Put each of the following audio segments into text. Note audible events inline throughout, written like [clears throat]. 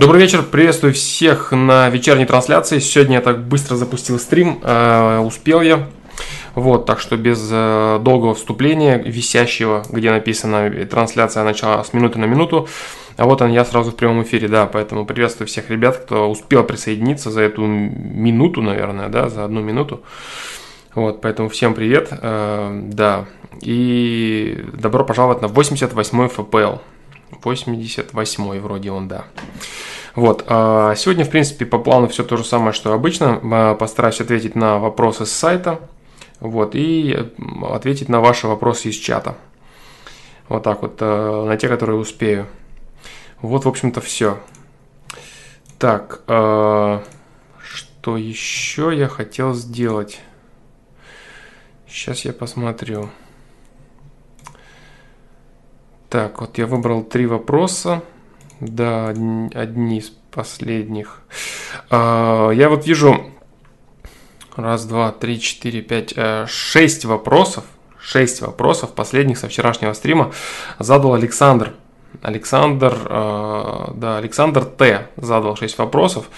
Добрый вечер, приветствую всех на вечерней трансляции. Сегодня я так быстро запустил стрим, э, успел я. Вот, так что без э, долгого вступления, висящего, где написано трансляция начала с минуты на минуту. А вот он, я сразу в прямом эфире, да, поэтому приветствую всех ребят, кто успел присоединиться за эту минуту, наверное, да, за одну минуту. Вот, поэтому всем привет, э, да, и добро пожаловать на 88-й ФПЛ. 88 вроде он, да. Вот, а сегодня, в принципе, по плану все то же самое, что обычно. А, постараюсь ответить на вопросы с сайта, вот, и ответить на ваши вопросы из чата. Вот так вот, э, на те, которые успею. Вот, в общем-то, все. Так, э, что еще я хотел сделать? Сейчас я посмотрю. Так, вот я выбрал три вопроса. Да, одни из последних. А, я вот вижу раз, два, три, четыре, пять, э, шесть вопросов. Шесть вопросов последних со вчерашнего стрима задал Александр. Александр, э, да, Александр Т. задал шесть вопросов.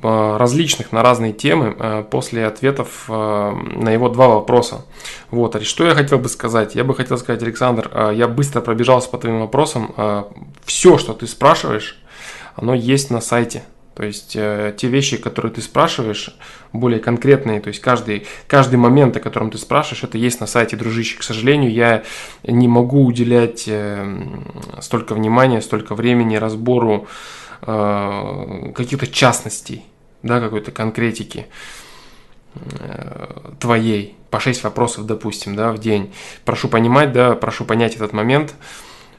Э, различных на разные темы э, после ответов э, на его два вопроса. Вот, а что я хотел бы сказать? Я бы хотел сказать, Александр, я быстро пробежался по твоим вопросам. Все, что ты спрашиваешь, оно есть на сайте. То есть те вещи, которые ты спрашиваешь, более конкретные, то есть каждый, каждый момент, о котором ты спрашиваешь, это есть на сайте, дружище. К сожалению, я не могу уделять столько внимания, столько времени разбору Э, каких-то частностей, да, какой-то конкретики э, твоей, по 6 вопросов, допустим, да, в день. Прошу понимать, да, прошу понять этот момент.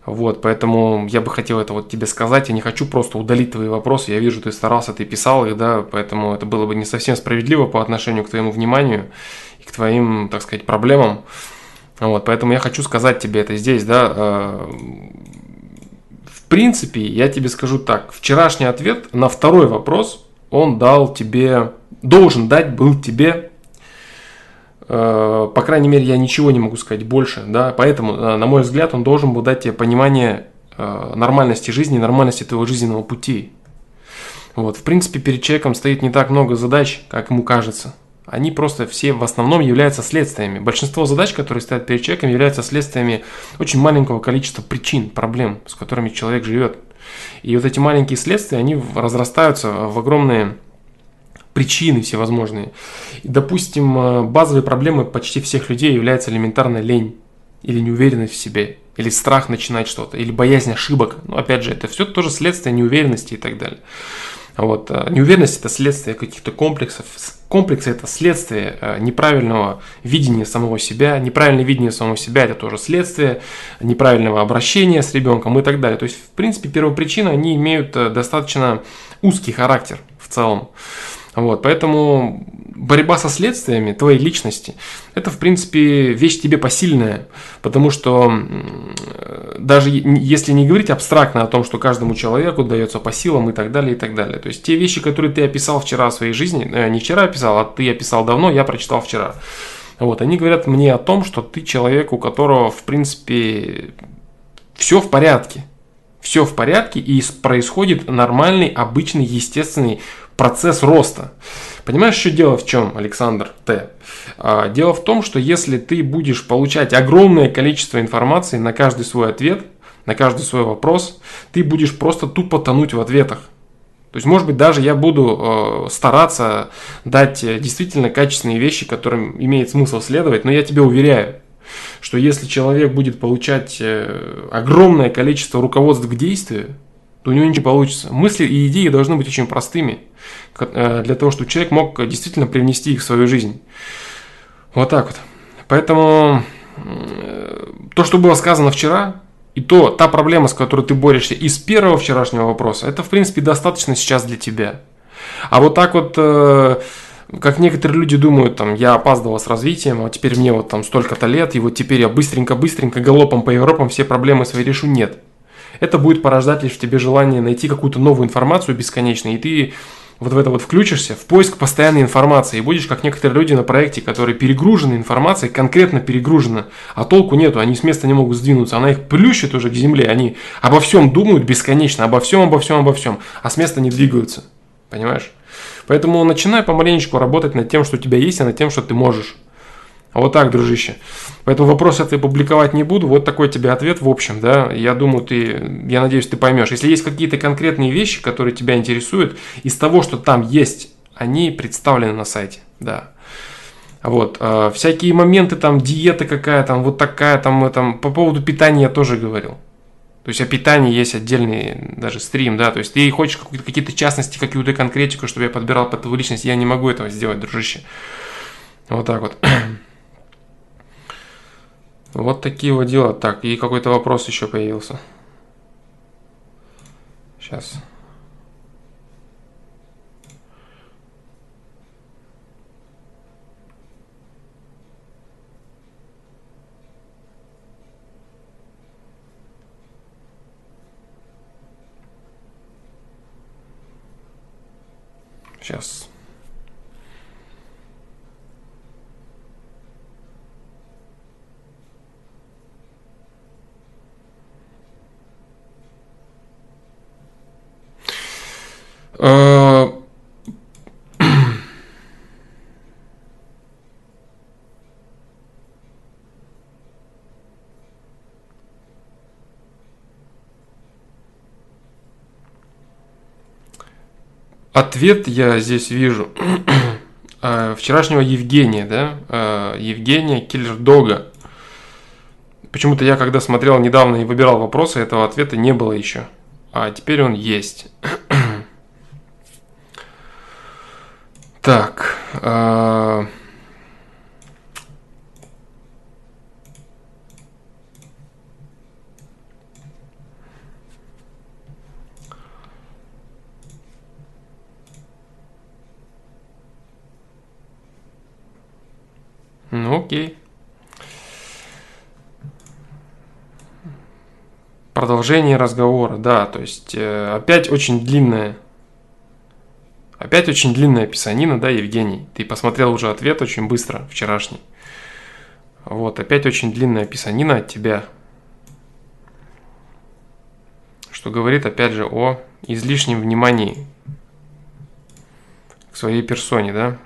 Вот, поэтому я бы хотел это вот тебе сказать. Я не хочу просто удалить твои вопросы. Я вижу, ты старался, ты писал их, да, поэтому это было бы не совсем справедливо по отношению к твоему вниманию и к твоим, так сказать, проблемам. Вот, поэтому я хочу сказать тебе это здесь, да, э, принципе, я тебе скажу так. Вчерашний ответ на второй вопрос он дал тебе, должен дать был тебе, э, по крайней мере, я ничего не могу сказать больше, да, поэтому, э, на мой взгляд, он должен был дать тебе понимание э, нормальности жизни, нормальности твоего жизненного пути. Вот, в принципе, перед человеком стоит не так много задач, как ему кажется они просто все в основном являются следствиями. Большинство задач, которые стоят перед человеком, являются следствиями очень маленького количества причин, проблем, с которыми человек живет. И вот эти маленькие следствия, они разрастаются в огромные причины всевозможные. Допустим, э, базовой проблемой почти всех людей является элементарная лень или неуверенность в себе, или страх начинать что-то, или боязнь ошибок. Но опять же, это все тоже следствие неуверенности и так далее. Вот. Э, неуверенность – это следствие каких-то комплексов. Комплексы – это следствие э, неправильного видения самого себя. Неправильное видение самого себя – это тоже следствие неправильного обращения с ребенком и так далее. То есть, в принципе, первопричины, они имеют э, достаточно узкий характер в целом. Вот, поэтому борьба со следствиями твоей личности – это, в принципе, вещь тебе посильная, потому что даже если не говорить абстрактно о том, что каждому человеку дается по силам и так далее, и так далее. То есть те вещи, которые ты описал вчера в своей жизни, э, не вчера описал, а ты описал давно, я прочитал вчера. Вот, они говорят мне о том, что ты человек, у которого, в принципе, все в порядке. Все в порядке и происходит нормальный, обычный, естественный процесс роста. Понимаешь, что дело в чем, Александр Т? А, дело в том, что если ты будешь получать огромное количество информации на каждый свой ответ, на каждый свой вопрос, ты будешь просто тупо тонуть в ответах. То есть, может быть, даже я буду э, стараться дать э, действительно качественные вещи, которым имеет смысл следовать, но я тебе уверяю, что если человек будет получать э, огромное количество руководств к действию, то у него ничего не получится. Мысли и идеи должны быть очень простыми, э, для того, чтобы человек мог действительно привнести их в свою жизнь. Вот так вот. Поэтому э, то, что было сказано вчера, и то, та проблема, с которой ты борешься из первого вчерашнего вопроса, это, в принципе, достаточно сейчас для тебя. А вот так вот, э, как некоторые люди думают, там, я опаздывал с развитием, а теперь мне вот там столько-то лет, и вот теперь я быстренько-быстренько галопом по Европам все проблемы свои решу. Нет. Это будет порождать лишь в тебе желание найти какую-то новую информацию бесконечно, и ты вот в это вот включишься, в поиск постоянной информации, и будешь как некоторые люди на проекте, которые перегружены информацией, конкретно перегружены, а толку нету, они с места не могут сдвинуться, она их плющит уже к земле, они обо всем думают бесконечно, обо всем, обо всем, обо всем, а с места не двигаются, понимаешь? Поэтому начинай помаленечку работать над тем, что у тебя есть, и над тем, что ты можешь. А вот так, дружище. Поэтому вопрос это публиковать не буду. Вот такой тебе ответ в общем, да. Я думаю, ты, я надеюсь, ты поймешь. Если есть какие-то конкретные вещи, которые тебя интересуют, из того, что там есть, они представлены на сайте, да. Вот, э, всякие моменты, там, диета какая там, вот такая там, там, по поводу питания я тоже говорил. То есть о питании есть отдельный даже стрим, да, то есть ты хочешь какие-то частности, какую-то конкретику, чтобы я подбирал под твою личность, я не могу этого сделать, дружище. Вот так вот. [clears throat] Вот такие вот дела. Так, и какой-то вопрос еще появился. Сейчас. Сейчас. Ответ я здесь вижу э, вчерашнего Евгения, да, э, Евгения Киллер-Дога. Почему-то я, когда смотрел недавно и выбирал вопросы, этого ответа не было еще. А теперь он есть. Так. Э... Ну, окей. Продолжение разговора, да, то есть э, опять очень длинное Опять очень длинная писанина, да, Евгений? Ты посмотрел уже ответ очень быстро, вчерашний. Вот, опять очень длинная писанина от тебя. Что говорит, опять же, о излишнем внимании к своей персоне, да?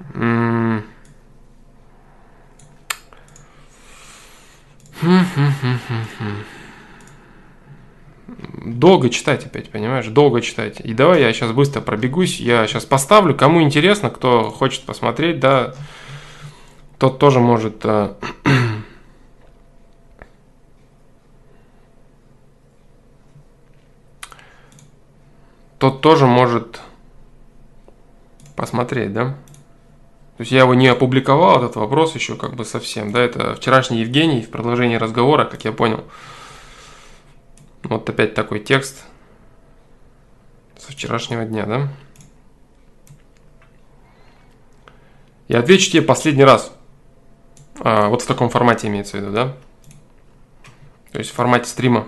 Хм-хм-хм-хм-хм долго читать опять, понимаешь, долго читать. И давай я сейчас быстро пробегусь, я сейчас поставлю, кому интересно, кто хочет посмотреть, да, тот тоже может... Э, [clears throat] тот тоже может посмотреть, да? То есть я его не опубликовал, этот вопрос еще как бы совсем, да, это вчерашний Евгений в продолжении разговора, как я понял. Вот опять такой текст со вчерашнего дня, да? Я отвечу тебе последний раз. А, вот в таком формате имеется в виду, да? То есть в формате стрима.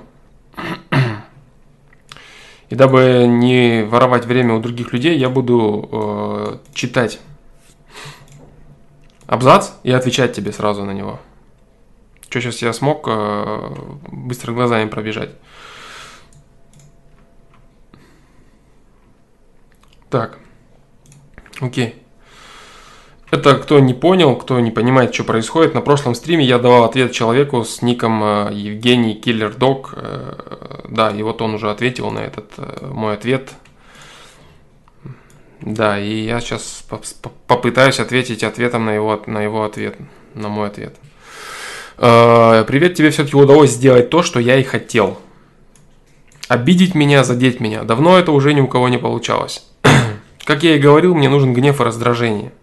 И дабы не воровать время у других людей, я буду э, читать абзац и отвечать тебе сразу на него. Что сейчас я смог э, быстро глазами пробежать. Так. Окей. Это кто не понял, кто не понимает, что происходит. На прошлом стриме я давал ответ человеку с ником э, Евгений Киллер Дог. Э, да, и вот он уже ответил на этот э, мой ответ. Да, и я сейчас попытаюсь ответить ответом на его, на его ответ, на мой ответ. Привет, тебе все-таки удалось сделать то, что я и хотел. Обидеть меня, задеть меня. Давно это уже ни у кого не получалось. Как я и говорил, мне нужен гнев и раздражение.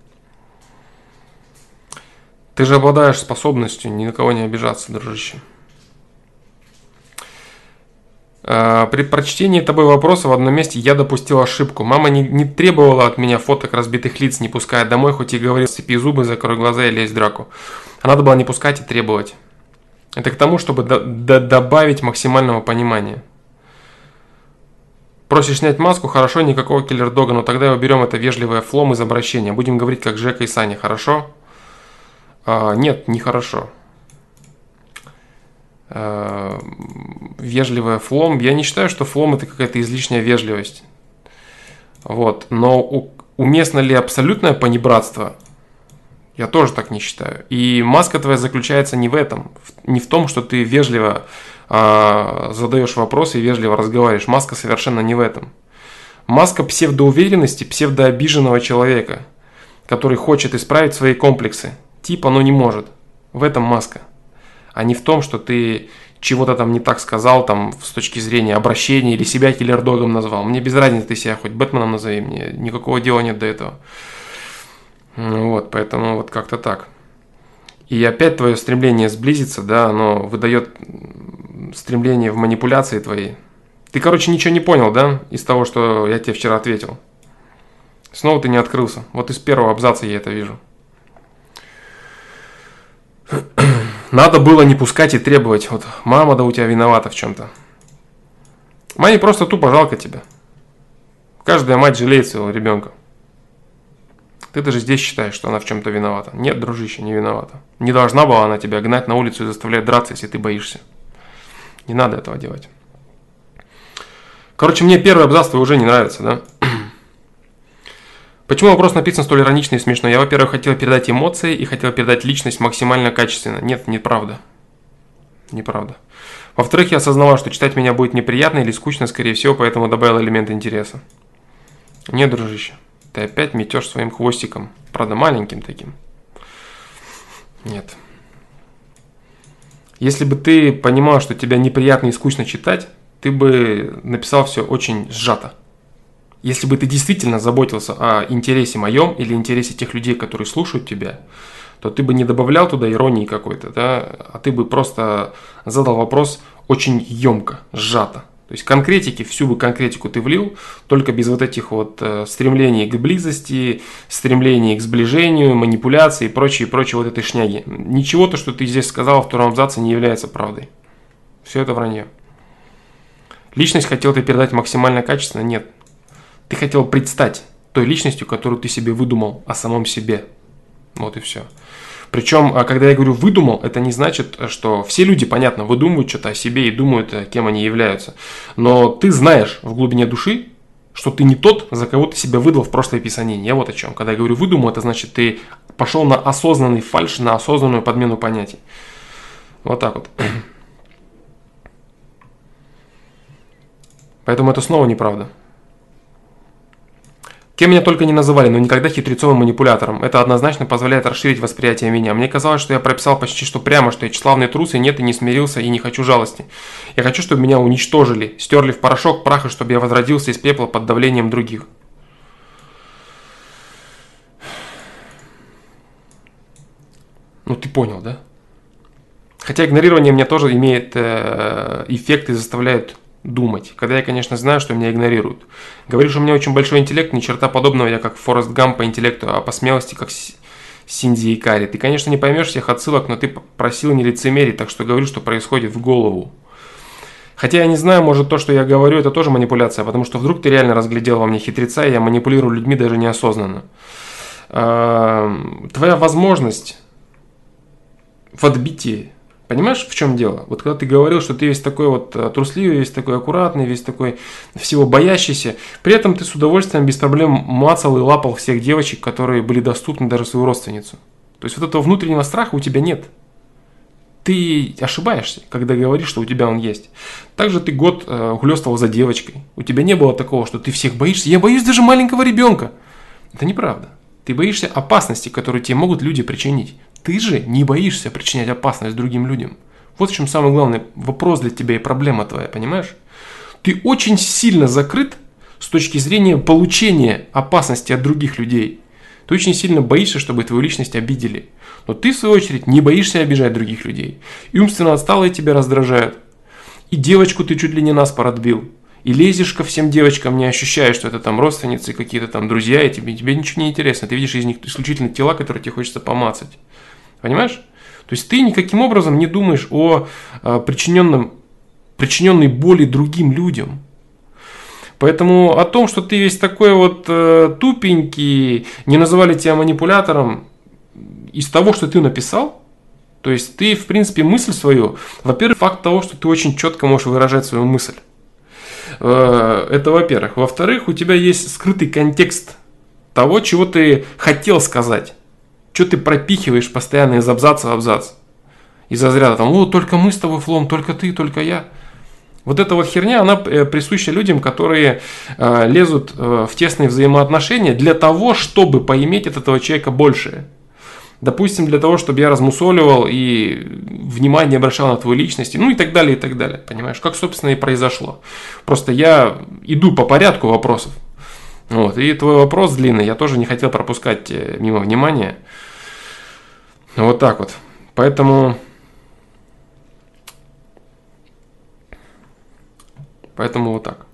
Ты же обладаешь способностью ни на кого не обижаться, дружище. А, при прочтении тобой вопроса в одном месте я допустил ошибку. Мама не, не требовала от меня фоток разбитых лиц, не пуская домой, хоть и говорил, сцепи зубы, закрой глаза и лезь в драку. А надо было не пускать и требовать. Это к тому, чтобы до, до, добавить максимального понимания. Просишь снять маску, хорошо, никакого киллер-дога, но тогда уберем это вежливое флом из обращения. Будем говорить как Жека и Саня, хорошо? А, нет, нехорошо. А, вежливая флом. Я не считаю, что флом это какая-то излишняя вежливость. Вот. Но у, уместно ли абсолютное понебратство? Я тоже так не считаю. И маска твоя заключается не в этом, не в том, что ты вежливо задаешь вопросы и вежливо разговариваешь. Маска совершенно не в этом. Маска псевдоуверенности, псевдообиженного человека, который хочет исправить свои комплексы. Типа, но не может. В этом маска. А не в том, что ты чего-то там не так сказал, там, с точки зрения обращения, или себя киллер-догом назвал. Мне без разницы, ты себя хоть Бэтменом назови, мне никакого дела нет до этого. Вот, поэтому вот как-то так. И опять твое стремление сблизиться, да, оно выдает стремление в манипуляции твоей. Ты, короче, ничего не понял, да, из того, что я тебе вчера ответил. Снова ты не открылся. Вот из первого абзаца я это вижу. [clears throat] Надо было не пускать и требовать. Вот мама, да у тебя виновата в чем-то. Маме просто тупо жалко тебя. Каждая мать жалеет своего ребенка. Ты даже здесь считаешь, что она в чем-то виновата. Нет, дружище, не виновата. Не должна была она тебя гнать на улицу и заставлять драться, если ты боишься. Не надо этого делать. Короче, мне первый абзац твой уже не нравится, да? [clears throat] Почему вопрос написан столь иронично и смешно? Я, во-первых, хотел передать эмоции и хотел передать личность максимально качественно. Нет, неправда. Неправда. Во-вторых, я осознавал, что читать меня будет неприятно или скучно, скорее всего, поэтому добавил элемент интереса. Нет, дружище. Ты опять метешь своим хвостиком. Правда, маленьким таким. Нет. Если бы ты понимал, что тебя неприятно и скучно читать, ты бы написал все очень сжато. Если бы ты действительно заботился о интересе моем или интересе тех людей, которые слушают тебя, то ты бы не добавлял туда иронии какой-то, да, а ты бы просто задал вопрос очень емко, сжато. То есть конкретики, всю бы конкретику ты влил, только без вот этих вот э, стремлений к близости, стремлений к сближению, манипуляции и прочее, прочее вот этой шняги. Ничего то, что ты здесь сказал во втором абзаце, не является правдой. Все это вранье. Личность хотел ты передать максимально качественно? Нет. Ты хотел предстать той личностью, которую ты себе выдумал о самом себе. Вот и все. Причем, а, когда я говорю выдумал, это не значит, что все люди, понятно, выдумывают что-то о себе и думают, э, кем они являются. Но ты знаешь в глубине души, что ты не тот, за кого ты себя выдал в прошлой писанине. Я вот о чем. Когда я говорю выдумал, это значит, ты пошел на осознанный фальш, на осознанную подмену понятий. Вот так вот. [clears throat] Поэтому это снова неправда. Кем меня только не называли, но никогда хитрецовым манипулятором. Это однозначно позволяет расширить восприятие меня. Мне казалось, что я прописал почти что прямо, что я тщеславный трус, и нет, и не смирился, и не хочу жалости. Я хочу, чтобы меня уничтожили, стерли в порошок прах, и чтобы я возродился из пепла под давлением других. Ну ты понял, да? Хотя игнорирование меня тоже имеет э, эффект и заставляет думать, когда я, конечно, знаю, что меня игнорируют. Говоришь, у меня очень большой интеллект, ни черта подобного, я как Форест Гам по интеллекту, а по смелости как Синди и Кари. Ты, конечно, не поймешь всех отсылок, но ты просил не лицемерить, так что говорю, что происходит в голову. Хотя я не знаю, может то, что я говорю, это тоже манипуляция, потому что вдруг ты реально разглядел во мне хитреца, и я манипулирую людьми даже неосознанно. Твоя возможность в отбитии Понимаешь, в чем дело? Вот когда ты говорил, что ты весь такой вот э, трусливый, весь такой аккуратный, весь такой всего боящийся, при этом ты с удовольствием, без проблем мацал и лапал всех девочек, которые были доступны даже свою родственницу. То есть вот этого внутреннего страха у тебя нет. Ты ошибаешься, когда говоришь, что у тебя он есть. Также ты год э, хлестал за девочкой. У тебя не было такого, что ты всех боишься. Я боюсь даже маленького ребенка. Это неправда. Ты боишься опасности, которые тебе могут люди причинить. Ты же не боишься причинять опасность другим людям. Вот в чем самый главный вопрос для тебя и проблема твоя, понимаешь? Ты очень сильно закрыт с точки зрения получения опасности от других людей. Ты очень сильно боишься, чтобы твою личность обидели. Но ты, в свою очередь, не боишься обижать других людей. И умственно отсталые тебя раздражают. И девочку ты чуть ли не нас породбил и лезешь ко всем девочкам, не ощущая, что это там родственницы, какие-то там друзья, и тебе, тебе ничего не интересно. Ты видишь из них исключительно тела, которые тебе хочется помацать. Понимаешь? То есть ты никаким образом не думаешь о, о причиненном, причиненной боли другим людям. Поэтому о том, что ты весь такой вот э, тупенький, не называли тебя манипулятором, из того, что ты написал, то есть ты, в принципе, мысль свою, во-первых, факт того, что ты очень четко можешь выражать свою мысль. Э, это во-первых. Во-вторых, у тебя есть скрытый контекст того, чего ты хотел сказать. Что ты пропихиваешь постоянно из абзаца в абзац. Из разряда там, о, только мы с тобой флом, только ты, только я. Вот эта вот херня, она э, присуща людям, которые э, лезут э, в тесные взаимоотношения для того, чтобы поиметь от этого человека больше. Допустим, для того, чтобы я размусоливал и внимание обращал на твою личность, ну и так далее, и так далее. Понимаешь, как, собственно, и произошло. Просто я иду по порядку вопросов. Вот, и твой вопрос длинный, я тоже не хотел пропускать мимо внимания. Вот так вот. Поэтому... Поэтому вот так.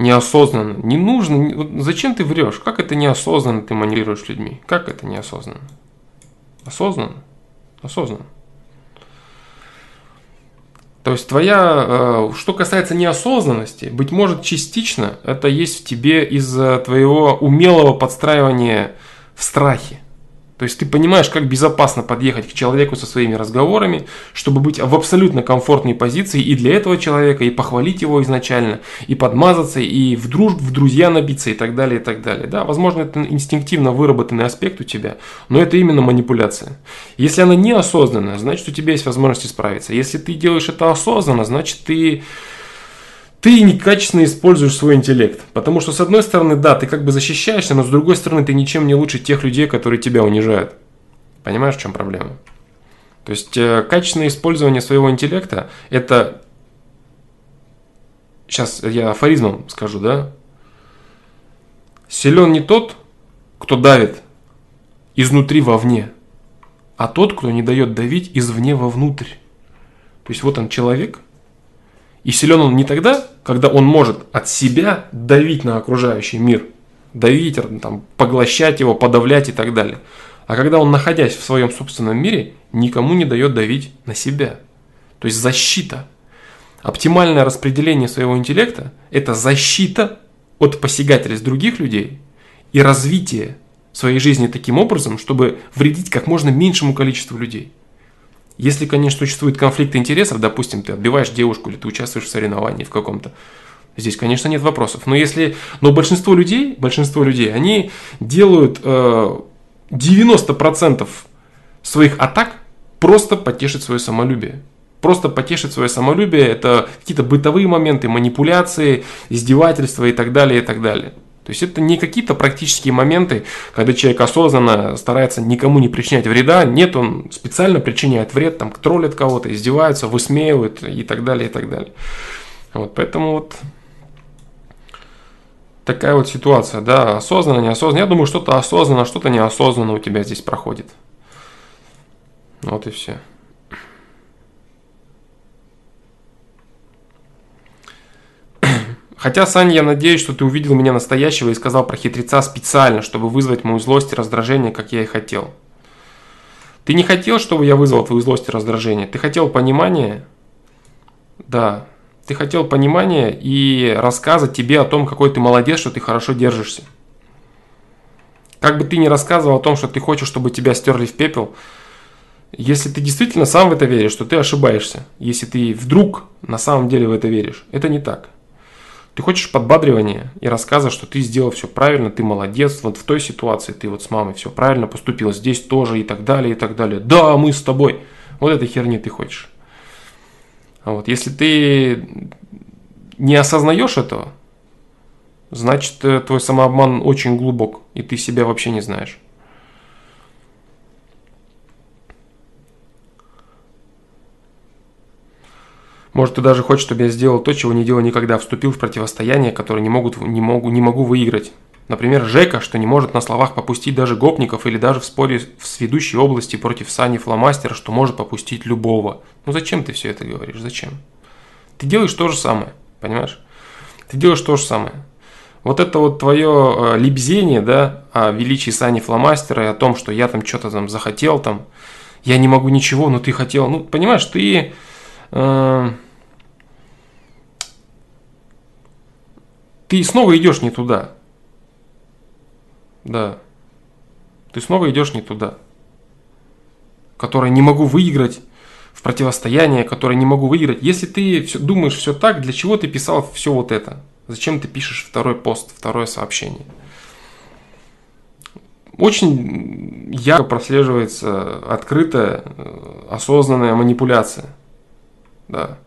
неосознанно. Не нужно. Зачем ты врешь? Как это неосознанно ты манипулируешь людьми? Как это неосознанно? Осознанно? Осознанно. То есть твоя, э, что касается неосознанности, быть может частично это есть в тебе из-за твоего умелого подстраивания в страхе. То есть ты понимаешь, как безопасно подъехать к человеку со своими разговорами, чтобы быть в абсолютно комфортной позиции и для этого человека, и похвалить его изначально, и подмазаться, и в дружбу, в друзья набиться, и так далее, и так далее. Да, возможно, это инстинктивно выработанный аспект у тебя, но это именно манипуляция. Если она неосознанная, значит, у тебя есть возможность исправиться. Если ты делаешь это осознанно, значит, ты ты некачественно используешь свой интеллект. Потому что, с одной стороны, да, ты как бы защищаешься, но с другой стороны, ты ничем не лучше тех людей, которые тебя унижают. Понимаешь, в чем проблема? То есть, э, качественное использование своего интеллекта – это… Сейчас я афоризмом скажу, да? Силен не тот, кто давит изнутри вовне, а тот, кто не дает давить извне вовнутрь. То есть, вот он человек – и силен он не тогда, когда он может от себя давить на окружающий мир, давить, там, поглощать его, подавлять и так далее. А когда он, находясь в своем собственном мире, никому не дает давить на себя. То есть защита. Оптимальное распределение своего интеллекта – это защита от посягательств других людей и развитие своей жизни таким образом, чтобы вредить как можно меньшему количеству людей. Если, конечно, существует конфликт интересов, допустим, ты отбиваешь девушку или ты участвуешь в соревновании в каком-то, здесь, конечно, нет вопросов. Но если, но большинство людей, большинство людей, они делают э, 90% своих атак просто потешить свое самолюбие. Просто потешить свое самолюбие, это какие-то бытовые моменты, манипуляции, издевательства и так далее, и так далее. То есть это не какие-то практические моменты, когда человек осознанно старается никому не причинять вреда. Нет, он специально причиняет вред, там троллит кого-то, издеваются, высмеивают и так далее, и так далее. Вот, поэтому вот такая вот ситуация, да, осознанно, неосознанно. Я думаю, что-то осознанно, что-то неосознанно у тебя здесь проходит. Вот и все. Хотя, Саня, я надеюсь, что ты увидел меня настоящего и сказал про хитреца специально, чтобы вызвать мою злость и раздражение, как я и хотел. Ты не хотел, чтобы я вызвал твою злость и раздражение. Ты хотел понимания. Да. Ты хотел понимания и рассказа тебе о том, какой ты молодец, что ты хорошо держишься. Как бы ты ни рассказывал о том, что ты хочешь, чтобы тебя стерли в пепел, если ты действительно сам в это веришь, то ты ошибаешься. Если ты вдруг на самом деле в это веришь, это не так. Ты хочешь подбадривания и рассказа, что ты сделал все правильно, ты молодец, вот в той ситуации ты вот с мамой все правильно поступил, здесь тоже и так далее, и так далее. Да, мы с тобой. Вот этой херни ты хочешь. А вот если ты не осознаешь этого, значит э, твой самообман очень глубок, и ты себя вообще не знаешь. Может, ты даже хочешь, чтобы я сделал то, чего не делал никогда, вступил в противостояние, которое не, могут, не, могу, не могу выиграть. Например, Жека, что не может на словах попустить даже гопников или даже в споре в сведущей области против Сани Фломастера, что может попустить любого. Ну зачем ты все это говоришь? Зачем? Ты делаешь то же самое, понимаешь? Ты делаешь то же самое. Вот это вот твое э, лебзение, да, о величии Сани Фломастера и о том, что я там что-то там захотел, там, я не могу ничего, но ты хотел. Ну, понимаешь, ты... Э, ты снова идешь не туда. Да. Ты снова идешь не туда. Который не могу выиграть в противостояние, которое не могу выиграть. Если ты думаешь все так, для чего ты писал все вот это? Зачем ты пишешь второй пост, второе сообщение? Очень ярко прослеживается открытая, э, осознанная манипуляция. Да.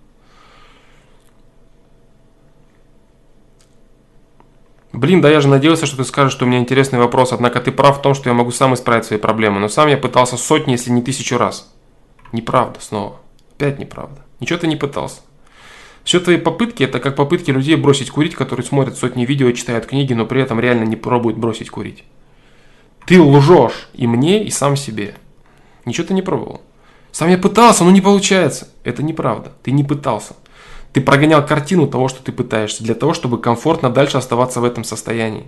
Блин, да я же надеялся, что ты скажешь, что у меня интересный вопрос, однако ты прав в том, что я могу сам исправить свои проблемы, но сам я пытался сотни, если не тысячу раз. Неправда снова. Опять неправда. Ничего ты не пытался. Все твои попытки это как попытки людей бросить курить, которые смотрят сотни видео читают книги, но при этом реально не пробуют бросить курить. Ты лжешь и мне, и сам себе. Ничего ты не пробовал. Сам я пытался, но не получается. Это неправда. Ты не пытался. Ты прогонял картину того, что ты пытаешься, для того, чтобы комфортно дальше оставаться в этом состоянии.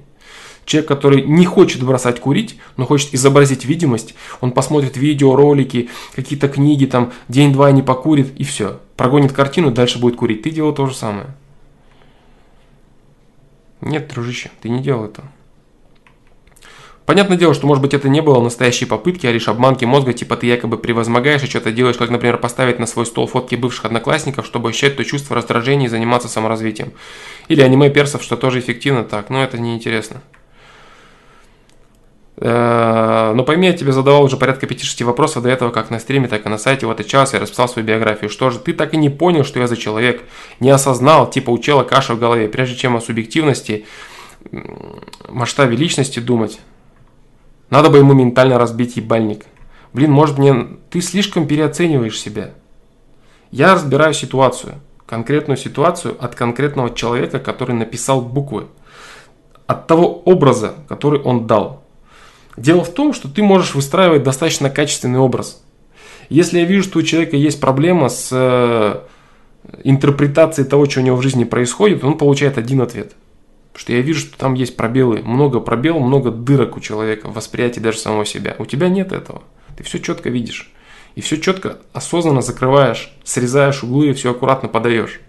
Человек, который не хочет бросать курить, но хочет изобразить видимость, он посмотрит видео, ролики, какие-то книги, там день-два не покурит и все. Прогонит картину, дальше будет курить. Ты делал то же самое. Нет, дружище, ты не делал этого. Понятное дело, что может быть это не было настоящей попытки, а лишь обманки мозга, типа ты якобы превозмогаешь и что-то делаешь, как, например, поставить на свой стол фотки бывших одноклассников, чтобы ощущать то чувство раздражения и заниматься саморазвитием. Или аниме персов, что тоже эффективно так, но это неинтересно. Э, но пойми, я тебе задавал уже порядка 5-6 вопросов до этого, как на стриме, так и на сайте. Вот и час я расписал свою биографию. Что же, ты так и не понял, что я за человек? Не осознал, типа учила каша в голове. Прежде чем о субъективности, масштабе личности думать, надо бы ему ментально разбить ебальник. Блин, может мне... Ты слишком переоцениваешь себя. Я разбираю ситуацию. Конкретную ситуацию от конкретного человека, который написал буквы. От того образа, который он дал. Дело в том, что ты можешь выстраивать достаточно качественный образ. Если я вижу, что у человека есть проблема с э, интерпретацией того, что у него в жизни происходит, он получает один ответ. Потому что я вижу, что там есть пробелы, много пробелов, много дырок у человека в восприятии даже самого себя. У тебя нет этого. Ты все четко видишь. И все четко, осознанно закрываешь, срезаешь углы и все аккуратно подаешь.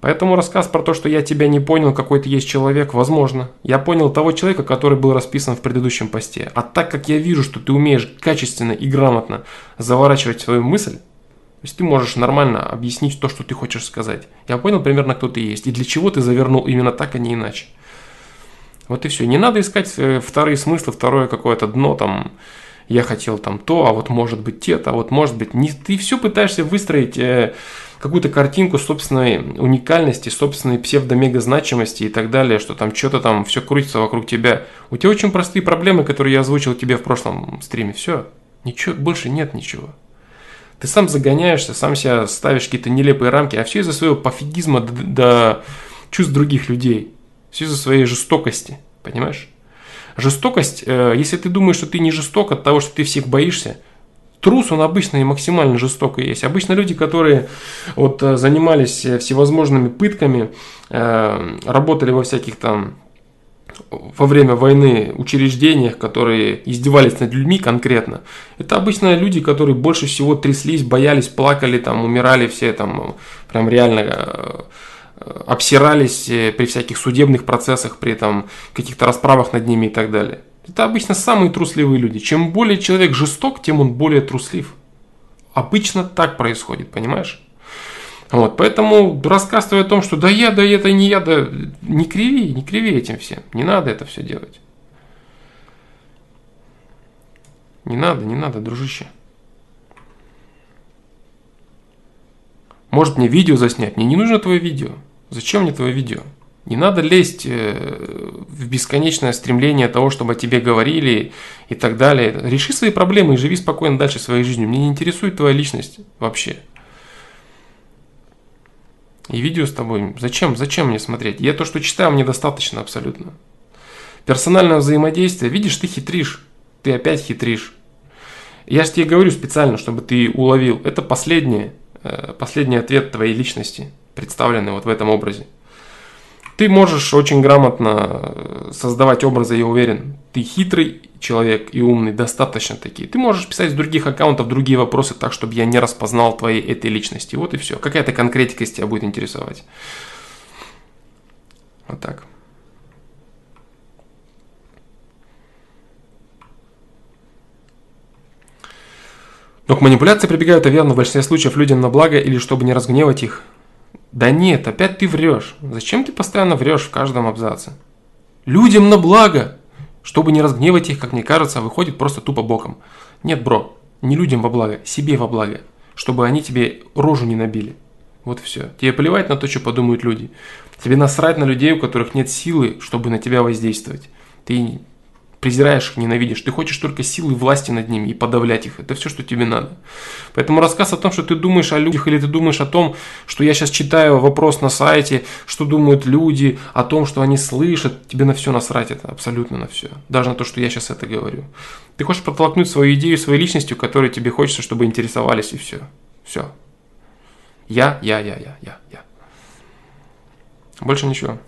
Поэтому рассказ про то, что я тебя не понял, какой ты есть человек, возможно. Я понял того человека, который был расписан в предыдущем посте. А так как я вижу, что ты умеешь качественно и грамотно заворачивать свою мысль, то есть ты можешь нормально объяснить то, что ты хочешь сказать. Я понял примерно, кто ты есть и для чего ты завернул именно так, а не иначе. Вот и все. Не надо искать э, вторые смыслы, второе какое-то дно, там, я хотел там то, а вот может быть те-то, а вот может быть не. Ты все пытаешься выстроить э, какую-то картинку собственной уникальности, собственной псевдомега значимости и так далее, что там что-то там все крутится вокруг тебя. У тебя очень простые проблемы, которые я озвучил тебе в прошлом стриме. Все. Ничего, больше нет ничего. Ты сам загоняешься, сам себя ставишь какие-то нелепые рамки, а все из-за своего пофигизма до, до чувств других людей. Все из-за своей жестокости. Понимаешь? Жестокость, э, если ты думаешь, что ты не жесток от того, что ты всех боишься, Трус, он обычно и максимально жестоко есть. Обычно люди, которые вот э, занимались э, всевозможными пытками, э, работали во всяких там во время войны учреждениях, которые издевались над людьми конкретно, это обычно люди, которые больше всего тряслись, боялись, плакали, там, умирали все, там, прям реально обсирались при всяких судебных процессах, при там, каких-то расправах над ними и так далее. Это обычно самые трусливые люди. Чем более человек жесток, тем он более труслив. Обычно так происходит, понимаешь? Вот, поэтому рассказ твой о том, что да я, да это не я, да не криви, не криви этим всем. Не надо это все делать. Не надо, не надо, дружище. Может мне видео заснять? Мне не нужно твое видео. Зачем мне твое видео? Не надо лезть э, в бесконечное стремление того, чтобы о тебе говорили и так далее. Реши свои проблемы и живи спокойно дальше своей жизнью. Мне не интересует твоя личность вообще. И видео с тобой. Зачем? Зачем мне смотреть? Я то, что читаю, мне достаточно абсолютно. Персональное взаимодействие. Видишь, ты хитришь. Ты опять хитришь. Я же тебе говорю специально, чтобы ты уловил. Это последний, э, последний ответ твоей личности, представленный вот в этом образе. Ты можешь очень грамотно э, создавать образы, я уверен. Ты хитрый человек и умный, достаточно такие. Ты можешь писать с других аккаунтов другие вопросы так, чтобы я не распознал твоей этой личности. Вот и все. Какая-то конкретика из тебя будет интересовать. Вот так. Но к манипуляции прибегают, верно, в большинстве случаев людям на благо или чтобы не разгневать их. Да нет, опять ты врешь. Зачем ты постоянно врешь в каждом абзаце? Людям на благо! Чтобы не разгневать их, как мне кажется, выходит просто тупо боком. Нет, бро, не людям во благо, себе во благо. Чтобы они тебе рожу не набили. Вот все. Тебе плевать на то, что подумают люди. Тебе насрать на людей, у которых нет силы, чтобы на тебя воздействовать. Ты презираешь их, ненавидишь. Ты хочешь только силы власти над ними и подавлять их. Это все, что тебе надо. Поэтому рассказ о том, что ты думаешь о людях или ты думаешь о том, что я сейчас читаю вопрос на сайте, что думают люди, о том, что они слышат, тебе на все насрать это, абсолютно на все. Даже на то, что я сейчас это говорю. Ты хочешь протолкнуть свою идею своей личностью, которой тебе хочется, чтобы интересовались, и все. Все. Я, я, я, я, я, я. Больше ничего.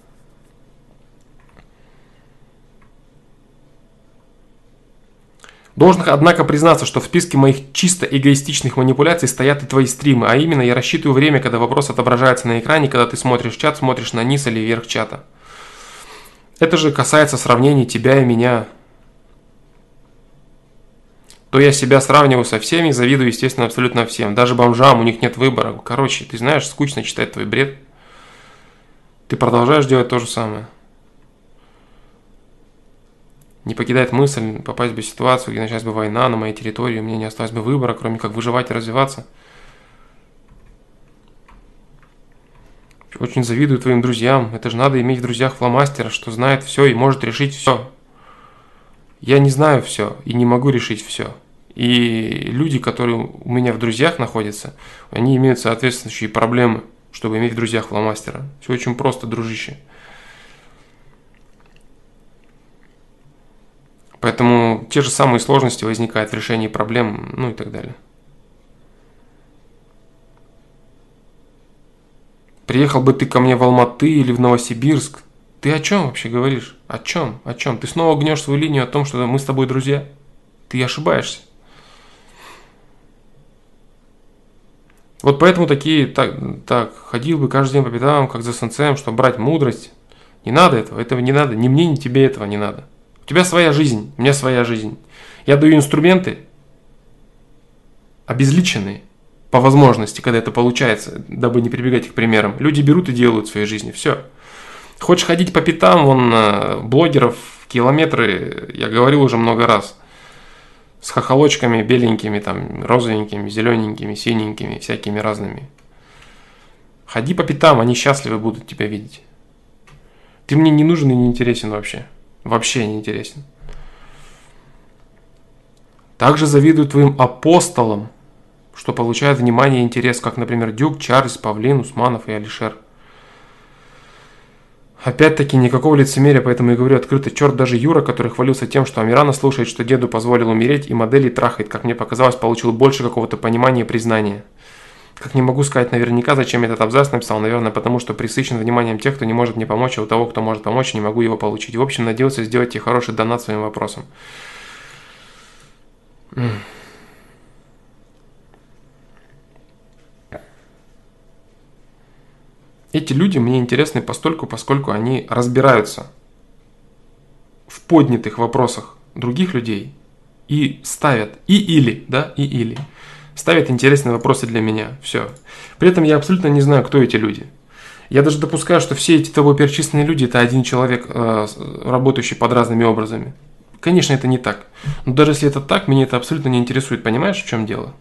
Должен, однако, признаться, что в списке моих чисто эгоистичных манипуляций стоят и твои стримы, а именно я рассчитываю время, когда вопрос отображается на экране, когда ты смотришь чат, смотришь на низ или вверх чата. Это же касается сравнений тебя и меня. То я себя сравниваю со всеми, завидую, естественно, абсолютно всем. Даже бомжам, у них нет выбора. Короче, ты знаешь, скучно читать твой бред. Ты продолжаешь делать то же самое. Не покидает мысль попасть бы в ситуацию, где началась бы война на моей территории, у меня не осталось бы выбора, кроме как выживать и развиваться. Очень завидую твоим друзьям. Это же надо иметь в друзьях фломастера, что знает все и может решить все. Я не знаю все и не могу решить все. И люди, которые у меня в друзьях находятся, они имеют соответствующие проблемы, чтобы иметь в друзьях фломастера. Все очень просто, дружище. Поэтому те же самые сложности возникают в решении проблем, ну и так далее. Приехал бы ты ко мне в Алматы или в Новосибирск, ты о чем вообще говоришь? О чем? О чем? Ты снова гнешь свою линию о том, что мы с тобой друзья? Ты ошибаешься. Вот поэтому такие, так, так, ходил бы каждый день по пятам, как за солнцем, чтобы брать мудрость. Не надо этого, этого не надо, ни мне, ни тебе этого не надо. Тебя своя жизнь, у меня своя жизнь. Я даю инструменты, обезличенные, по возможности, когда это получается, дабы не прибегать к примерам. Люди берут и делают в своей жизни. Все. Хочешь ходить по пятам, вон, э, блогеров, километры, я говорил уже много раз, с хохолочками беленькими, там, розовенькими, зелененькими, синенькими, всякими разными. Ходи по пятам, они счастливы будут тебя видеть. Ты мне не нужен и не интересен вообще. Вообще не интересен. Также завидую твоим апостолам, что получают внимание и интерес, как, например, Дюк, Чарльз, Павлин, Усманов и Алишер. Опять-таки никакого лицемерия, поэтому и говорю открыто. Черт, даже Юра, который хвалился тем, что Амирана слушает, что деду позволил умереть, и модели трахает, как мне показалось, получил больше какого-то понимания и признания. Как не могу сказать наверняка, зачем я этот абзац написал, наверное, потому что присыщен вниманием тех, кто не может мне помочь, а у того, кто может помочь, не могу его получить. В общем, надеялся сделать тебе хороший донат своим вопросом. Эти люди мне интересны постольку, поскольку они разбираются в поднятых вопросах других людей и ставят и или, да, и или ставят интересные вопросы для меня. Все. При этом я абсолютно не знаю, кто эти люди. Я даже допускаю, что все эти тобой перечисленные люди – это один человек, э, работающий под разными образами. Конечно, это не так. Но даже если это так, меня это абсолютно не интересует. Понимаешь, в чем дело?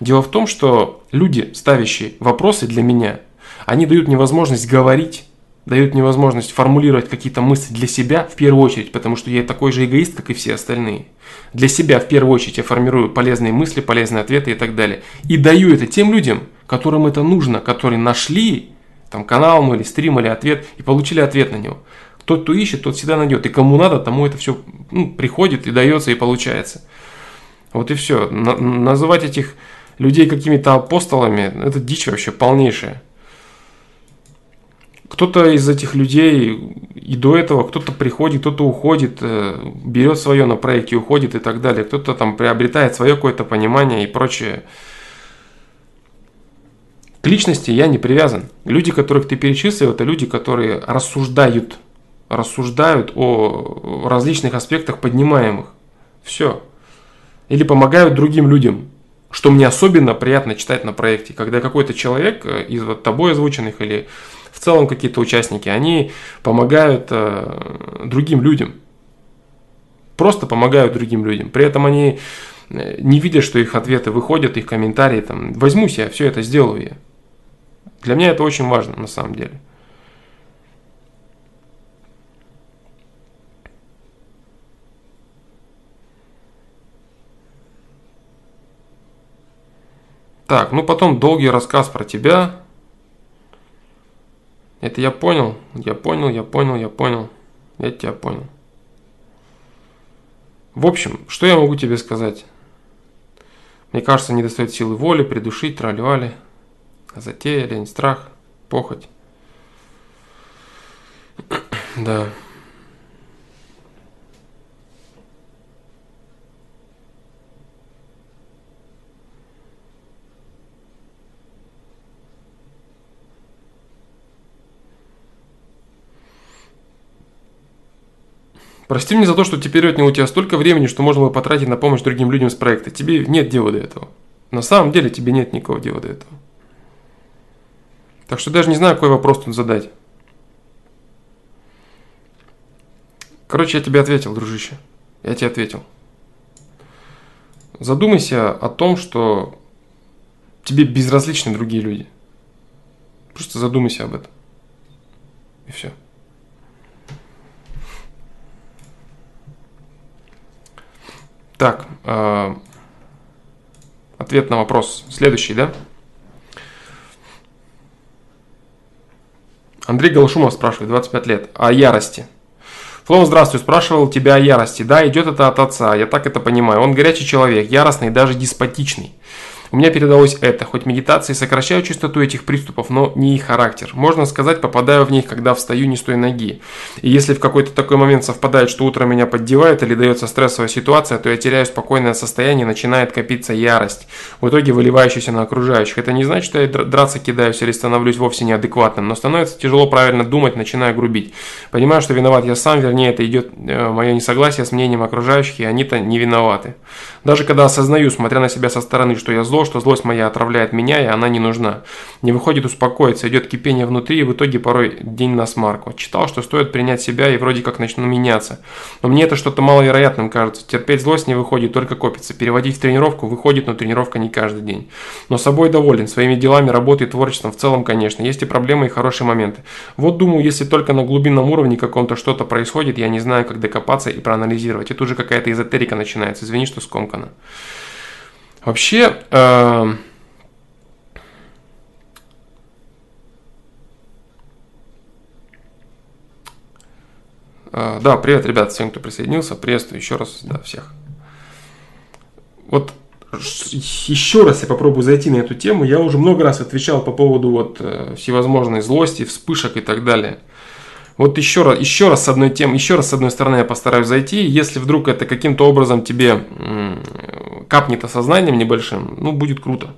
Дело в том, что люди, ставящие вопросы для меня, они дают мне возможность говорить, дают мне возможность формулировать какие-то мысли для себя в первую очередь, потому что я такой же эгоист, как и все остальные для себя в первую очередь я формирую полезные мысли, полезные ответы и так далее. И даю это тем людям, которым это нужно, которые нашли там канал мой или стрим или ответ и получили ответ на него. Тот, кто ищет, тот всегда найдет. И кому надо, тому это все ну, приходит и дается и получается. Вот и все. На, называть этих людей какими-то апостолами, это дичь вообще полнейшая. Кто-то из этих людей и до этого, кто-то приходит, кто-то уходит, э, берет свое на проекте, уходит и так далее. Кто-то там приобретает свое какое-то понимание и прочее. К личности я не привязан. Люди, которых ты перечислил, это люди, которые рассуждают, рассуждают о различных аспектах поднимаемых. Все. Или помогают другим людям. Что мне особенно приятно читать на проекте, когда какой-то человек э, из вот тобой озвученных или в целом какие-то участники, они помогают э, другим людям. Просто помогают другим людям. При этом они э, не видят, что их ответы выходят, их комментарии, там, возьмусь я, все это сделаю я. Для меня это очень важно на самом деле. Так, ну потом долгий рассказ про тебя. Это я понял, я понял, я понял, я понял. Я тебя понял. В общем, что я могу тебе сказать? Мне кажется, не достает силы воли, придушить, тролливали. Затея, лень, страх, похоть. [clears throat] да. Прости меня за то, что теперь отнял у тебя столько времени, что можно было потратить на помощь другим людям с проекта. Тебе нет дела до этого. На самом деле тебе нет никакого дела до этого. Так что даже не знаю, какой вопрос тут задать. Короче, я тебе ответил, дружище. Я тебе ответил. Задумайся о том, что тебе безразличны другие люди. Просто задумайся об этом. И все. Так, э, ответ на вопрос следующий, да? Андрей Голошумов спрашивает, 25 лет, о ярости. Флоу, здравствуй, спрашивал тебя о ярости. Да, идет это от отца, я так это понимаю. Он горячий человек, яростный, даже деспотичный. У меня передалось это, хоть медитации сокращают частоту этих приступов, но не их характер. Можно сказать, попадаю в них, когда встаю не с той ноги. И если в какой-то такой момент совпадает, что утро меня поддевает или дается стрессовая ситуация, то я теряю спокойное состояние, начинает копиться ярость, в итоге выливающаяся на окружающих. Это не значит, что я драться кидаюсь или становлюсь вовсе неадекватным, но становится тяжело правильно думать, начинаю грубить. Понимаю, что виноват я сам, вернее, это идет э, мое несогласие с мнением окружающих, и они-то не виноваты. Даже когда осознаю, смотря на себя со стороны, что я что злость моя отравляет меня, и она не нужна. Не выходит успокоиться, идет кипение внутри, и в итоге порой день на смарку. Читал, что стоит принять себя, и вроде как начну меняться. Но мне это что-то маловероятным кажется. Терпеть злость не выходит, только копится. Переводить в тренировку выходит, но тренировка не каждый день. Но собой доволен, своими делами, работой, творчеством в целом, конечно. Есть и проблемы, и хорошие моменты. Вот думаю, если только на глубинном уровне каком-то что-то происходит, я не знаю, как докопаться и проанализировать. И тут же какая-то эзотерика начинается. Извини, что скомкано. Вообще, э, э, да, привет, ребят, всем, кто присоединился. Приветствую еще раз, да, всех. Вот еще раз я попробую зайти на эту тему. Я уже много раз отвечал по поводу вот э, всевозможной злости, вспышек и так далее. Вот еще раз, еще раз с одной темы, еще раз с одной стороны я постараюсь зайти. Если вдруг это каким-то образом тебе капнет осознанием небольшим, ну, будет круто.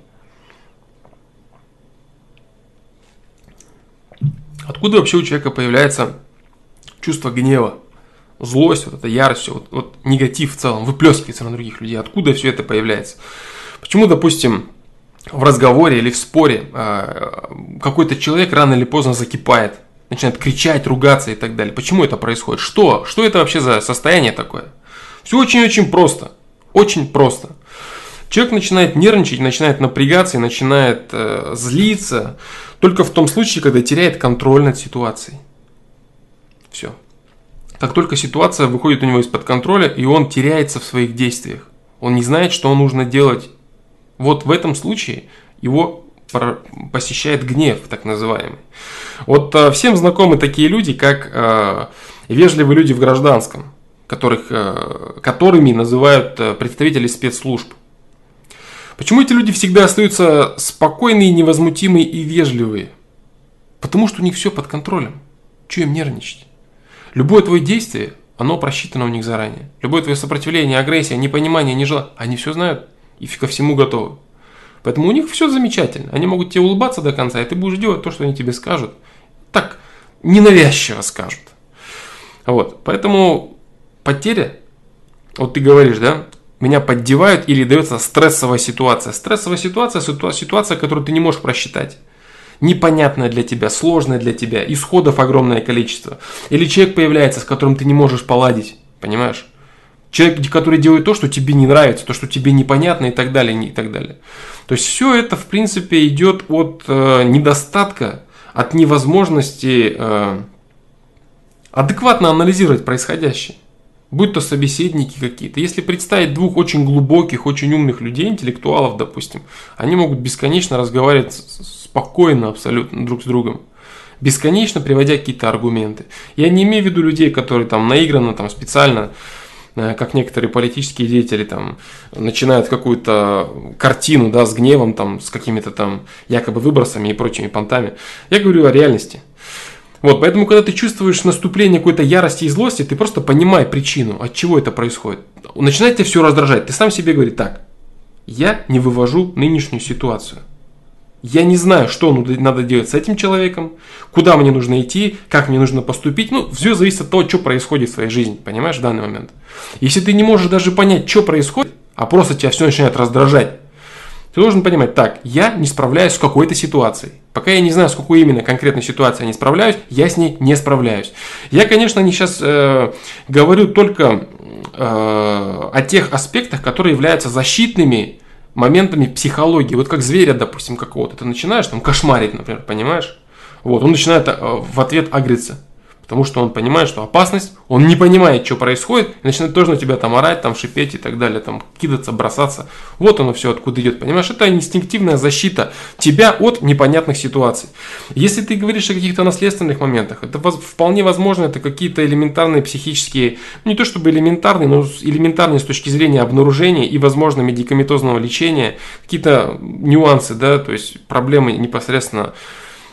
Откуда вообще у человека появляется чувство гнева, злость, вот эта ярость, вот, вот негатив в целом выплескивается на других людей? Откуда все это появляется? Почему, допустим, в разговоре или в споре э, какой-то человек рано или поздно закипает, начинает кричать, ругаться и так далее? Почему это происходит? Что? Что это вообще за состояние такое? Все очень-очень просто. Очень просто. Человек начинает нервничать, начинает напрягаться и начинает э, злиться только в том случае, когда теряет контроль над ситуацией. Все. Как только ситуация выходит у него из-под контроля, и он теряется в своих действиях, он не знает, что нужно делать. Вот в этом случае его посещает гнев, так называемый. Вот э, всем знакомы такие люди, как э, вежливые люди в гражданском, которых, э, которыми называют э, представители спецслужб. Почему эти люди всегда остаются спокойные, невозмутимые и вежливые? Потому что у них все под контролем. Че им нервничать? Любое твое действие, оно просчитано у них заранее. Любое твое сопротивление, агрессия, непонимание, нежелание, они все знают и ко всему готовы. Поэтому у них все замечательно. Они могут тебе улыбаться до конца, и ты будешь делать то, что они тебе скажут. Так, ненавязчиво скажут. Вот. Поэтому потеря, вот ты говоришь, да, меня поддевают или дается стрессовая ситуация. Стрессовая ситуация – ситуация, которую ты не можешь просчитать. Непонятная для тебя, сложная для тебя, исходов огромное количество. Или человек появляется, с которым ты не можешь поладить, понимаешь? Человек, который делает то, что тебе не нравится, то, что тебе непонятно и так далее, и так далее. То есть все это, в принципе, идет от э, недостатка, от невозможности э, адекватно анализировать происходящее будь то собеседники какие-то. Если представить двух очень глубоких, очень умных людей, интеллектуалов, допустим, они могут бесконечно разговаривать спокойно абсолютно друг с другом. Бесконечно приводя какие-то аргументы. Я не имею в виду людей, которые там наигранно, там специально э, как некоторые политические деятели там начинают какую-то картину, да, с гневом, там, с какими-то там якобы выбросами и прочими понтами. Я говорю о реальности. Вот, поэтому, когда ты чувствуешь наступление какой-то ярости и злости, ты просто понимай причину, от чего это происходит. Начинает тебя все раздражать. Ты сам себе говоришь, так, я не вывожу нынешнюю ситуацию. Я не знаю, что надо делать с этим человеком, куда мне нужно идти, как мне нужно поступить. Ну, все зависит от того, что происходит в твоей жизни, понимаешь, в данный момент. Если ты не можешь даже понять, что происходит, а просто тебя все начинает раздражать, ты должен понимать, так, я не справляюсь с какой-то ситуацией. Пока я не знаю, с какой именно конкретной ситуацией я не справляюсь, я с ней не справляюсь. Я, конечно, не сейчас э, говорю только э, о тех аспектах, которые являются защитными моментами психологии. Вот как зверя, допустим, какого-то. Ты начинаешь там кошмарить, например, понимаешь? Вот, он начинает э, в ответ агриться. Потому что он понимает, что опасность, он не понимает, что происходит, и начинает тоже на тебя там орать, там шипеть и так далее, там кидаться, бросаться. Вот оно все откуда идет, понимаешь? Это инстинктивная защита тебя от непонятных ситуаций. Если ты говоришь о каких-то наследственных моментах, это вполне возможно, это какие-то элементарные психические, ну не то чтобы элементарные, но элементарные с точки зрения обнаружения и, возможно, медикаментозного лечения, какие-то нюансы, да, то есть проблемы непосредственно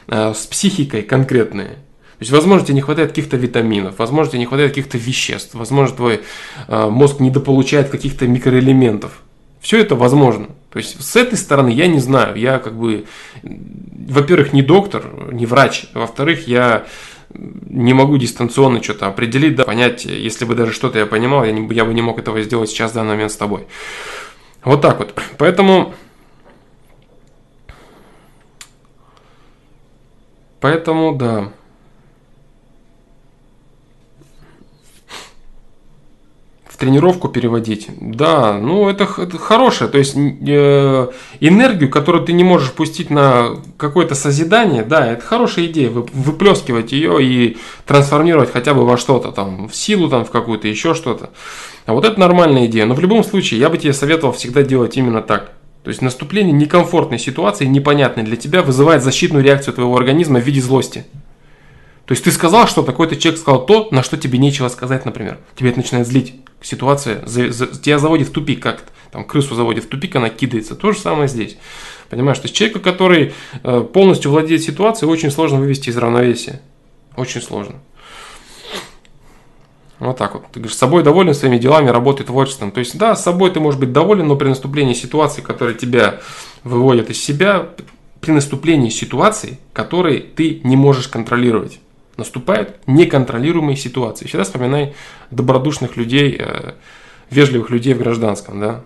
э, с психикой конкретные. То есть, возможно, тебе не хватает каких-то витаминов, возможно, тебе не хватает каких-то веществ, возможно, твой э, мозг недополучает каких-то микроэлементов. Все это возможно. То есть, с этой стороны я не знаю. Я как бы, во-первых, не доктор, не врач. Во-вторых, я не могу дистанционно что-то определить, да, понять, если бы даже что-то я понимал, я, не, я бы не мог этого сделать сейчас в данный момент с тобой. Вот так вот. Поэтому... Поэтому, да. Тренировку переводить. Да, ну это, это хорошее. То есть э, энергию, которую ты не можешь пустить на какое-то созидание, да, это хорошая идея. Вы, выплескивать ее и трансформировать хотя бы во что-то там, в силу там, в какую-то, еще что-то. А вот это нормальная идея. Но в любом случае, я бы тебе советовал всегда делать именно так. То есть наступление некомфортной ситуации, непонятной для тебя, вызывает защитную реакцию твоего организма в виде злости. То есть ты сказал что такой-то человек сказал то, на что тебе нечего сказать, например. Тебе это начинает злить. Ситуация за, тебя заводит в тупик, как там крысу заводит в тупик, она кидается. То же самое здесь. Понимаешь, то есть человека, который э, полностью владеет ситуацией, очень сложно вывести из равновесия. Очень сложно. Вот так вот. Ты говоришь, с собой доволен своими делами, работой, творчеством. То есть, да, с собой ты можешь быть доволен, но при наступлении ситуации, которая тебя выводит из себя, при наступлении ситуации, которые ты не можешь контролировать наступают неконтролируемые ситуации. Всегда вспоминай добродушных людей, э, вежливых людей в гражданском, да?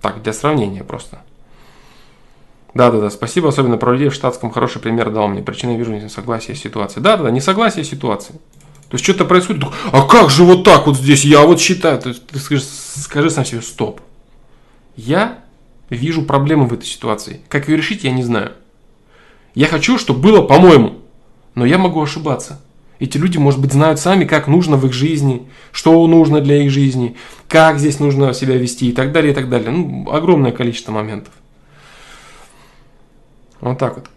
Так, для сравнения просто. Да-да-да, спасибо, особенно про людей в штатском хороший пример дал мне. Причина вижу несогласия с ситуацией. Да-да-да, несогласие с ситуацией. То есть что-то происходит, а как же вот так вот здесь, я вот считаю. Ты, скажи, скажи сам себе, стоп. Я вижу проблему в этой ситуации. Как ее решить, я не знаю. Я хочу, чтобы было по-моему, но я могу ошибаться. Эти люди, может быть, знают сами, как нужно в их жизни, что нужно для их жизни, как здесь нужно себя вести и так далее, и так далее. Ну, огромное количество моментов. Вот так вот.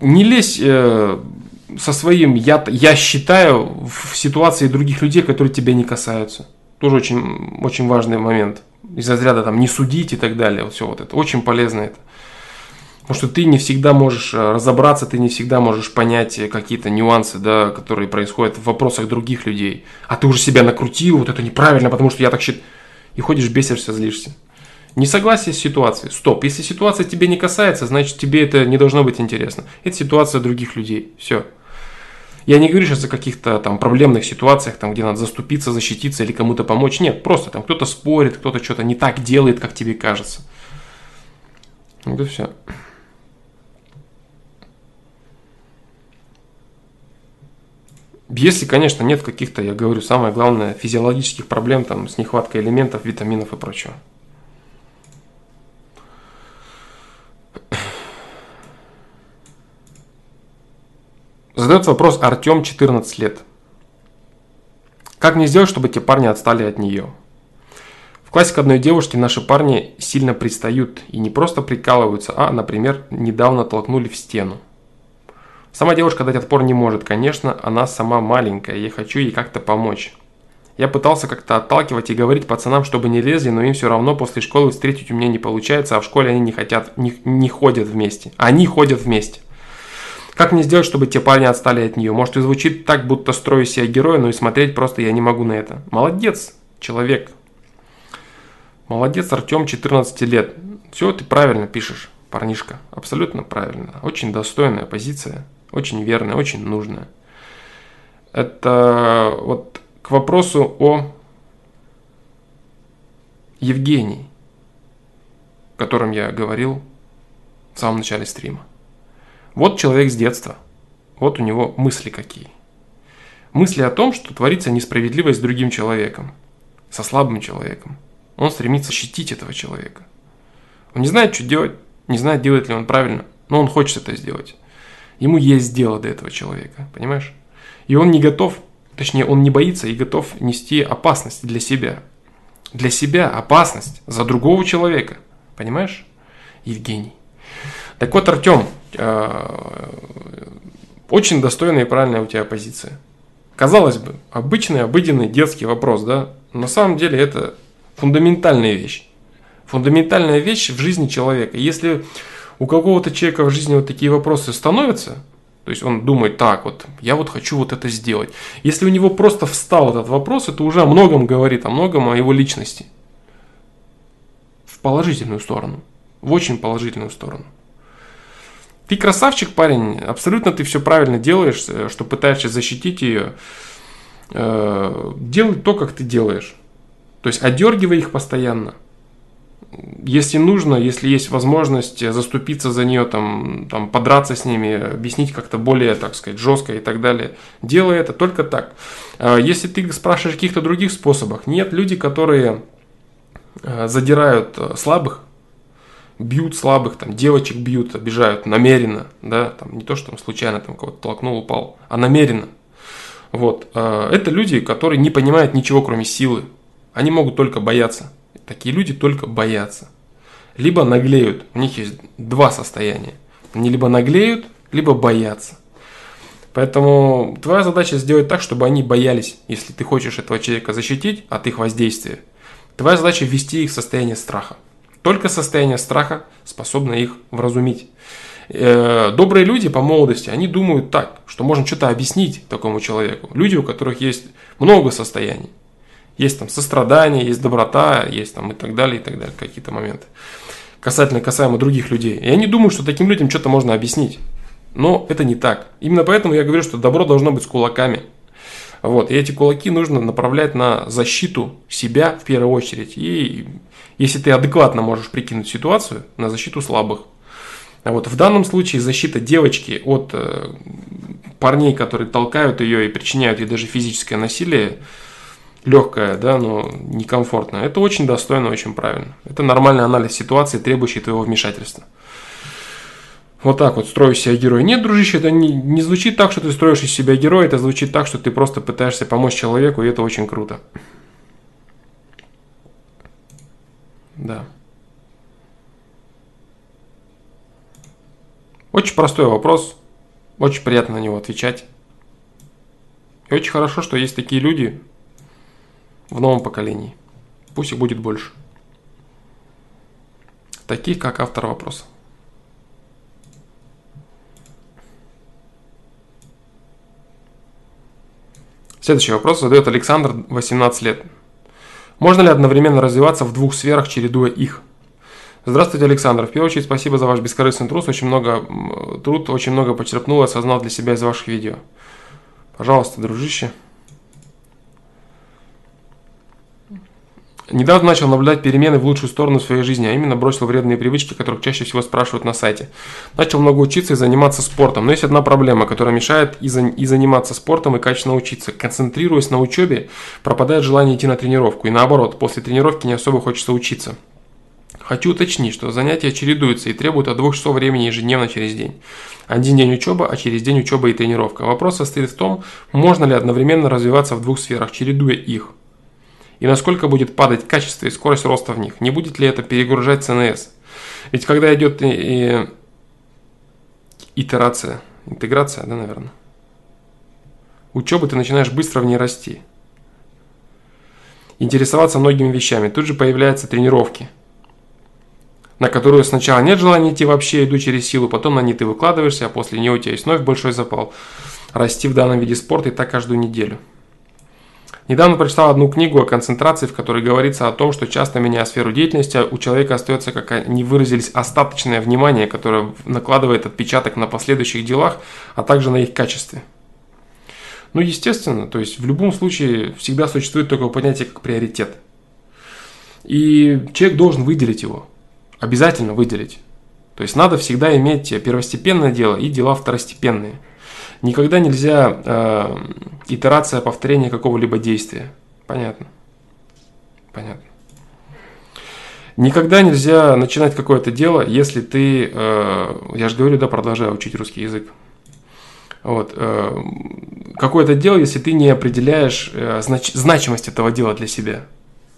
Не лезь э, со своим я, я считаю в ситуации других людей, которые тебя не касаются. Тоже очень, очень важный момент. из разряда там не судить и так далее. Вот все вот это. Очень полезно это. Потому что ты не всегда можешь э, разобраться, ты не всегда можешь понять э, какие-то нюансы, да, которые происходят в вопросах других людей. А ты уже себя накрутил, вот это неправильно, потому что я так считаю. И ходишь, бесишься, злишься. Несогласие с ситуацией. Стоп. Если ситуация тебе не касается, значит тебе это не должно быть интересно. Это ситуация других людей. Все. Я не говорю сейчас о каких-то там проблемных ситуациях, там, где надо заступиться, защититься или кому-то помочь. Нет, просто там кто-то спорит, кто-то что-то не так делает, как тебе кажется. Вот и все. Если, конечно, нет каких-то, я говорю, самое главное, физиологических проблем там, с нехваткой элементов, витаминов и прочего. Задает вопрос Артем, 14 лет. Как мне сделать, чтобы те парни отстали от нее? В классе к одной девушке наши парни сильно пристают и не просто прикалываются, а, например, недавно толкнули в стену. Сама девушка дать отпор не может, конечно, она сама маленькая, я хочу ей как-то помочь. Я пытался как-то отталкивать и говорить пацанам, чтобы не лезли, но им все равно после школы встретить у меня не получается, а в школе они не хотят, не, не ходят вместе. Они ходят вместе. Как мне сделать, чтобы те парни отстали от нее? Может и звучит так, будто строю себя героя, но и смотреть просто я не могу на это. Молодец, человек. Молодец, Артем, 14 лет. Все, ты правильно пишешь, парнишка. Абсолютно правильно. Очень достойная позиция. Очень верная, очень нужная. Это вот к вопросу о Евгении, о котором я говорил в самом начале стрима. Вот человек с детства. Вот у него мысли какие. Мысли о том, что творится несправедливость с другим человеком, со слабым человеком. Он стремится защитить этого человека. Он не знает, что делать, не знает, делает ли он правильно, но он хочет это сделать. Ему есть дело до этого человека, понимаешь? И он не готов, точнее, он не боится и готов нести опасность для себя. Для себя опасность за другого человека, понимаешь? Евгений. Так вот, Артем, э, очень достойная и правильная у тебя позиция. Казалось бы, обычный, обыденный детский вопрос, да? На самом деле это фундаментальная вещь. Фундаментальная вещь в жизни человека. Если у какого-то человека в жизни вот такие вопросы становятся, то есть он думает, так вот, я вот хочу вот это сделать. Если у него просто встал этот вопрос, это уже о многом говорит, о многом о его личности. В положительную сторону. В очень положительную сторону. Ты красавчик, парень, абсолютно ты все правильно делаешь, э, что пытаешься защитить ее. Э, делай то, как ты делаешь. То есть одергивай их постоянно. Если нужно, если есть возможность заступиться за нее, там, там, подраться с ними, объяснить как-то более, так сказать, жестко и так далее, делай это только так. Э, если ты спрашиваешь о каких-то других способах, нет, люди, которые задирают слабых, бьют слабых, там, девочек бьют, обижают намеренно, да, там, не то, что там случайно там кого-то толкнул, упал, а намеренно. Вот. А, это люди, которые не понимают ничего, кроме силы. Они могут только бояться. Такие люди только боятся. Либо наглеют. У них есть два состояния. Они либо наглеют, либо боятся. Поэтому твоя задача сделать так, чтобы они боялись, если ты хочешь этого человека защитить от их воздействия. Твоя задача ввести их в состояние страха. Только состояние страха способно их вразумить. Э, добрые люди по молодости, они думают так, что можно что-то объяснить такому человеку. Люди, у которых есть много состояний. Есть там сострадание, есть доброта, есть там и так далее, и так далее, какие-то моменты. Касательно, касаемо других людей. И они думают, что таким людям что-то можно объяснить. Но это не так. Именно поэтому я говорю, что добро должно быть с кулаками. Вот. И эти кулаки нужно направлять на защиту себя в первую очередь и если ты адекватно можешь прикинуть ситуацию на защиту слабых. А вот в данном случае защита девочки от э, парней, которые толкают ее и причиняют ей даже физическое насилие, легкое, да, но некомфортное, это очень достойно, очень правильно. Это нормальный анализ ситуации, требующий твоего вмешательства. Вот так вот строю себя героя. Нет, дружище, это не, не звучит так, что ты строишь из себя героя, это звучит так, что ты просто пытаешься помочь человеку, и это очень круто. Да. Очень простой вопрос. Очень приятно на него отвечать. И очень хорошо, что есть такие люди в новом поколении. Пусть их будет больше. таких как автор вопроса. Следующий вопрос задает Александр, 18 лет. Можно ли одновременно развиваться в двух сферах, чередуя их? Здравствуйте, Александр. В первую очередь, спасибо за ваш бескорыстный труд. Очень много, труд очень много почерпнул и осознал для себя из ваших видео. Пожалуйста, дружище. Недавно начал наблюдать перемены в лучшую сторону своей жизни, а именно бросил вредные привычки, которых чаще всего спрашивают на сайте. Начал много учиться и заниматься спортом. Но есть одна проблема, которая мешает и, за, и заниматься спортом, и качественно учиться. Концентрируясь на учебе, пропадает желание идти на тренировку. И наоборот, после тренировки не особо хочется учиться. Хочу уточнить, что занятия чередуются и требуют от двух часов времени ежедневно через день. Один день учеба, а через день учеба и тренировка. Вопрос состоит в том, можно ли одновременно развиваться в двух сферах, чередуя их – и насколько будет падать качество и скорость роста в них. Не будет ли это перегружать ЦНС? Ведь когда идет и, и, итерация, интеграция, да, наверное, учебы ты начинаешь быстро в ней расти. Интересоваться многими вещами. Тут же появляются тренировки, на которую сначала нет желания идти вообще, иду через силу, потом на ней ты выкладываешься, а после нее у тебя есть вновь большой запал расти в данном виде спорта и так каждую неделю. Недавно прочитал одну книгу о концентрации, в которой говорится о том, что часто меняя сферу деятельности, у человека остается, как они выразились, остаточное внимание, которое накладывает отпечаток на последующих делах, а также на их качестве. Ну, естественно, то есть в любом случае всегда существует такое понятие, как приоритет. И человек должен выделить его. Обязательно выделить. То есть надо всегда иметь первостепенное дело и дела второстепенные. Никогда нельзя э, итерация повторения какого-либо действия. Понятно. Понятно. Никогда нельзя начинать какое-то дело, если ты, э, я же говорю, да, продолжаю учить русский язык. Вот, э, какое-то дело, если ты не определяешь э, знач, значимость этого дела для себя,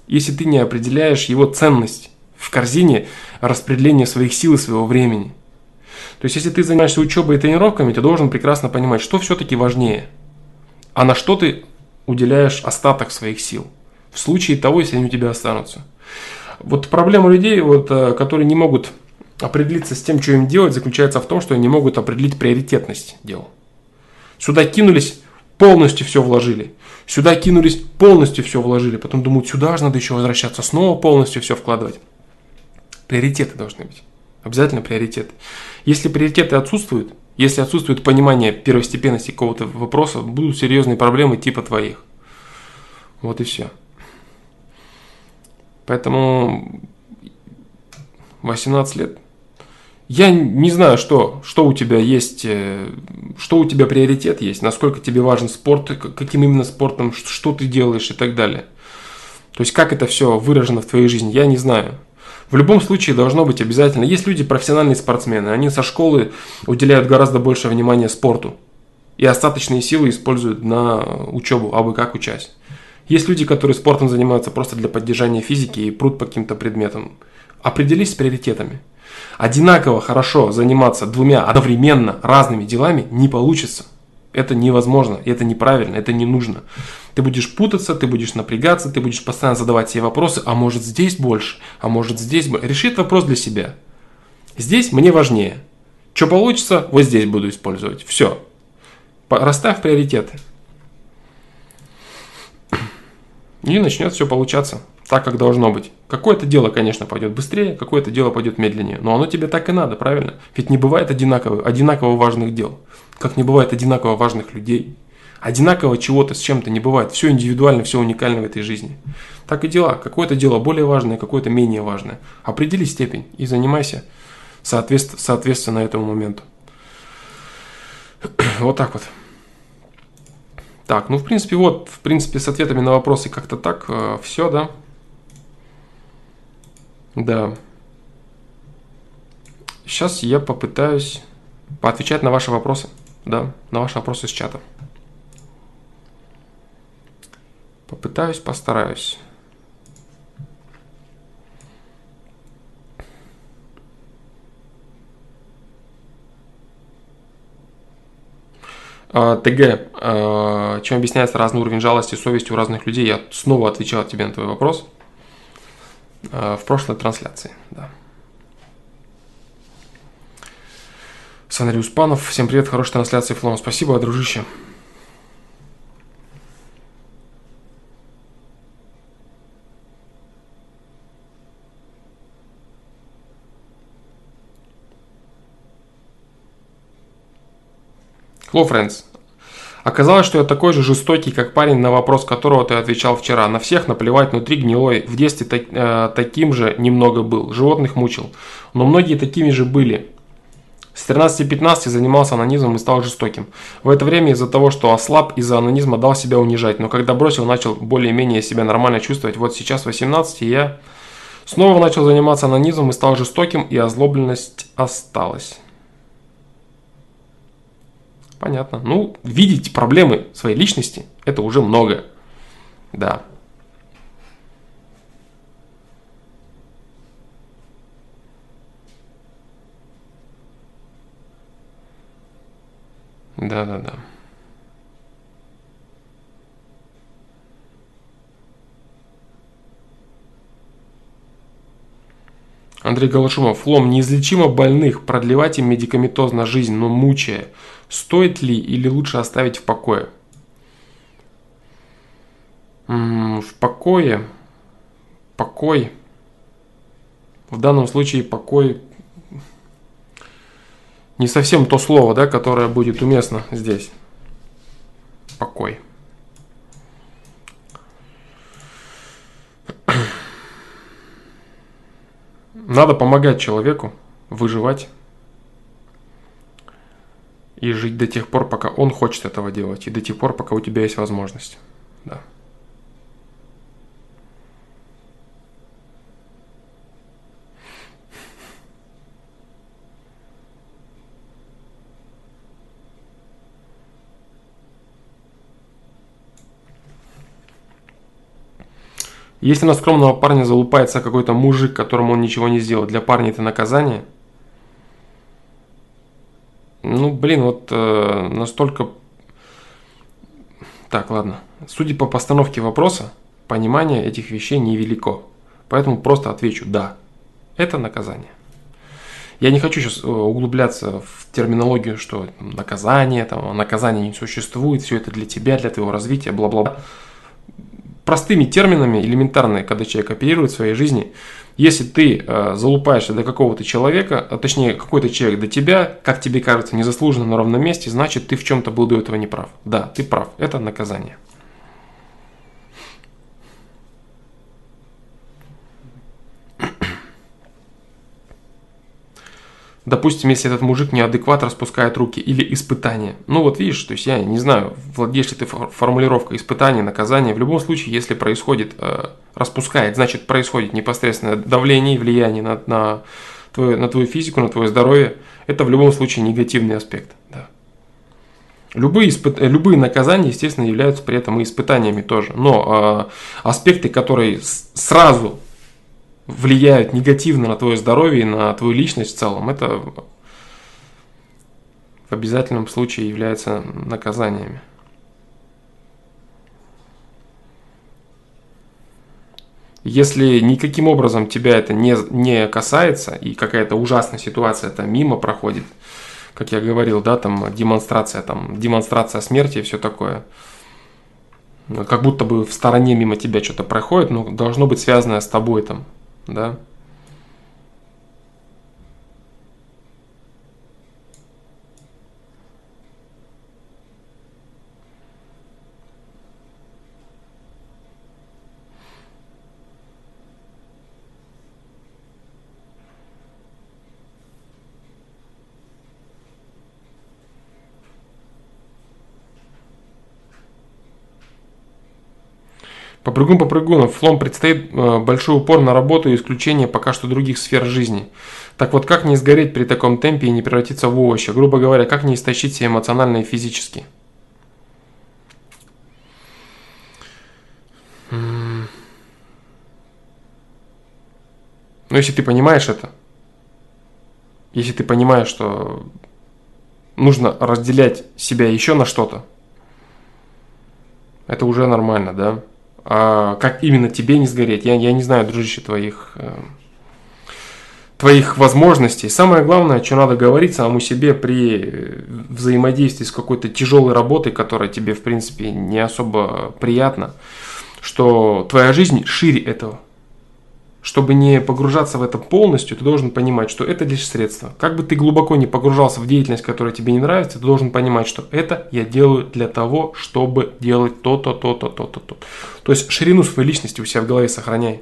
если ты не определяешь его ценность в корзине распределения своих сил и своего времени. То есть, если ты занимаешься учебой и тренировками, ты должен прекрасно понимать, что все-таки важнее, а на что ты уделяешь остаток своих сил. В случае того, если они у тебя останутся. Вот проблема людей, вот, э, которые не могут определиться с тем, что им делать, заключается в том, что они не могут определить приоритетность дел. Сюда кинулись, полностью все вложили. Сюда кинулись, полностью все вложили. Потом думают, сюда же надо еще возвращаться, снова полностью все вкладывать. Приоритеты должны быть. Обязательно приоритеты. Если приоритеты отсутствуют, если отсутствует понимание первостепенности какого-то вопроса, будут серьезные проблемы типа твоих. Вот и все. Поэтому 18 лет. Я не знаю, что, что у тебя есть, э, что у тебя приоритет есть, насколько тебе важен спорт, каким именно спортом, что ты делаешь и так далее. То есть как это все выражено в твоей жизни, я не знаю. В любом случае должно быть обязательно. Есть люди, профессиональные спортсмены, они со школы уделяют гораздо больше внимания спорту. И остаточные силы используют на учебу, а вы как учась. Есть люди, которые спортом занимаются просто для поддержания физики и прут по каким-то предметам. Определись с приоритетами. Одинаково хорошо заниматься двумя одновременно разными делами не получится. Это невозможно, это неправильно, это не нужно. Ты будешь путаться, ты будешь напрягаться, ты будешь постоянно задавать себе вопросы, а может здесь больше, а может здесь больше. Реши этот вопрос для себя. Здесь мне важнее. Что получится, вот здесь буду использовать. Все. Расставь приоритеты. И начнет все получаться так, как должно быть. Какое-то дело, конечно, пойдет быстрее, какое-то дело пойдет медленнее. Но оно тебе так и надо, правильно? Ведь не бывает одинаково, одинаково важных дел. Как не бывает одинаково важных людей. Одинаково чего-то с чем-то не бывает. Все индивидуально, все уникально в этой жизни. Так и дела. Какое-то дело более важное, какое-то менее важное. Определи степень и занимайся соответственно, соответственно этому моменту. [clears throat] Вот так вот. Так, ну в принципе вот, в принципе с ответами на вопросы как-то так э, все, да. Да. Сейчас я попытаюсь поотвечать на ваши вопросы. Да, на ваши вопросы с чата. Попытаюсь, постараюсь. А, ТГ. А, чем объясняется разный уровень жалости и совести у разных людей? Я снова отвечал тебе на твой вопрос Э, в прошлой трансляции. Да. Сандрей Успанов. Всем привет, хорошей трансляции, Флом. Спасибо, дружище. Hello, friends. Оказалось, что я такой же жестокий, как парень, на вопрос которого ты отвечал вчера. На всех наплевать, внутри гнилой. В детстве так, э, таким же немного был. Животных мучил. Но многие такими же были. С 13-15 занимался анонизмом и стал жестоким. В это время из-за того, что ослаб, из-за анонизма дал себя унижать. Но когда бросил, начал более-менее себя нормально чувствовать. Вот сейчас 18 я снова начал заниматься анонизмом и стал жестоким, и озлобленность осталась. Понятно. Ну, видеть проблемы своей личности – это уже много. Да. Да, да, да. Андрей Галашумов. Флом. Неизлечимо больных. Продлевать им медикаментозно жизнь, но мучая. Стоит ли или лучше оставить в покое? В покое. Покой. В данном случае покой не совсем то слово, да, которое будет уместно здесь. Покой. Надо помогать человеку выживать и жить до тех пор, пока он хочет этого делать, и до тех пор, пока у тебя есть возможность. Да. Если на скромного парня залупается какой-то мужик, которому он ничего не сделал, для парня это наказание? Ну, блин, вот э, настолько... Так, ладно. Судя по постановке вопроса, понимание этих вещей невелико. Поэтому просто отвечу «да». Это наказание. Я не хочу сейчас э, углубляться в терминологию, что наказание, там, наказание не существует, все это для тебя, для твоего развития, бла-бла-бла простыми терминами, элементарные, когда человек оперирует в своей жизни, если ты э, залупаешься до какого-то человека, а точнее какой-то человек до тебя, как тебе кажется, незаслуженно на ровном месте, значит ты в чем-то был до этого неправ. Да, ты прав, это наказание. Допустим, если этот мужик неадекват распускает руки или испытание. Ну вот видишь, то есть я не знаю, владеешь ли ты формулировкой испытание, наказание. В любом случае, если происходит, э, распускает, значит происходит непосредственное давление и влияние на, на, твою, на твою физику, на твое здоровье. Это в любом случае негативный аспект. Да. Любые, испыт... любые наказания, естественно, являются при этом и испытаниями тоже. Но э, аспекты, которые сразу влияют негативно на твое здоровье и на твою личность в целом, это в обязательном случае является наказаниями. Если никаким образом тебя это не, не касается, и какая-то ужасная ситуация там мимо проходит, как я говорил, да, там демонстрация, там демонстрация смерти и все такое, как будто бы в стороне мимо тебя что-то проходит, но должно быть связанное с тобой там, да. Попрыгун попрыгунов, флом предстоит э, большой упор на работу и исключение пока что других сфер жизни. Так вот, как не сгореть при таком темпе и не превратиться в овощи? Грубо говоря, как не истощить себя эмоционально и физически? Ну, если ты понимаешь это, если ты понимаешь, что нужно разделять себя еще на что-то, это уже нормально, да? А как именно тебе не сгореть? Я, я не знаю, дружище, твоих э, твоих возможностей. Самое главное, что надо говорить самому себе при э, взаимодействии с какой-то тяжелой работой, которая тебе, в принципе, не особо приятна, что твоя жизнь шире этого. Чтобы не погружаться в это полностью, ты должен понимать, что это лишь средство. Как бы ты глубоко не погружался в деятельность, которая тебе не нравится, ты должен понимать, что это я делаю для того, чтобы делать то-то, то-то, то-то, то. То есть ширину своей личности у себя в голове сохраняй.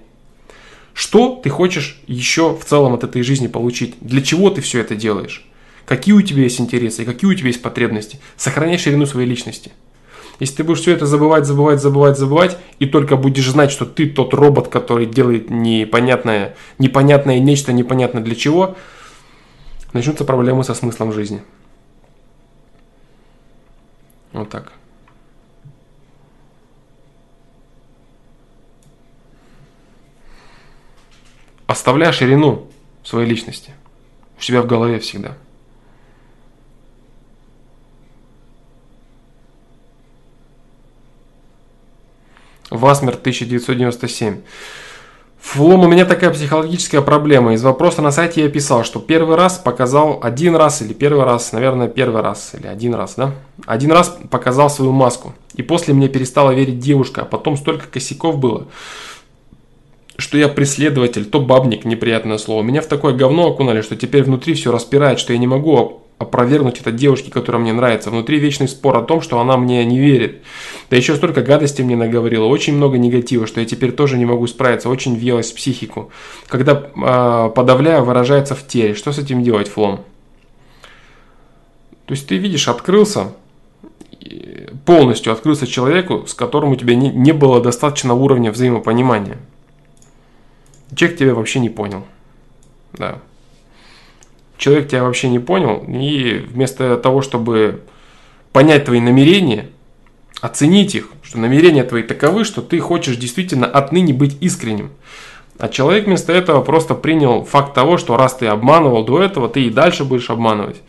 Что ты хочешь еще в целом от этой жизни получить? Для чего ты все это делаешь? Какие у тебя есть интересы, какие у тебя есть потребности? Сохраняй ширину своей личности. Если ты будешь все это забывать, забывать, забывать, забывать, и только будешь знать, что ты тот робот, который делает непонятное, непонятное нечто, непонятно для чего, начнутся проблемы со смыслом жизни. Вот так. Оставляй ширину своей личности у себя в голове всегда. Васмер 1997. Флом, у меня такая психологическая проблема. Из вопроса на сайте я писал, что первый раз показал один раз или первый раз, наверное, первый раз или один раз, да? Один раз показал свою маску. И после мне перестала верить девушка, а потом столько косяков было что я преследователь, то бабник, неприятное слово. Меня в такое говно окунали, что теперь внутри все распирает, что я не могу опровергнуть это девушке, которая мне нравится. Внутри вечный спор о том, что она мне не верит. Да еще столько гадости мне наговорила, очень много негатива, что я теперь тоже не могу справиться, очень въелась в психику. Когда э, подавляю, выражается в теле. Что с этим делать, Флом? То есть ты видишь, открылся, полностью открылся человеку, с которым у тебя не, не было достаточно уровня взаимопонимания. Человек тебя вообще не понял. Да. Человек тебя вообще не понял, и вместо того, чтобы понять твои намерения, оценить их, что намерения твои таковы, что ты хочешь действительно отныне быть искренним. А человек вместо этого просто принял факт того, что раз ты обманывал до этого, ты и дальше будешь обманывать.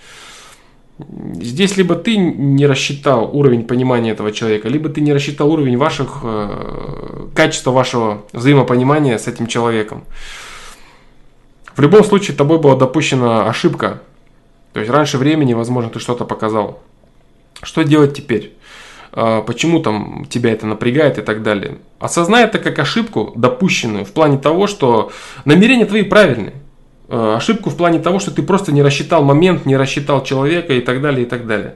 Здесь либо ты не рассчитал уровень понимания этого человека, либо ты не рассчитал уровень ваших, э, качества вашего взаимопонимания с этим человеком. В любом случае, тобой была допущена ошибка. То есть раньше времени, возможно, ты что-то показал. Что делать теперь? Э, почему там тебя это напрягает и так далее? Осознай это как ошибку, допущенную, в плане того, что намерения твои правильные. Э, ошибку в плане того, что ты просто не рассчитал момент, не рассчитал человека и так далее, и так далее.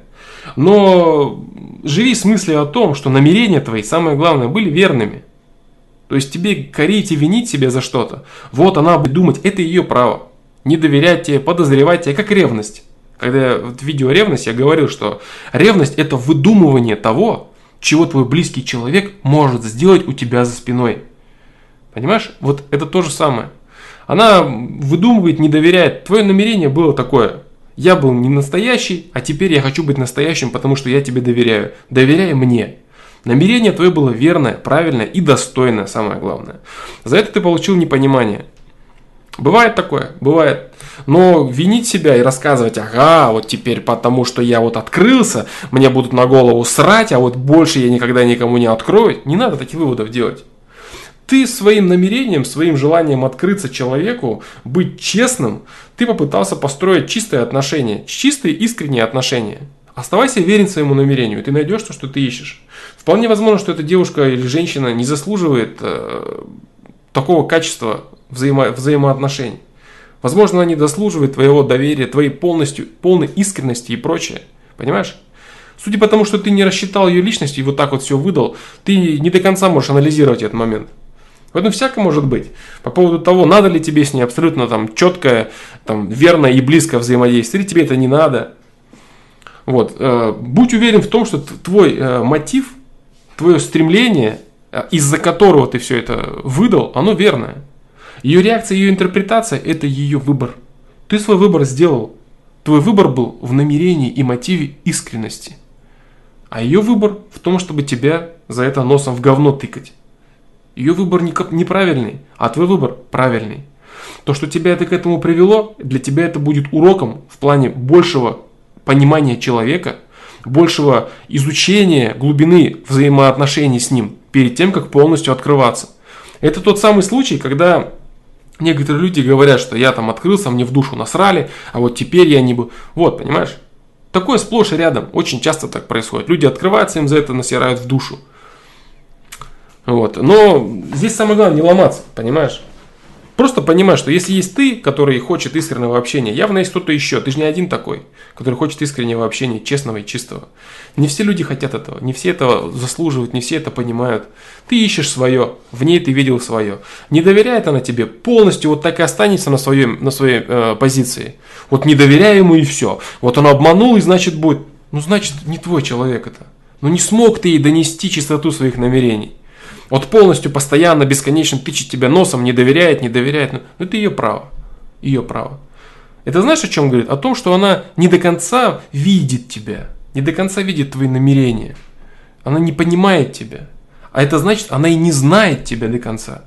Но живи с мыслью о том, что намерения твои, самое главное, были верными. То есть тебе корить и винить себя за что-то. Вот она будет думать, это ее право. Не доверять тебе, подозревать тебя, как ревность. Когда в видео ревность я говорил, что ревность это выдумывание того, чего твой близкий человек может сделать у тебя за спиной. Понимаешь? Вот это то же самое. Она выдумывает, не доверяет. Твое намерение было такое. Я был не настоящий, а теперь я хочу быть настоящим, потому что я тебе доверяю. Доверяй мне. Намерение твое было верное, правильное и достойное, самое главное. За это ты получил непонимание. Бывает такое, бывает. Но винить себя и рассказывать, ага, вот теперь потому что я вот открылся, мне будут на голову срать, а вот больше я никогда никому не открою, не надо таких выводов делать. Ты своим намерением, своим желанием открыться человеку, быть честным, ты попытался построить чистые отношения, чистые искренние отношения. Оставайся верен своему намерению, ты найдешь то, что ты ищешь. Вполне возможно, что эта девушка или женщина не заслуживает э, такого качества взаимо взаимоотношений. Возможно, она не заслуживает твоего доверия, твоей полностью, полной искренности и прочее. Понимаешь? Судя по тому, что ты не рассчитал ее личность и вот так вот все выдал, ты не до конца можешь анализировать этот момент. Поэтому всякое может быть. По поводу того, надо ли тебе с ней абсолютно там четкое, там, верное и близкое взаимодействие, или тебе это не надо. Вот. Э, будь уверен в том, что твой э, мотив, твое стремление, э, из-за которого ты все это выдал, оно верное. Ее реакция, ее интерпретация – это ее выбор. Ты свой выбор сделал. Твой выбор был в намерении и мотиве искренности. А ее выбор в том, чтобы тебя за это носом в говно тыкать. Ее выбор неправильный, а твой выбор правильный. То, что тебя это к этому привело, для тебя это будет уроком в плане большего понимания человека, большего изучения глубины взаимоотношений с ним перед тем, как полностью открываться. Это тот самый случай, когда Некоторые люди говорят, что я там открылся, мне в душу насрали, а вот теперь я не буду. Вот, понимаешь? Такое сплошь и рядом. Очень часто так происходит. Люди открываются, им за это насирают в душу. Вот. Но здесь самое главное не ломаться, понимаешь? Просто понимай, что если есть ты, который хочет искреннего общения, явно есть кто-то еще. Ты же не один такой, который хочет искреннего общения, честного и чистого. Не все люди хотят этого, не все этого заслуживают, не все это понимают. Ты ищешь свое, в ней ты видел свое. Не доверяет она тебе, полностью вот так и останется на, своем, на своей э, позиции. Вот не доверяй ему и все. Вот он обманул и значит будет. Ну значит не твой человек это. Ну не смог ты ей донести чистоту своих намерений. Вот полностью, постоянно, бесконечно тычет тебя носом, не доверяет, не доверяет. Ну, это ее право. Ее право. Это знаешь, о чем говорит? О том, что она не до конца видит тебя, не до конца видит твои намерения. Она не понимает тебя. А это значит, она и не знает тебя до конца.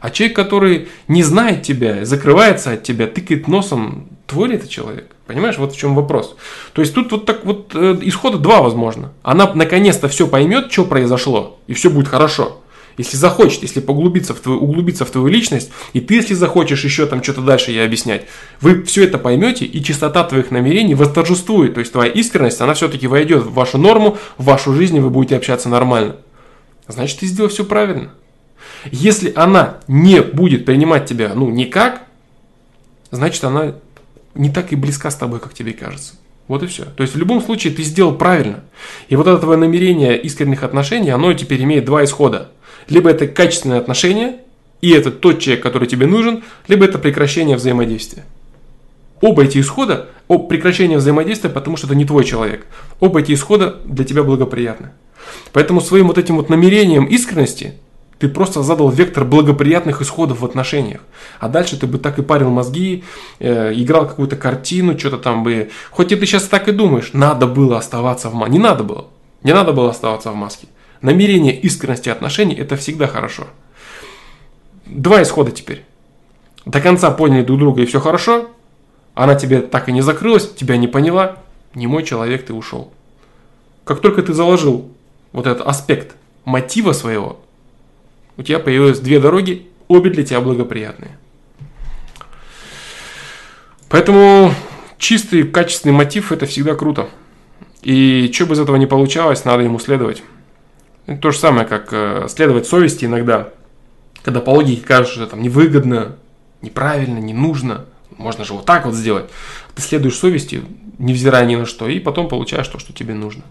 А человек, который не знает тебя, закрывается от тебя, тыкает носом, твой ли это человек? Понимаешь, вот в чем вопрос. То есть тут вот так вот э, исхода два возможно. Она наконец-то все поймет, что произошло, и все будет хорошо если захочет, если поглубиться в твою, углубиться в твою личность, и ты, если захочешь еще там что-то дальше ей объяснять, вы все это поймете, и чистота твоих намерений восторжествует. То есть твоя искренность, она все-таки войдет в вашу норму, в вашу жизнь, и вы будете общаться нормально. Значит, ты сделал все правильно. Если она не будет принимать тебя, ну, никак, значит, она не так и близка с тобой, как тебе кажется. Вот и все. То есть в любом случае ты сделал правильно. И вот это твое намерение искренних отношений, оно теперь имеет два исхода. Либо это качественные отношения, и это тот человек, который тебе нужен, либо это прекращение взаимодействия. Оба эти исхода, об прекращение взаимодействия, потому что это не твой человек. Оба эти исхода для тебя благоприятны. Поэтому своим вот этим вот намерением искренности ты просто задал вектор благоприятных исходов в отношениях. А дальше ты бы так и парил мозги, э, играл какую-то картину, что-то там бы... Хоть и ты сейчас так и думаешь, надо было оставаться в маске. Не надо было. Не надо было оставаться в маске. Намерение искренности отношений – это всегда хорошо. Два исхода теперь. До конца поняли друг друга и все хорошо. Она тебе так и не закрылась, тебя не поняла. Не мой человек, ты ушел. Как только ты заложил вот этот аспект мотива своего, у тебя появилось две дороги, обе для тебя благоприятные. Поэтому чистый, качественный мотив – это всегда круто. И что бы из этого не получалось, надо ему следовать. То же самое, как э, следовать совести иногда, когда по логике кажется, что там невыгодно, неправильно, не нужно. Можно же вот так вот сделать. Ты следуешь совести, невзирая ни на что, и потом получаешь то, что тебе нужно.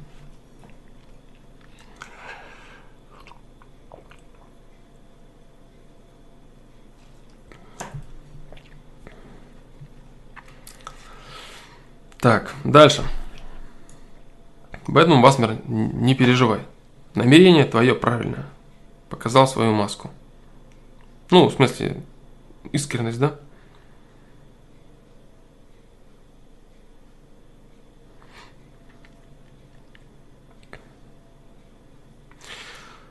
Так, дальше. Бэтмен Басмер, не переживай. Намерение твое правильное. Показал свою маску. Ну, в смысле, искренность, да?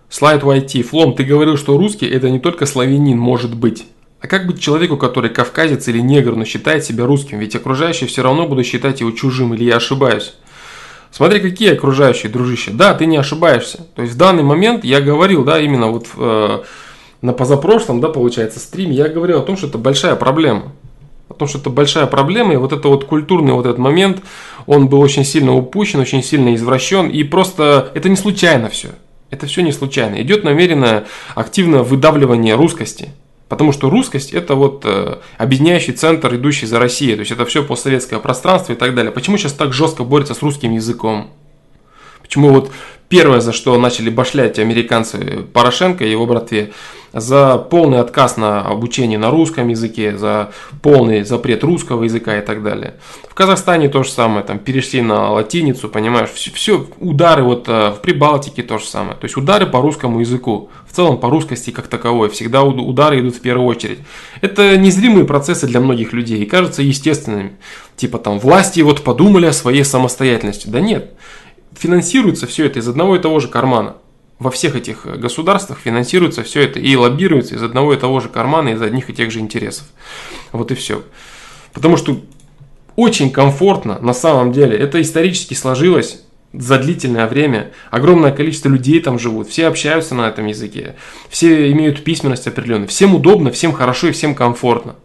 Слайд YT. Флом, ты говорил, что русский это не только славянин может быть. А как быть человеку, который кавказец или негр, но считает себя русским? Ведь окружающие все равно будут считать его чужим, или я ошибаюсь? Смотри, какие окружающие, дружище. Да, ты не ошибаешься. То есть в данный момент я говорил, да, именно вот э, на позапрошлом, да, получается, стриме, я говорил о том, что это большая проблема. О том, что это большая проблема, и вот это вот культурный вот этот момент, он был очень сильно упущен, очень сильно извращен, и просто это не случайно все. Это все не случайно. Идет намеренное активное выдавливание русскости. Потому что русскость это вот э, объединяющий центр, идущий за Россией. То есть это все постсоветское пространство и так далее. Почему сейчас так жестко борется с русским языком? Почему вот первое, за что начали башлять американцы Порошенко и его братве, за полный отказ на обучение на русском языке, за полный запрет русского языка и так далее. В Казахстане то же самое, там перешли на латиницу, понимаешь, все, все удары вот э, в Прибалтике то же самое. То есть удары по русскому языку, в целом по русскости как таковой, всегда удары идут в первую очередь. Это незримые процессы для многих людей и кажутся естественными. Типа там власти вот подумали о своей самостоятельности. Да нет, финансируется все это из одного и того же кармана во всех этих государствах финансируется все это и лоббируется из одного и того же кармана, из одних и тех же интересов. Вот и все. Потому что очень комфортно, на самом деле, это исторически сложилось, за длительное время. Огромное количество людей там живут, все общаются на этом языке, все имеют письменность определенную, всем удобно, всем хорошо и всем комфортно.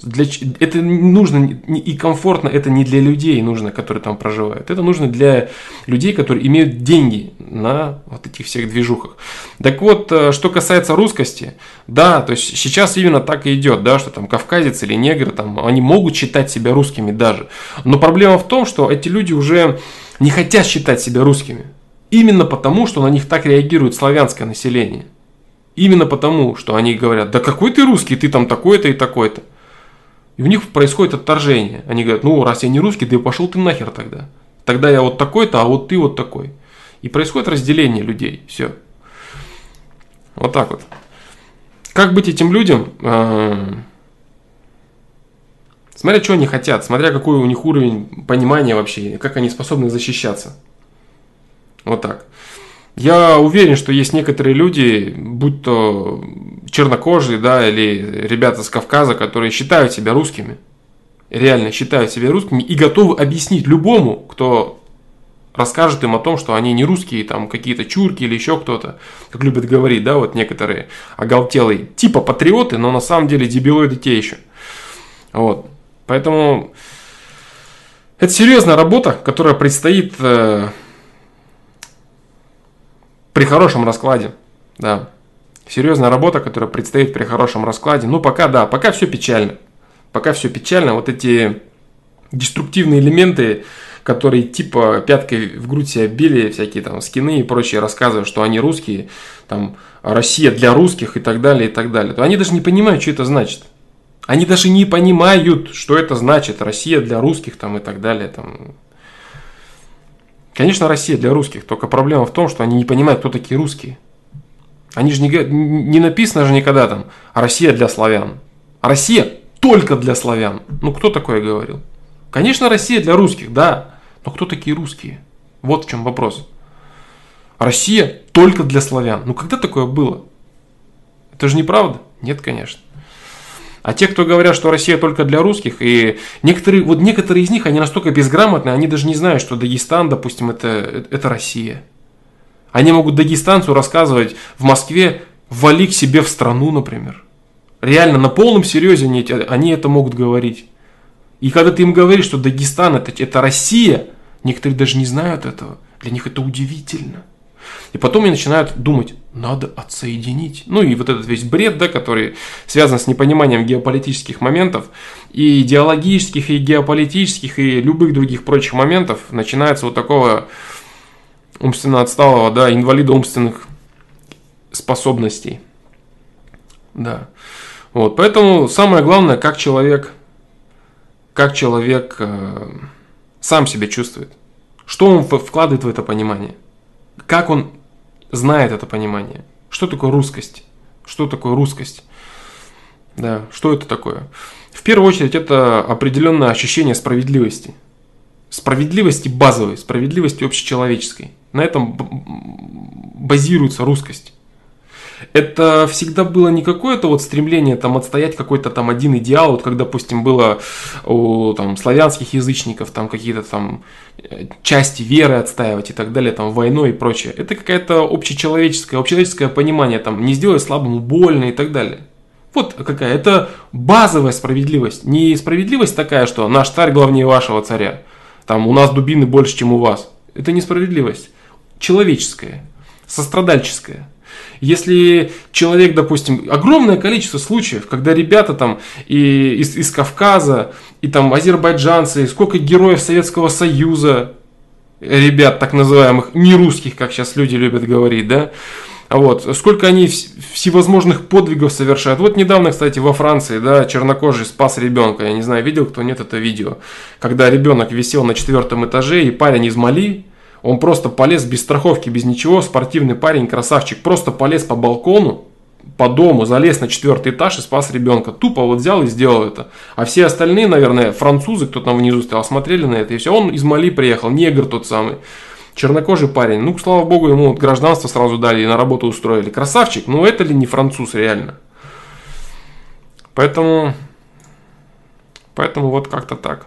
Для, это нужно и комфортно, это не для людей нужно, которые там проживают. Это нужно для людей, которые имеют деньги на вот этих всех движухах. Так вот, э, что касается русскости, да, то есть сейчас именно так и идет, да, что там кавказец или негр, там, они могут считать себя русскими даже. Но проблема в том, что эти люди уже не хотят считать себя русскими. Именно потому, что на них так реагирует славянское население. Именно потому, что они говорят, да какой ты русский, ты там такой-то и такой-то. И у них происходит отторжение. Они говорят, ну раз я не русский, да и пошел ты нахер тогда. Тогда я вот такой-то, а вот ты вот такой. И происходит разделение людей. Все. Вот так вот. Как быть этим людям? А, смотря что они хотят, смотря какой у них уровень понимания вообще, как они способны защищаться. Вот так. Я уверен, что есть некоторые люди, будь то чернокожие, да, или ребята с Кавказа, которые считают себя русскими, реально считают себя русскими и готовы объяснить любому, кто расскажет им о том, что они не русские, там какие-то чурки или еще кто-то, как любят говорить, да, вот некоторые оголтелые, типа патриоты, но на самом деле дебилоиды те еще. Вот. Поэтому это серьезная работа, которая предстоит э, при хорошем раскладе, да. Серьезная работа, которая предстоит при хорошем раскладе. Ну, пока, да, пока все печально. Пока все печально. Вот эти деструктивные элементы, которые типа пяткой в грудь себя били, всякие там скины и прочие рассказывают, что они русские, там Россия для русских и так далее, и так далее, то они даже не понимают, что это значит. Они даже не понимают, что это значит Россия для русских там и так далее. Там. Конечно, Россия для русских, только проблема в том, что они не понимают, кто такие русские. Они же не, не написано же никогда там «Россия для славян». Россия только для славян. Ну, кто такое говорил? Конечно, Россия для русских, да. Но кто такие русские? Вот в чем вопрос. Россия только для славян. Ну, когда такое было? Это же неправда? Нет, конечно. А те, кто говорят, что Россия только для русских, и некоторые, вот некоторые из них, они настолько безграмотны, они даже не знают, что Дагестан, допустим, это, это Россия. Они могут дагестанцу рассказывать в Москве, вали к себе в страну, например. Реально, на полном серьезе они, они это могут говорить. И когда ты им говоришь, что Дагестан это, это Россия, некоторые даже не знают этого. Для них это удивительно. И потом они начинают думать, надо отсоединить. Ну и вот этот весь бред, да, который связан с непониманием геополитических моментов, и идеологических, и геополитических, и любых других прочих моментов, начинается вот такого умственно отсталого, да, инвалида умственных способностей. Да. Вот, поэтому самое главное, как человек, как человек э, сам себя чувствует. Что он вкладывает в это понимание. Как он знает это понимание. Что такое русскость? Что такое русскость? Да, что это такое? В первую очередь это определенное ощущение справедливости. Справедливости базовой, справедливости общечеловеческой. На этом базируется русскость. Это всегда было не какое-то вот стремление там отстоять какой-то там один идеал, вот как, допустим, было у там славянских язычников, там какие-то там э, части веры отстаивать и так далее, там войной и прочее. Это какая-то общечеловеческое, общечеловеческое понимание, там не сделай слабому больно и так далее. Вот какая, это базовая справедливость. Не справедливость такая, что наш царь главнее вашего царя. Там у нас дубины больше, чем у вас. Это несправедливость человеческое, сострадальческое. Если человек, допустим, огромное количество случаев, когда ребята там и из, из Кавказа, и там азербайджанцы, и сколько героев Советского Союза, ребят так называемых, не русских, как сейчас люди любят говорить, да, вот, сколько они всевозможных подвигов совершают. Вот недавно, кстати, во Франции, да, чернокожий спас ребенка. Я не знаю, видел кто нет это видео. Когда ребенок висел на четвертом этаже, и парень из Мали, он просто полез без страховки, без ничего, спортивный парень, красавчик, просто полез по балкону, по дому, залез на четвертый этаж и спас ребенка. Тупо вот взял и сделал это. А все остальные, наверное, французы, кто там внизу стоял, смотрели на это, и все. Он из Мали приехал, негр тот самый. Чернокожий парень. Ну, слава богу, ему вот гражданство сразу дали и на работу устроили. Красавчик. Ну, это ли не француз реально? Поэтому... Поэтому вот как-то так.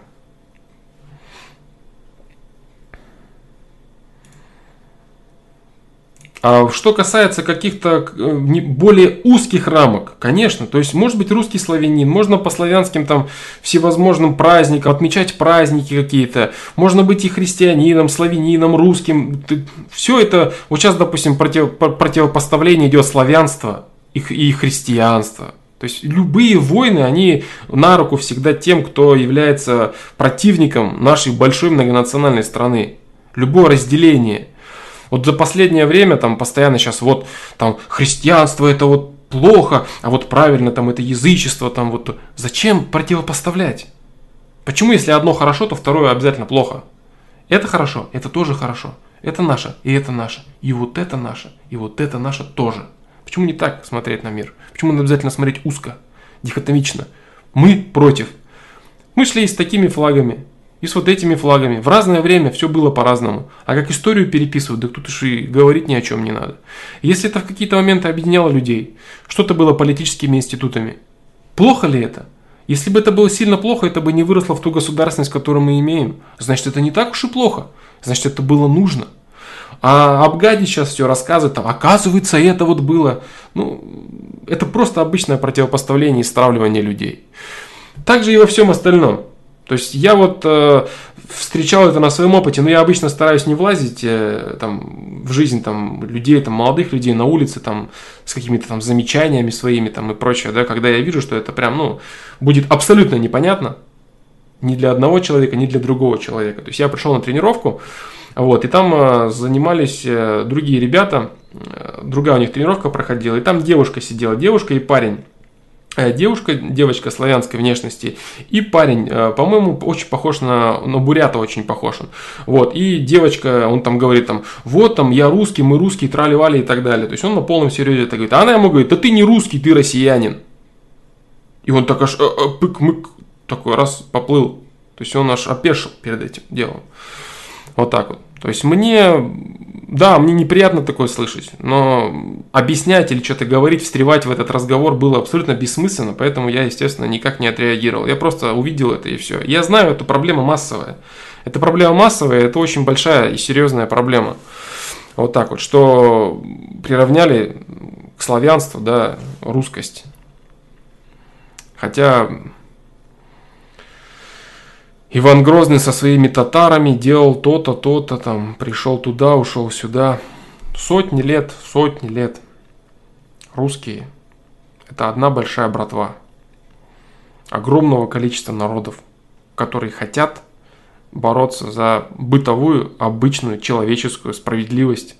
А что касается каких-то э, более узких рамок, конечно, то есть может быть русский славянин, можно по славянским там всевозможным праздникам отмечать праздники какие-то, можно быть и христианином, славянином, русским, все это, вот сейчас, допустим, против, противопоставление идет славянство и, и христианство, то есть любые войны, они на руку всегда тем, кто является противником нашей большой многонациональной страны. Любое разделение. Вот за последнее время там постоянно сейчас вот там христианство это вот плохо, а вот правильно там это язычество, там вот зачем противопоставлять? Почему если одно хорошо, то второе обязательно плохо? Это хорошо, это тоже хорошо. Это наше, и это наше. И вот это наше, и вот это наше тоже. Почему не так смотреть на мир? Почему надо обязательно смотреть узко, дихотомично? Мы против. Мы шли с такими флагами, и с вот этими флагами. В разное время все было по-разному. А как историю переписывают, да тут уж и говорить ни о чем не надо. Если это в какие-то моменты объединяло людей, что-то было политическими институтами, плохо ли это? Если бы это было сильно плохо, это бы не выросло в ту государственность, которую мы имеем. Значит, это не так уж и плохо. Значит, это было нужно. А Абгади сейчас все рассказывает, там, оказывается, это вот было. Ну, это просто обычное противопоставление и стравливание людей. Также и во всем остальном. То есть я вот э, встречал это на своем опыте, но я обычно стараюсь не влазить э, там, в жизнь там, людей, там, молодых людей на улице там, с какими-то там замечаниями своими там, и прочее, да, когда я вижу, что это прям ну, будет абсолютно непонятно ни для одного человека, ни для другого человека. То есть я пришел на тренировку, вот, и там э, занимались э, другие ребята, э, другая у них тренировка проходила, и там девушка сидела, девушка и парень. Девушка, девочка славянской внешности, и парень, по-моему, очень похож на, на бурята, очень похож он. Вот, и девочка, он там говорит там, вот там, я русский, мы русские, трали-вали и так далее. То есть он на полном серьезе это говорит. А она ему говорит, да ты не русский, ты россиянин. И он так аж пык-мык, такой раз поплыл. То есть он аж опешил перед этим делом. Вот так вот. То есть мне, да, мне неприятно такое слышать, но объяснять или что-то говорить, встревать в этот разговор было абсолютно бессмысленно, поэтому я, естественно, никак не отреагировал. Я просто увидел это и все. Я знаю, это проблема массовая. Это проблема массовая, это очень большая и серьезная проблема. Вот так вот, что приравняли к славянству, да, русскость. Хотя Иван Грозный со своими татарами делал то-то, то-то, там, пришел туда, ушел сюда. Сотни лет, сотни лет. Русские – это одна большая братва. Огромного количества народов, которые хотят бороться за бытовую, обычную, человеческую справедливость,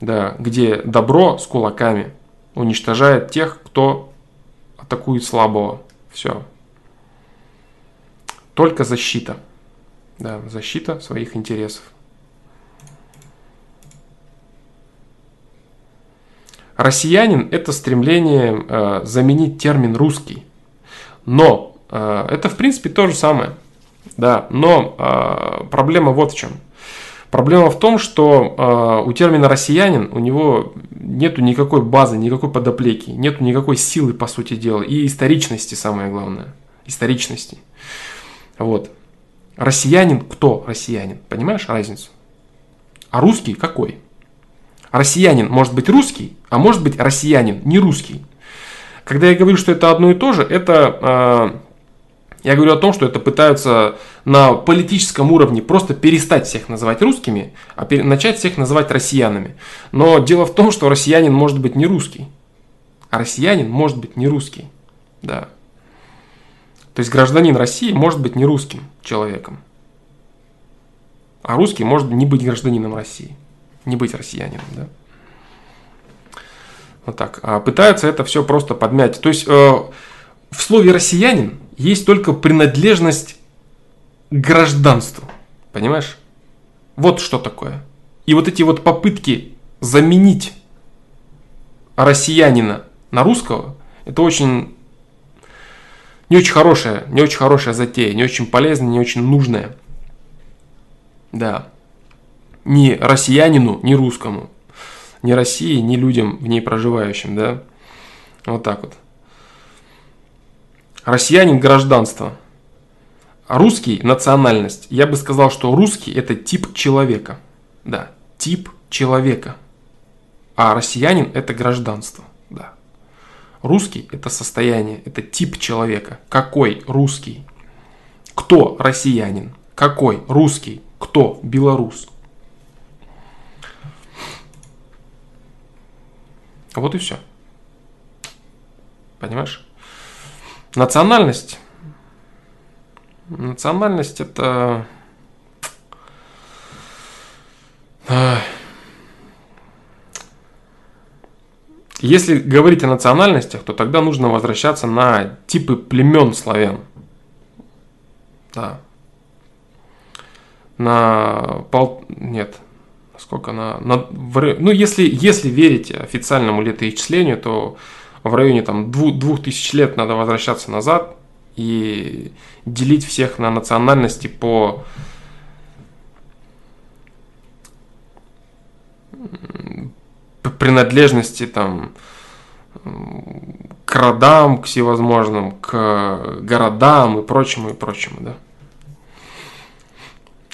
да, где добро с кулаками уничтожает тех, кто атакует слабого. Все, только защита. Да, защита своих интересов. Россиянин – это стремление э, заменить термин русский. Но э, это, в принципе, то же самое. Да, но э, проблема вот в чем. Проблема в том, что э, у термина россиянин у него нету никакой базы, никакой подоплеки, нету никакой силы, по сути дела, и историчности, самое главное. Историчности. Вот. Россиянин кто россиянин? Понимаешь разницу? А русский какой? Россиянин может быть русский, а может быть россиянин не русский. Когда я говорю, что это одно и то же, это э, я говорю о том, что это пытаются на политическом уровне просто перестать всех называть русскими, а начать всех называть россиянами. Но дело в том, что россиянин может быть не русский, а россиянин может быть не русский. Да. То есть гражданин России может быть не русским человеком. А русский может не быть гражданином России. Не быть россиянином, да? Вот так. А пытаются это все просто подмять. То есть э, в слове россиянин есть только принадлежность к гражданству. Понимаешь? Вот что такое. И вот эти вот попытки заменить россиянина на русского, это очень не очень хорошая, не очень хорошая затея, не очень полезная, не очень нужная. Да. Ни россиянину, ни русскому. Ни России, ни людям в ней проживающим, да. Вот так вот. Россиянин – гражданство. Русский – национальность. Я бы сказал, что русский – это тип человека. Да, тип человека. А россиянин – это гражданство. Русский – это состояние, это тип человека. Какой русский? Кто россиянин? Какой русский? Кто белорус? Вот и все. Понимаешь? Национальность. Национальность это... Если говорить о национальностях, то тогда нужно возвращаться на типы племен славян. Да. На пол... Нет. Сколько на... на... Ну, если, если верить официальному летоисчислению, то в районе там двух, двух тысяч лет надо возвращаться назад и делить всех на национальности по принадлежности там к родам, к всевозможным, к городам и прочему, и прочему, да.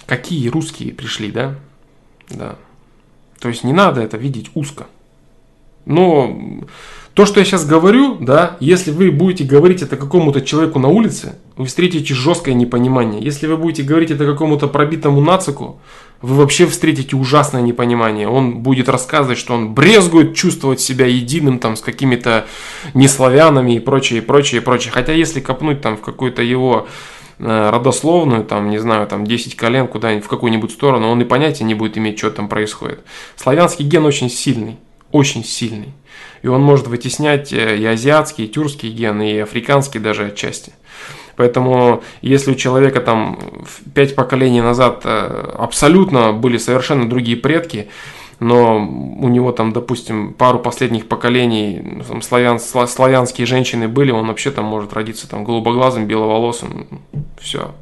Какие русские пришли, да? Да. То есть не надо это видеть узко. Но то, что я сейчас говорю, да, если вы будете говорить это какому-то человеку на улице, вы встретите жесткое непонимание. Если вы будете говорить это какому-то пробитому нацику, вы вообще встретите ужасное непонимание. Он будет рассказывать, что он брезгует чувствовать себя единым там с какими-то неславянами и прочее, и прочее, и прочее. Хотя если копнуть там в какую-то его э, родословную, там, не знаю, там 10 колен куда-нибудь в какую-нибудь сторону, он и понятия не будет иметь, что там происходит. Славянский ген очень сильный, очень сильный. И он может вытеснять э, и азиатские, и тюркские гены, и африканские даже отчасти. Поэтому, если у человека там пять поколений назад э, абсолютно были совершенно другие предки, но у него там, допустим, пару последних поколений там, славян, славянские женщины были, он вообще там может родиться там голубоглазым, беловолосым, все,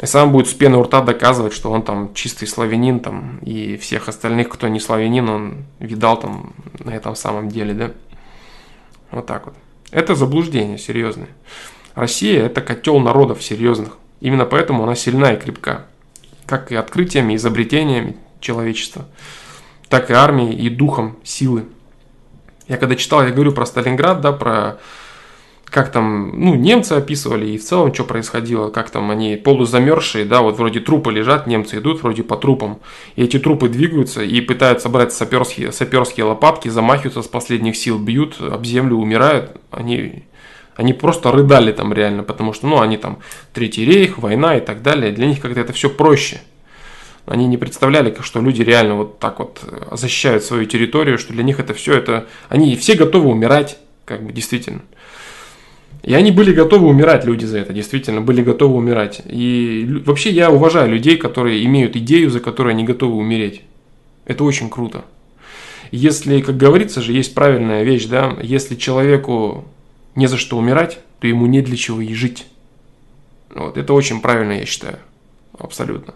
и сам будет с пены у рта доказывать, что он там чистый славянин, там, и всех остальных, кто не славянин, он видал там на этом самом деле, да. Вот так вот. Это заблуждение серьезное. Россия – это котел народов серьезных. Именно поэтому она сильна и крепка. Как и открытиями, изобретениями человечества, так и армией и духом силы. Я когда читал, я говорю про Сталинград, да, про как там, ну, немцы описывали и в целом, что происходило, как там они полузамерзшие, да, вот вроде трупы лежат, немцы идут вроде по трупам, и эти трупы двигаются и пытаются брать саперские, саперские лопатки, замахиваются с последних сил, бьют об землю, умирают, они, они просто рыдали там реально, потому что, ну, они там Третий рейх, война и так далее, для них как-то это все проще. Они не представляли, что люди реально вот так вот защищают свою территорию, что для них это все это... Они все готовы умирать, как бы действительно. И они были готовы умирать, люди за это, действительно, были готовы умирать. И вообще я уважаю людей, которые имеют идею, за которой они готовы умереть. Это очень круто. Если, как говорится же, есть правильная вещь, да, если человеку не за что умирать, то ему не для чего и жить. Вот, это очень правильно, я считаю. Абсолютно.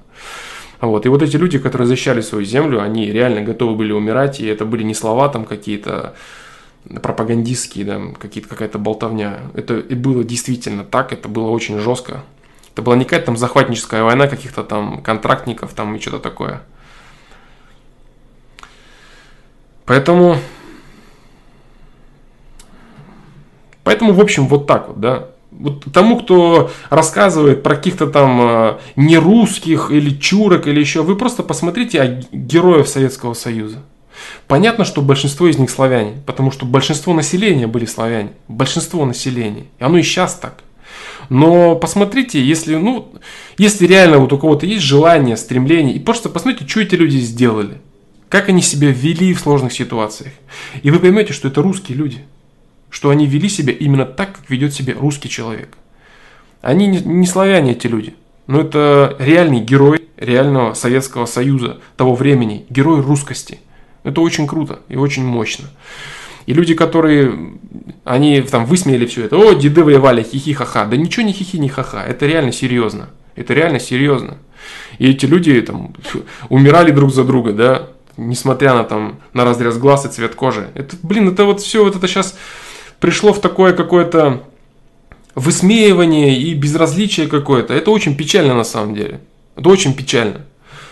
Вот. И вот эти люди, которые защищали свою землю, они реально готовы были умирать, и это были не слова там какие-то, пропагандистские, да, какие-то, какая-то болтовня. Это и было действительно так, это было очень жестко. Это была не какая-то там захватническая война каких-то там контрактников там и что-то такое. Поэтому, поэтому, в общем, вот так вот, да. Вот тому, кто рассказывает про каких-то там э, нерусских или чурок или еще, вы просто посмотрите героев Советского Союза. Понятно, что большинство из них славяне, потому что большинство населения были славяне. Большинство населения. И оно и сейчас так. Но посмотрите, если, ну, если реально вот у кого-то есть желание, стремление, и просто посмотрите, что эти люди сделали. Как они себя вели в сложных ситуациях. И вы поймете, что это русские люди. Что они вели себя именно так, как ведет себя русский человек. Они не, не славяне, эти люди. Но это реальный герой реального Советского Союза того времени. Герой русскости. Это очень круто и очень мощно. И люди, которые, они там высмеяли все это, о, деды воевали, хихи-ха-ха. Да ничего не хихи, не ха-ха, это реально серьезно. Это реально серьезно. И эти люди там умирали друг за друга, да, несмотря на там на разрез глаз и цвет кожи. Это, блин, это вот все вот это сейчас пришло в такое какое-то высмеивание и безразличие какое-то. Это очень печально на самом деле. Это очень печально.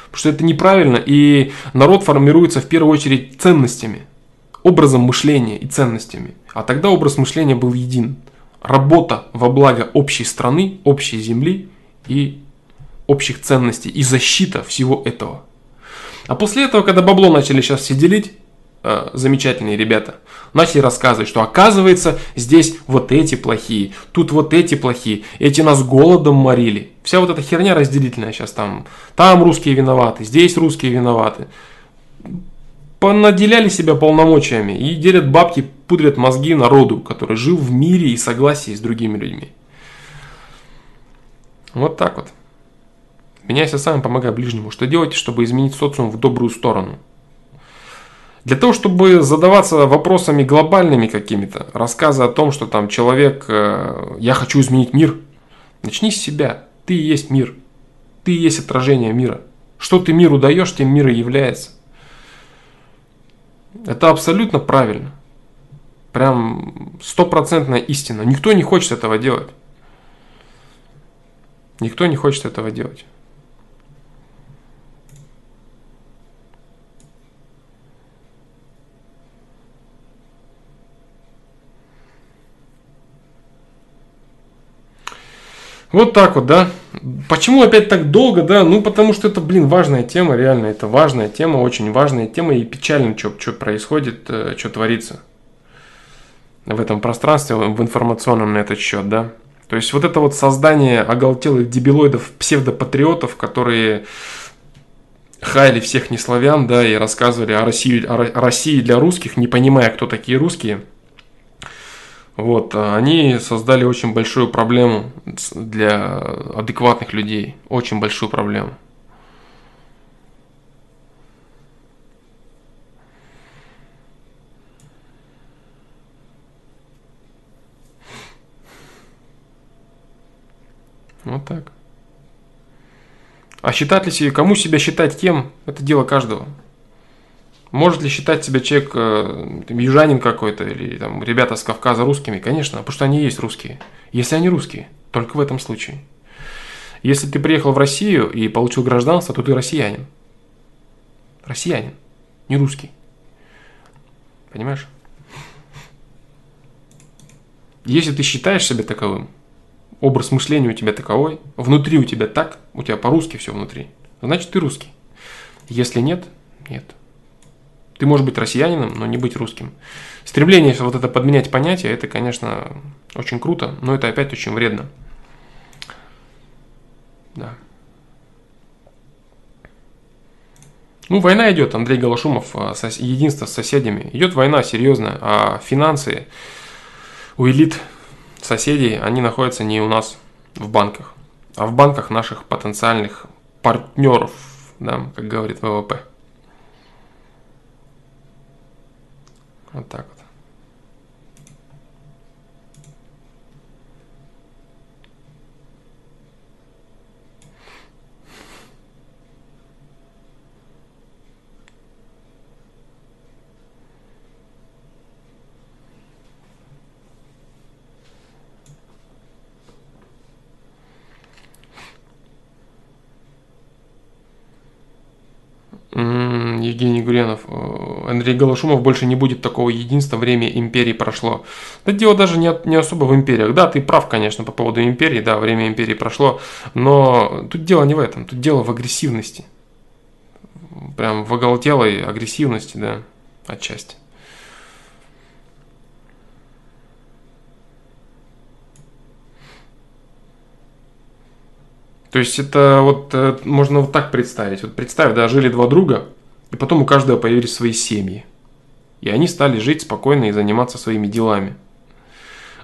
Потому что это неправильно, и народ формируется в первую очередь ценностями, образом мышления и ценностями. А тогда образ мышления был един. Работа во благо общей страны, общей земли и общих ценностей, и защита всего этого. А после этого, когда бабло начали сейчас все делить, э, замечательные ребята, начали рассказывать, что оказывается здесь вот эти плохие, тут вот эти плохие, эти нас голодом морили. Вся вот эта херня разделительная сейчас там, там русские виноваты, здесь русские виноваты. Понаделяли себя полномочиями и делят бабки, пудрят мозги народу, который жил в мире и согласии с другими людьми. Вот так вот. Меняйся сам, помогай ближнему. Что делать, чтобы изменить социум в добрую сторону? Для того, чтобы задаваться вопросами глобальными какими-то, рассказы о том, что там человек, э, я хочу изменить мир, начни с себя. Ты и есть мир. Ты и есть отражение мира. Что ты миру даешь, тем мир и является. Это абсолютно правильно. Прям стопроцентная истина. Никто не хочет этого делать. Никто не хочет этого делать. Вот так вот, да. Почему опять так долго, да? Ну, потому что это, блин, важная тема, реально, это важная тема, очень важная тема, и печально, что, происходит, э, что творится в этом пространстве, в информационном на этот счет, да. То есть вот это вот создание оголтелых дебилоидов, псевдопатриотов, которые хаяли всех неславян, да, и рассказывали о России, о России для русских, не понимая, кто такие русские – вот, а они создали очень большую проблему для адекватных людей. Очень большую проблему. Вот так. А считать ли себе, кому себя считать кем, это дело каждого. Может ли считать себя человек э, южанин какой-то или там ребята с Кавказа русскими? Конечно, потому что они есть русские. Если они русские, только в этом случае. Если ты приехал в Россию и получил гражданство, то ты россиянин. Россиянин, не русский. Понимаешь? Если ты считаешь себя таковым, образ мышления у тебя таковой, внутри у тебя так, у тебя по-русски все внутри, значит ты русский. Если нет, нет. Ты можешь быть россиянином, но не быть русским. Стремление вот это подменять понятия, это, конечно, очень круто, но это опять очень вредно. Да. Ну, война идет, Андрей Галашумов, а, единство с соседями. Идет война серьезная, а финансы у элит соседей, они находятся не у нас в банках, а в банках наших потенциальных партнеров, да, как говорит ВВП. Вот так вот. Евгений Гуренов, э, Андрей Голошумов, больше не будет такого единства, время империи прошло. Да дело даже не, не особо в империях. Да, ты прав, конечно, по поводу империи, да, время империи прошло, но тут дело не в этом, тут дело в агрессивности. Прям в оголтелой агрессивности, да, отчасти. То есть это вот э, можно вот так представить. Вот представь, да, жили два друга, и потом у каждого появились свои семьи. И они стали жить спокойно и заниматься своими делами.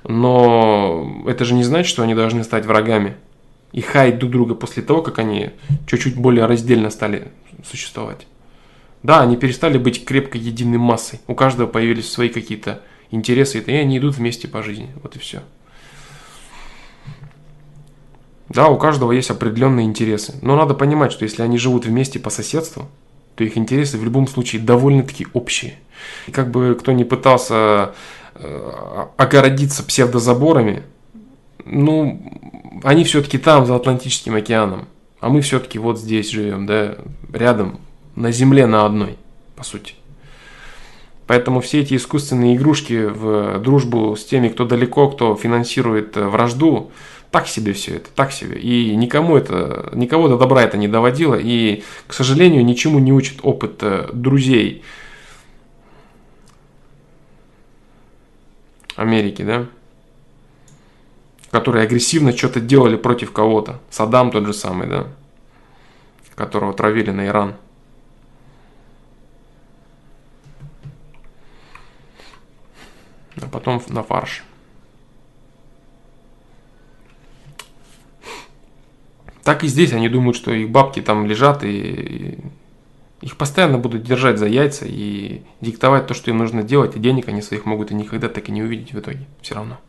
Но это же не значит, что они должны стать врагами и хаять друг друга после того, как они чуть-чуть более раздельно стали существовать. Да, они перестали быть крепко единой массой. У каждого появились свои какие-то интересы, и они идут вместе по жизни. Вот и все. Да, у каждого есть определенные интересы. Но надо понимать, что если они живут вместе по соседству, то их интересы в любом случае довольно-таки общие. И как бы кто ни пытался э, огородиться псевдозаборами, ну, они все-таки там, за Атлантическим океаном. А мы все-таки вот здесь живем, да, рядом, на земле на одной, по сути. Поэтому все эти искусственные игрушки в дружбу с теми, кто далеко, кто финансирует э, вражду, так себе все это, так себе. И никому это, никого до добра это не доводило. И, к сожалению, ничему не учит опыт э, друзей Америки, да? Которые агрессивно что-то делали против кого-то. Саддам тот же самый, да? Которого травили на Иран. а потом на фарш. Так и здесь они думают, что их бабки там лежат и их постоянно будут держать за яйца и диктовать то, что им нужно делать, и денег они своих могут и никогда так и не увидеть в итоге, все равно.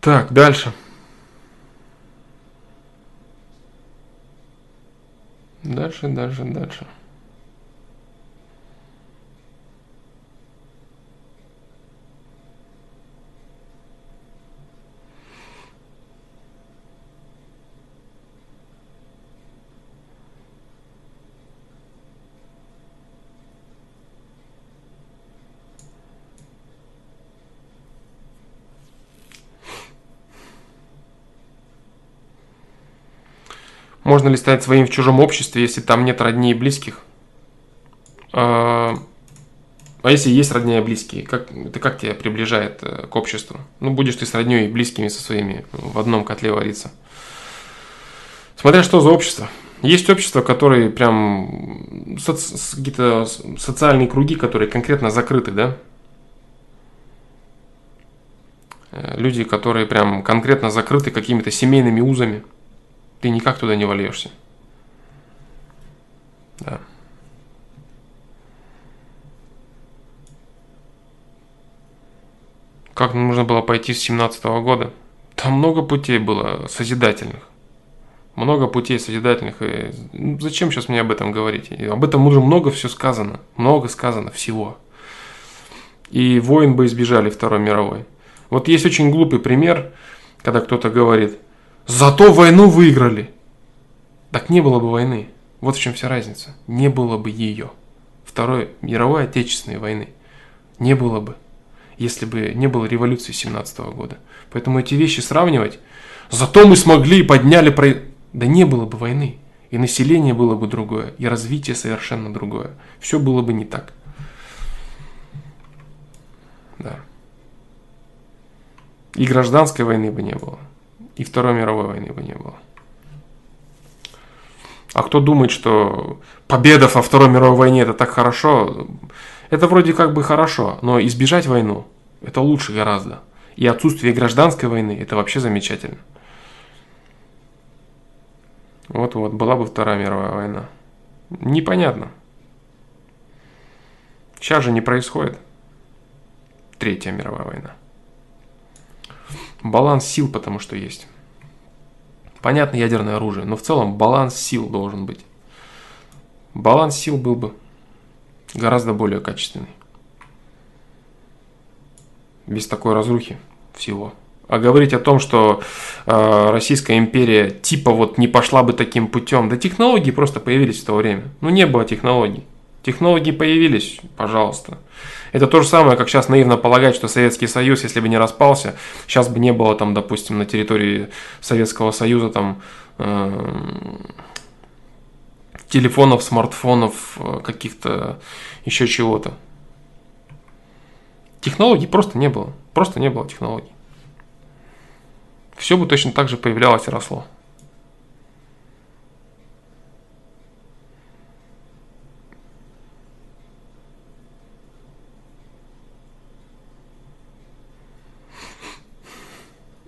Так, дальше. Дальше, дальше, дальше. Можно ли стать своим в чужом обществе, если там нет родней и близких? А, а если есть родня и близкие, как, это как тебя приближает э, к обществу? Ну, будешь ты с родней и близкими со своими в одном котле вариться. Смотря что за общество. Есть общества, которые прям соци- какие-то социальные круги, которые конкретно закрыты, да? Э, люди, которые прям конкретно закрыты какими-то семейными узами – ты никак туда не вольешься. Да. Как нужно было пойти с 17 -го года? Там много путей было созидательных. Много путей созидательных. И ну, зачем сейчас мне об этом говорить? И об этом уже много все сказано. Много сказано всего. И войн бы избежали Второй мировой. Вот есть очень глупый пример, когда кто-то говорит – Зато войну выиграли. Так не было бы войны. Вот в чем вся разница. Не было бы ее. Второй мировой отечественной войны. Не было бы. Если бы не было революции 17 года. Поэтому эти вещи сравнивать. Зато мы смогли и подняли... Про... Да не было бы войны. И население было бы другое. И развитие совершенно другое. Все было бы не так. Да. И гражданской войны бы не было и Второй мировой войны бы не было. А кто думает, что победа во Второй мировой войне это так хорошо, это вроде как бы хорошо, но избежать войну это лучше гораздо. И отсутствие гражданской войны это вообще замечательно. Вот-вот, была бы Вторая мировая война. Непонятно. Сейчас же не происходит Третья мировая война. Баланс сил потому что есть. Понятно, ядерное оружие, но в целом баланс сил должен быть. Баланс сил был бы гораздо более качественный. Без такой разрухи всего. А говорить о том, что э, Российская империя типа вот не пошла бы таким путем, да технологии просто появились в то время. Ну не было технологий. Технологии появились, пожалуйста. Это то же самое, как сейчас наивно полагать, что Советский Союз, если бы не распался, сейчас бы не было там, допустим, на территории Советского Союза там э, телефонов, смартфонов, э, каких-то еще чего-то. Технологий просто не было. Просто не было технологий. Все бы точно так же появлялось и росло.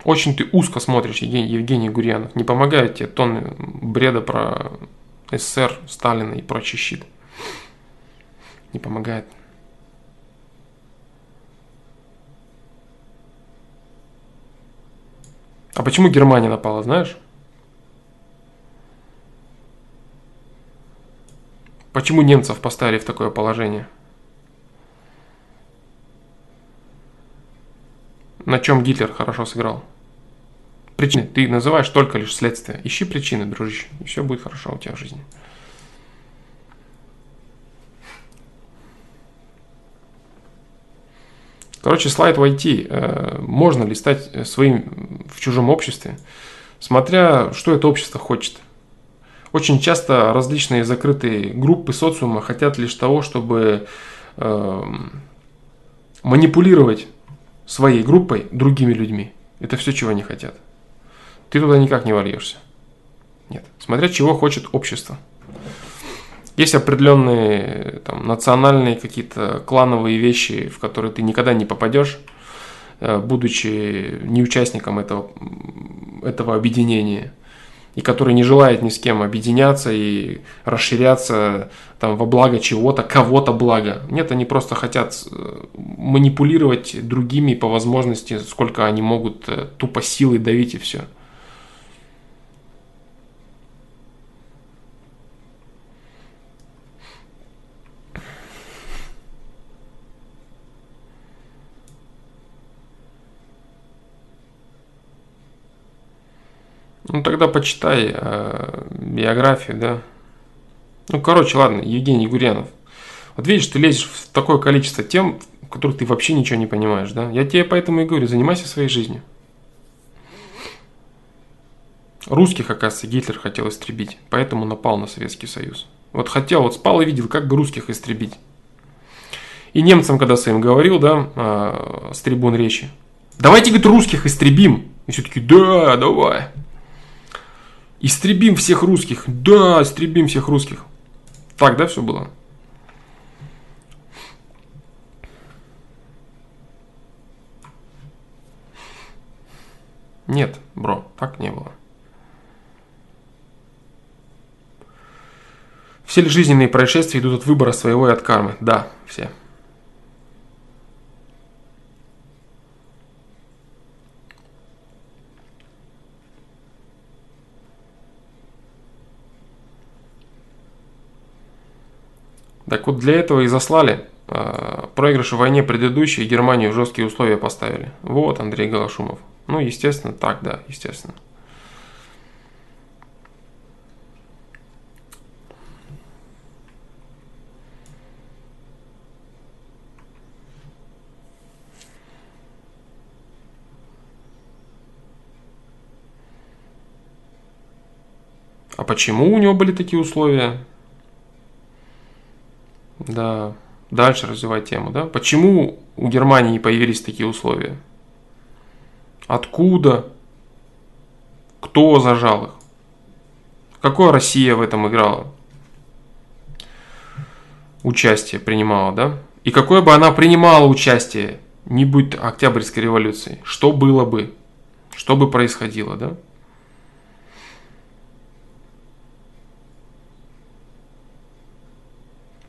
Очень ты узко смотришь, Евгений, Гурьянов. Не помогает тебе тонны бреда про СССР, Сталина и прочий щит. Не помогает. А почему Германия напала, знаешь? Почему немцев поставили в такое положение? На чем Гитлер хорошо сыграл? Причины. Ты называешь только лишь следствие. Ищи причины, дружище, и все будет хорошо у тебя в жизни. Короче, слайд войти. Э, можно ли стать своим в чужом обществе, смотря что это общество хочет. Очень часто различные закрытые группы социума хотят лишь того, чтобы э, манипулировать своей группой другими людьми. Это все, чего они хотят. Ты туда никак не вольешься. Нет. Смотря чего хочет общество. Есть определенные там, национальные какие-то клановые вещи, в которые ты никогда не попадешь, э, будучи не участником этого, этого объединения, и который не желает ни с кем объединяться и расширяться там, во благо чего-то, кого-то благо. Нет, они просто хотят э, манипулировать другими по возможности, сколько они могут э, тупо силой давить и все. Ну тогда почитай э, биографию, да. Ну, короче, ладно, Евгений Гурьянов. Вот видишь, ты лезешь в такое количество тем, в которых ты вообще ничего не понимаешь, да? Я тебе поэтому и говорю, занимайся своей жизнью. Русских, оказывается, Гитлер хотел истребить, поэтому напал на Советский Союз. Вот хотел, вот спал и видел, как бы русских истребить. И немцам, когда своим говорил, да, э, с трибун речи, давайте, говорит, русских истребим. И все таки да, давай. Истребим всех русских. Да, истребим всех русских. Так, да, все было? Нет, бро, так не было. Все ли жизненные происшествия идут от выбора своего и от кармы? Да, все. Так вот для этого и заслали. А, проигрыш в войне предыдущей Германию в жесткие условия поставили. Вот Андрей Голошумов. Ну, естественно, так, да, естественно. А почему у него были такие условия? Да. Дальше развивать тему, да? Почему у Германии появились такие условия? Откуда? Кто зажал их? Какое Россия в этом играла? Участие принимала, да? И какое бы она принимала участие, не будь Октябрьской революции, что было бы? Что бы происходило, да?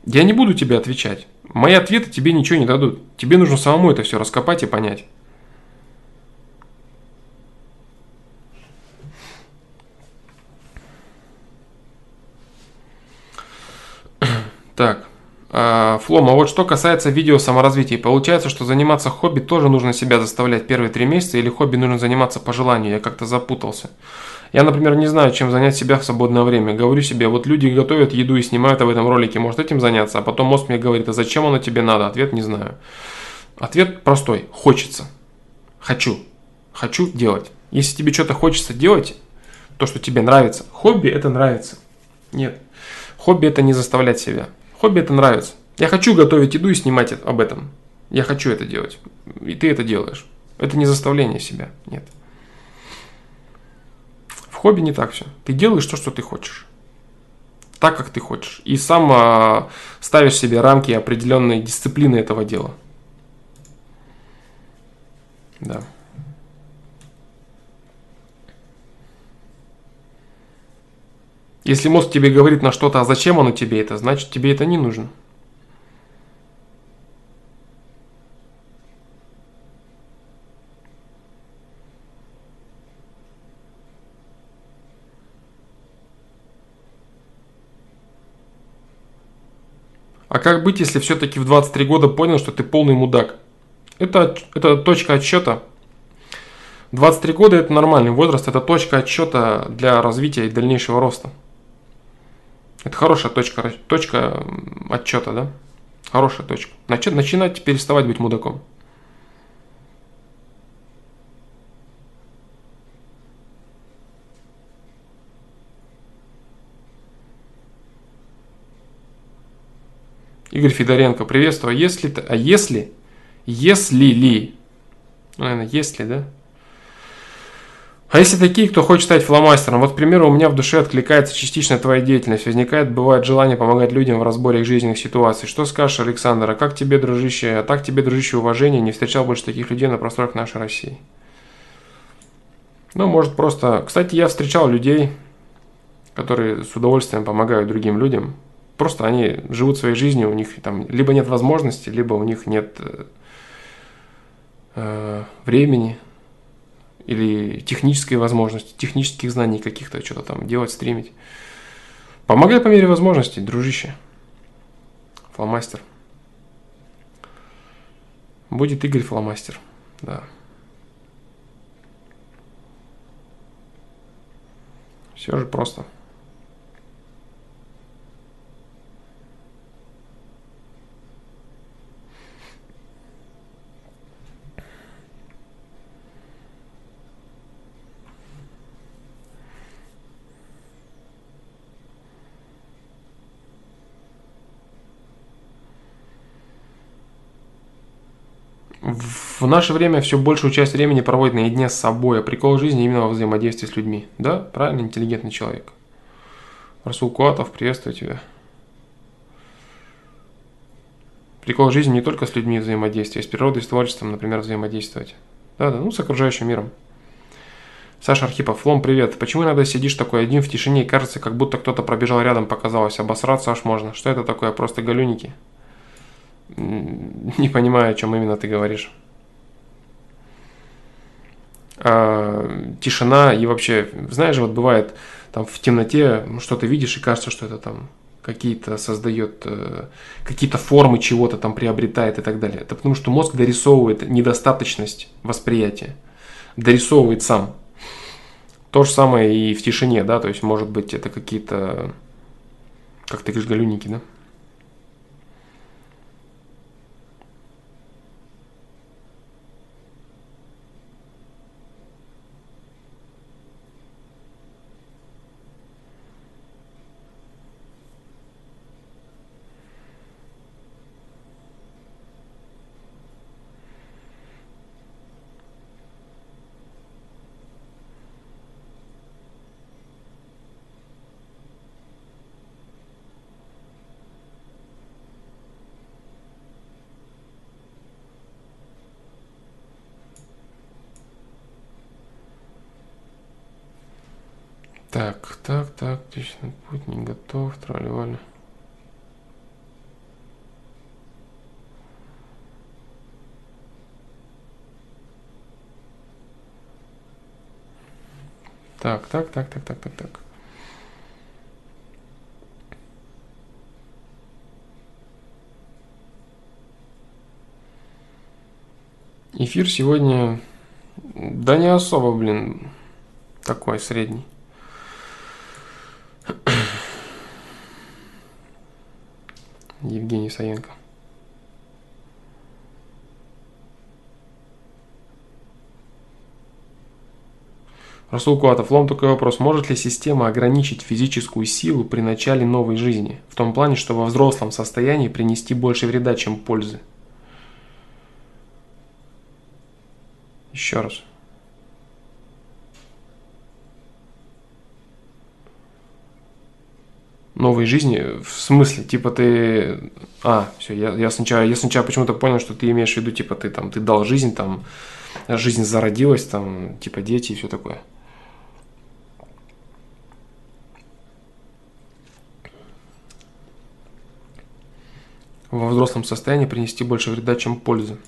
Я не буду тебе отвечать. Мои ответы тебе ничего не дадут. Тебе нужно самому это все раскопать и понять. [clears throat] Так. А, Флом, а вот что касается видео саморазвития. Получается, что заниматься хобби тоже нужно себя заставлять первые три месяца, или хобби нужно заниматься по желанию? Я как-то запутался. Я, например, не знаю, чем занять себя в свободное время. Говорю себе, вот люди готовят еду и снимают об этом ролике, может этим заняться? А потом мозг мне говорит, а зачем оно тебе надо? Ответ не знаю. Ответ простой. Хочется. Хочу. Хочу делать. Если тебе что-то хочется делать, то, что тебе нравится. Хобби это нравится. Нет. Хобби это не заставлять себя. Хобби это нравится. Я хочу готовить еду и снимать об этом. Я хочу это делать. И ты это делаешь. Это не заставление себя. Нет хобби не так все. Ты делаешь то, что ты хочешь. Так, как ты хочешь. И сам а, ставишь себе рамки определенной дисциплины этого дела. Да. Если мозг тебе говорит на что-то, а зачем оно тебе это, значит тебе это не нужно. А как быть, если все-таки в 23 года понял, что ты полный мудак? Это, это точка отсчета. 23 года это нормальный возраст, это точка отсчета для развития и дальнейшего роста. Это хорошая точка, точка отчета, да? Хорошая точка. Начинать переставать быть мудаком. Игорь Федоренко, приветствую. А если, а если, если ли, наверное, если, да? А если такие, кто хочет стать фломастером? Вот, к примеру, у меня в душе откликается частично твоя деятельность. Возникает, бывает желание помогать людям в разборе их жизненных ситуаций. Что скажешь, Александр? А как тебе, дружище, а так тебе, дружище, уважение? Не встречал больше таких людей на просторах нашей России. Ну, может, просто... Кстати, я встречал людей, которые с удовольствием помогают другим людям. Просто они живут своей жизнью, у них там либо нет возможности, либо у них нет э, э времени, или технической возможности, технических знаний каких-то, что-то там делать, стримить. Помогай по мере возможностей, дружище. Фломастер. Будет Игорь Фломастер, да. Все же просто. В наше время все большую часть времени проводит наедине с собой, а прикол жизни именно во взаимодействии с людьми. Да, правильно, интеллигентный человек. Расул Куатов, приветствую тебя. Прикол жизни не только с людьми взаимодействия, с природой, с творчеством, например, взаимодействовать. Да, да, ну, с окружающим миром. Саша Архипов, Флом, привет. Почему иногда сидишь такой один в тишине и кажется, как будто кто-то пробежал рядом, показалось, обосраться аж можно. Что это такое? Просто галюники? Не понимаю, о чем именно ты говоришь. А, тишина и вообще, знаешь, вот бывает там в темноте ну, что-то видишь и кажется, что это там какие-то создает, э, какие-то формы чего-то там приобретает и так далее. Это потому что мозг дорисовывает недостаточность восприятия, дорисовывает сам. То же самое и в тишине, да, то есть может быть это какие-то, как ты говоришь, галюники, да? Так, так, так, точно путь не готов, тролливали. Так, так, так, так, так, так, так. Эфир сегодня, да не особо, блин, такой средний. Евгений Саенко. Расул Куатов, лом такой вопрос. Может ли система ограничить физическую силу при начале новой жизни? В том плане, что во взрослом состоянии принести больше вреда, чем пользы. Еще раз. Новой жизни, в смысле, типа ты, а, все, я, я сначала, я сначала почему-то понял, что ты имеешь в виду, типа ты там, ты дал жизнь, там, жизнь зародилась, там, типа дети и все такое. Во взрослом состоянии принести больше вреда, чем пользы.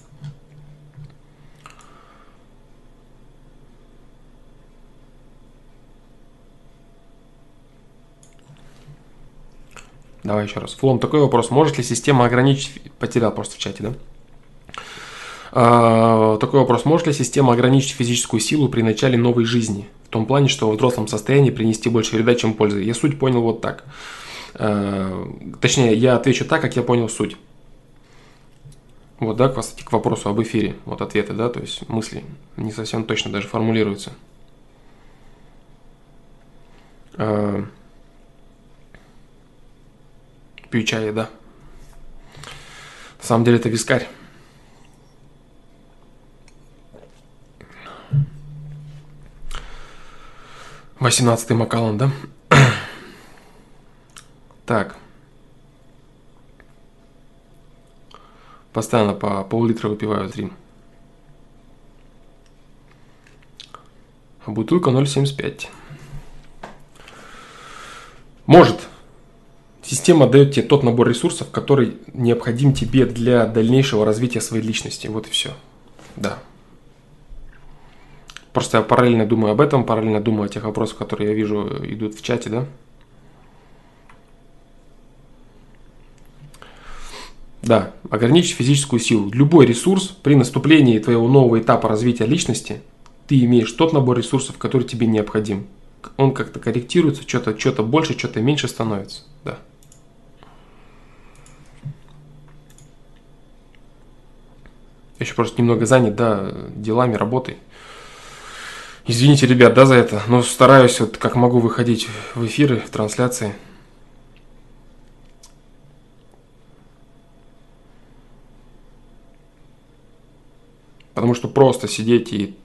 Давай еще раз. Флом, такой вопрос. Может ли система ограничить... Потерял просто в чате, да? А, такой вопрос. Может ли система ограничить физическую силу при начале новой жизни? В том плане, что в взрослом состоянии принести больше вреда, чем пользы. Я суть понял вот так. А, точнее, я отвечу так, как я понял суть. Вот, да, кстати, к вопросу об эфире. Вот ответы, да, то есть мысли не совсем точно даже формулируются. А, пью чай, да. На самом деле это вискарь. Восемнадцатый Макалан, да? [clears throat] так. Постоянно по пол-литра выпиваю А бутылка 0,75. Может. Система дает тебе тот набор ресурсов, который необходим тебе для дальнейшего развития своей личности. Вот и все. Да. Просто я параллельно думаю об этом, параллельно думаю о тех вопросах, которые я вижу идут в чате, да? Да, ограничить физическую силу. Любой ресурс при наступлении твоего нового этапа развития личности, ты имеешь тот набор ресурсов, который тебе необходим. Он как-то корректируется, что-то что больше, что-то меньше становится. Да. Я еще просто немного занят, да, делами, работой. Извините, ребят, да, за это, но стараюсь вот как могу выходить в эфиры, в трансляции. Потому что просто сидеть и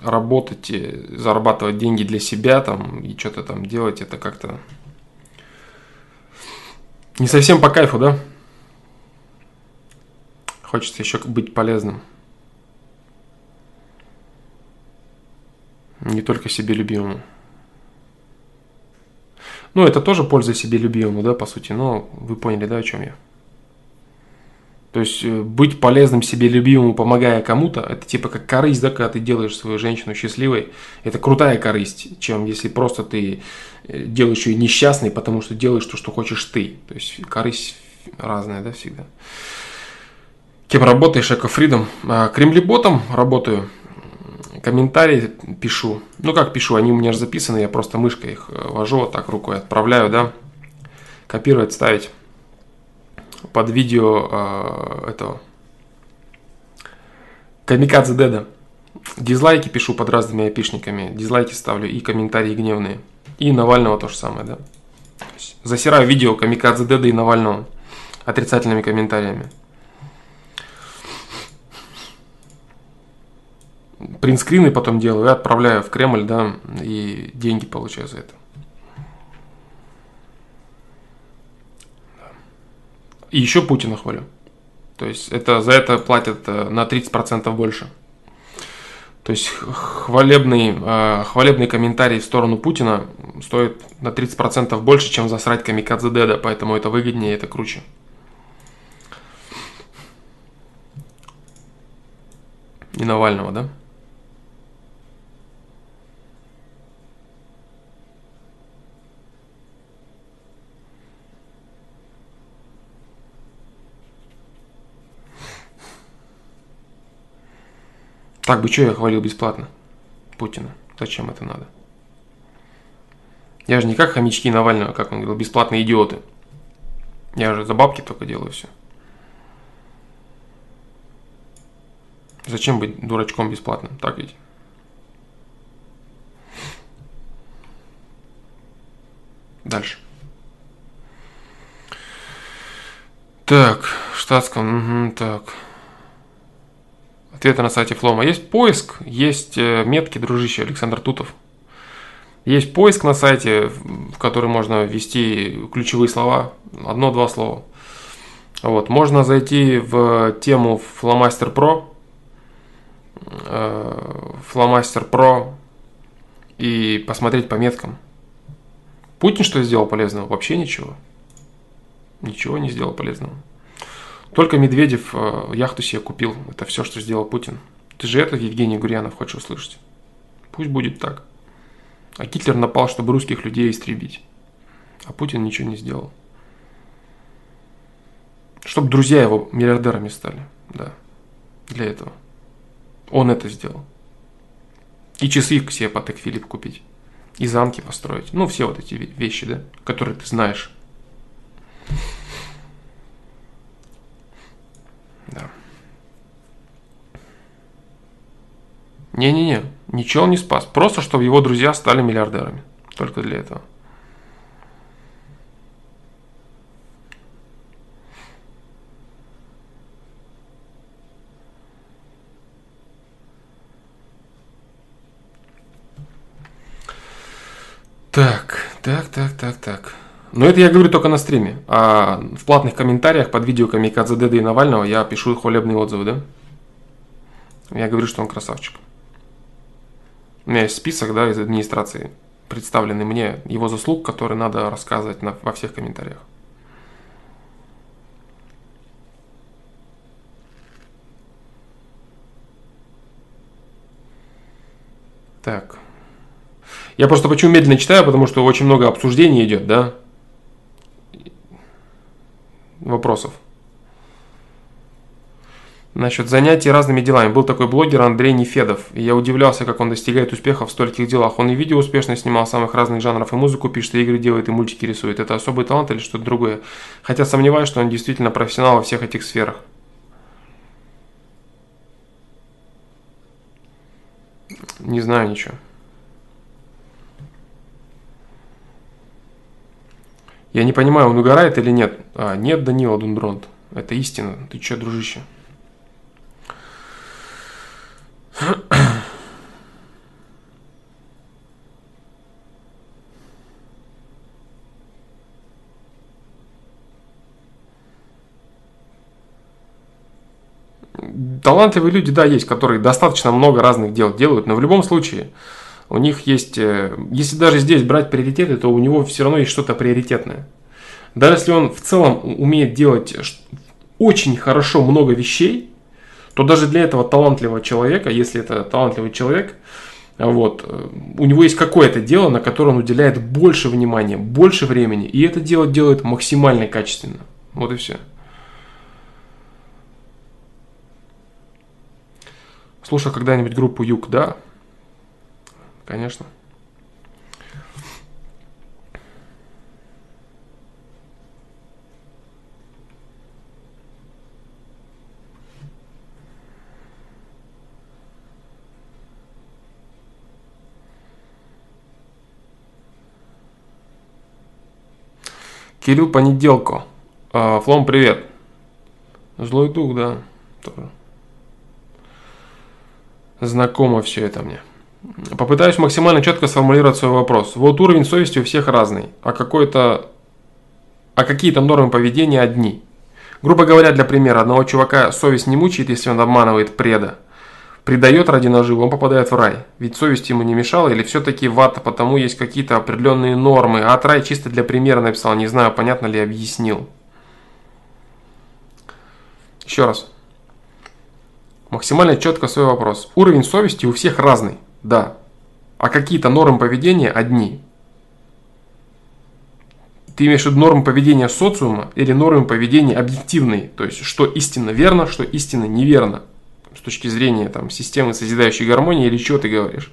работать, и зарабатывать деньги для себя там и что-то там делать, это как-то не совсем по кайфу, да? Хочется еще быть полезным. Не только себе любимому. Ну, это тоже польза себе любимому, да, по сути, но вы поняли, да, о чем я. То есть э, быть полезным себе любимому, помогая кому-то, это типа как корысть, да, когда ты делаешь свою женщину счастливой, это крутая корысть, чем если просто ты э, делаешь ее несчастной, потому что делаешь то, что хочешь ты. То есть корысть разная, да, всегда. Кем работаешь, экофридом? А, Кремлеботом работаю комментарии пишу. Ну как пишу, они у меня же записаны, я просто мышкой их э, вожу вот так рукой, отправляю, да. Копировать, ставить под видео э, этого Камикадзе Деда. Дизлайки пишу под разными опишниками, дизлайки ставлю и комментарии гневные. И Навального то же самое, да. Засираю видео Камикадзе Деда и Навального отрицательными комментариями. Принтскрины потом делаю и отправляю в Кремль, да, и деньги получаю за это. И еще Путина хвалю. То есть это, за это платят э, на 30% больше. То есть хвалебный, э, хвалебный комментарий в сторону Путина стоит на 30% больше, чем засрать Камикадзе Деда, поэтому это выгоднее, это круче. И Навального, да? Так бы что я хвалил бесплатно Путина? Зачем это надо? Я же не как хомячки Навального, как он говорил, бесплатные идиоты. Я же за бабки только делаю все. Зачем быть дурачком бесплатным? Так ведь? Дальше. Так, штатском, угу, так ответы на сайте Флома. Есть поиск, есть э, метки, дружище Александр Тутов. Есть поиск на сайте, в который можно ввести ключевые слова, одно-два слова. Вот. Можно зайти в тему Flowmaster Pro, Flowmaster Pro и посмотреть по меткам. Путин что сделал полезного? Вообще ничего. Ничего не сделал полезного. Только Медведев э, яхту себе купил. Это все, что сделал Путин. Ты же это, Евгений Гурьянов, хочешь услышать? Пусть будет так. А Гитлер напал, чтобы русских людей истребить. А Путин ничего не сделал. Чтобы друзья его миллиардерами стали. Да. Для этого. Он это сделал. И часы к себе Патек Филипп купить. И замки построить. Ну, все вот эти вещи, да, которые ты знаешь. Да. Не-не-не, ничего он не спас. Просто, чтобы его друзья стали миллиардерами. Только для этого. Так, так, так, так, так. Но это я говорю только на стриме. А в платных комментариях под видео Камикадзе Деда и Навального я пишу хвалебные отзывы, да? Я говорю, что он красавчик. У меня есть список, да, из администрации, представленный мне его заслуг, которые надо рассказывать на, во всех комментариях. Так. Я просто почему медленно читаю, потому что очень много обсуждений идет, да? Вопросов. Насчет занятий разными делами. Был такой блогер Андрей Нефедов. И я удивлялся, как он достигает успеха в стольких делах. Он и видео успешно снимал самых разных жанров, и музыку пишет, и игры делает, и мультики рисует. Это особый талант или что-то другое? Хотя сомневаюсь, что он действительно профессионал во всех этих сферах. Не знаю ничего. Я не понимаю, он угорает или нет. А, нет, Данила Дундронт. Это истина. Ты че, дружище? Талантливые люди, да, есть, которые достаточно много разных дел делают, но в любом случае у них есть, э, если даже здесь брать приоритеты, то у него все равно есть что-то приоритетное. Даже если он в целом умеет делать очень хорошо много вещей, то даже для этого талантливого человека, если это талантливый человек, вот, э, у него есть какое-то дело, на которое он уделяет больше внимания, больше времени, и это дело делает максимально качественно. Вот и все. Слушал когда-нибудь группу Юг, да? Конечно. Кирилл Понеделко. А, Флом, привет. Злой дух, да. Тоже. Знакомо все это мне. Попытаюсь максимально четко сформулировать свой вопрос. Вот уровень совести у всех разный, а какой-то, а какие-то нормы поведения одни. Грубо говоря, для примера, одного чувака совесть не мучает, если он обманывает преда. Предает ради наживы, он попадает в рай. Ведь совесть ему не мешала, или все-таки вата, потому есть какие-то определенные нормы. А от рай чисто для примера написал, не знаю, понятно ли объяснил. Еще раз. Максимально четко свой вопрос. Уровень совести у всех разный. Да. А какие-то нормы поведения одни. Ты имеешь в виду нормы поведения социума или нормы поведения объективные? То есть, что истинно верно, что истинно неверно. С точки зрения там, системы созидающей гармонии или что ты говоришь.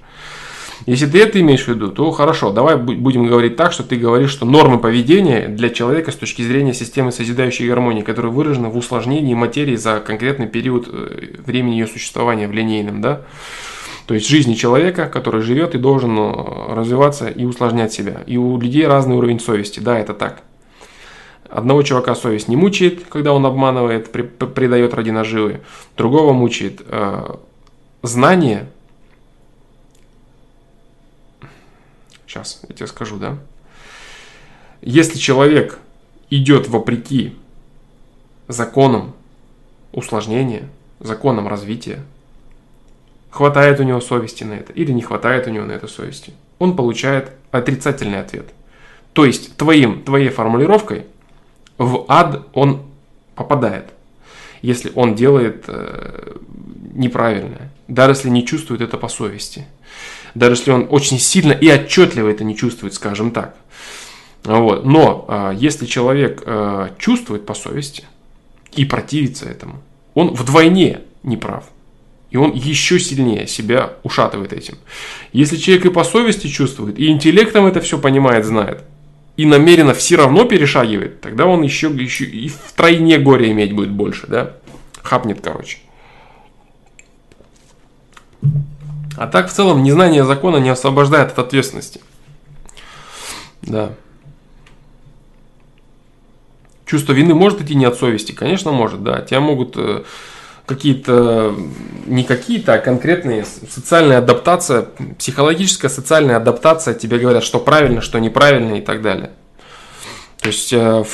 Если ты это имеешь в виду, то хорошо, давай будем говорить так, что ты говоришь, что нормы поведения для человека с точки зрения системы созидающей гармонии, которая выражена в усложнении материи за конкретный период э, времени ее существования в линейном, да, то есть жизни человека, который живет и должен э, развиваться и усложнять себя. И у людей разный уровень совести. Да, это так. Одного чувака совесть не мучает, когда он обманывает, предает ради наживы. Другого мучает э, знание. Сейчас я тебе скажу, да. Если человек идет вопреки законам усложнения, законам развития, хватает у него совести на это или не хватает у него на это совести, он получает отрицательный ответ. То есть твоим, твоей формулировкой в ад он попадает, если он делает э, неправильное, даже если не чувствует это по совести, даже если он очень сильно и отчетливо это не чувствует, скажем так. Вот. Но э, если человек э, чувствует по совести и противится этому. Он вдвойне не прав. И он еще сильнее себя ушатывает этим. Если человек и по совести чувствует, и интеллектом это все понимает, знает, и намеренно все равно перешагивает, тогда он еще, еще и в тройне горе иметь будет больше, да? Хапнет, короче. А так, в целом, незнание закона не освобождает от ответственности. Да. Чувство вины может идти не от совести? Конечно, может, да. Тебя могут э, какие-то, не какие-то, а конкретные социальная адаптация, психологическая социальная адаптация, тебе говорят, что правильно, что неправильно и так далее. То есть э,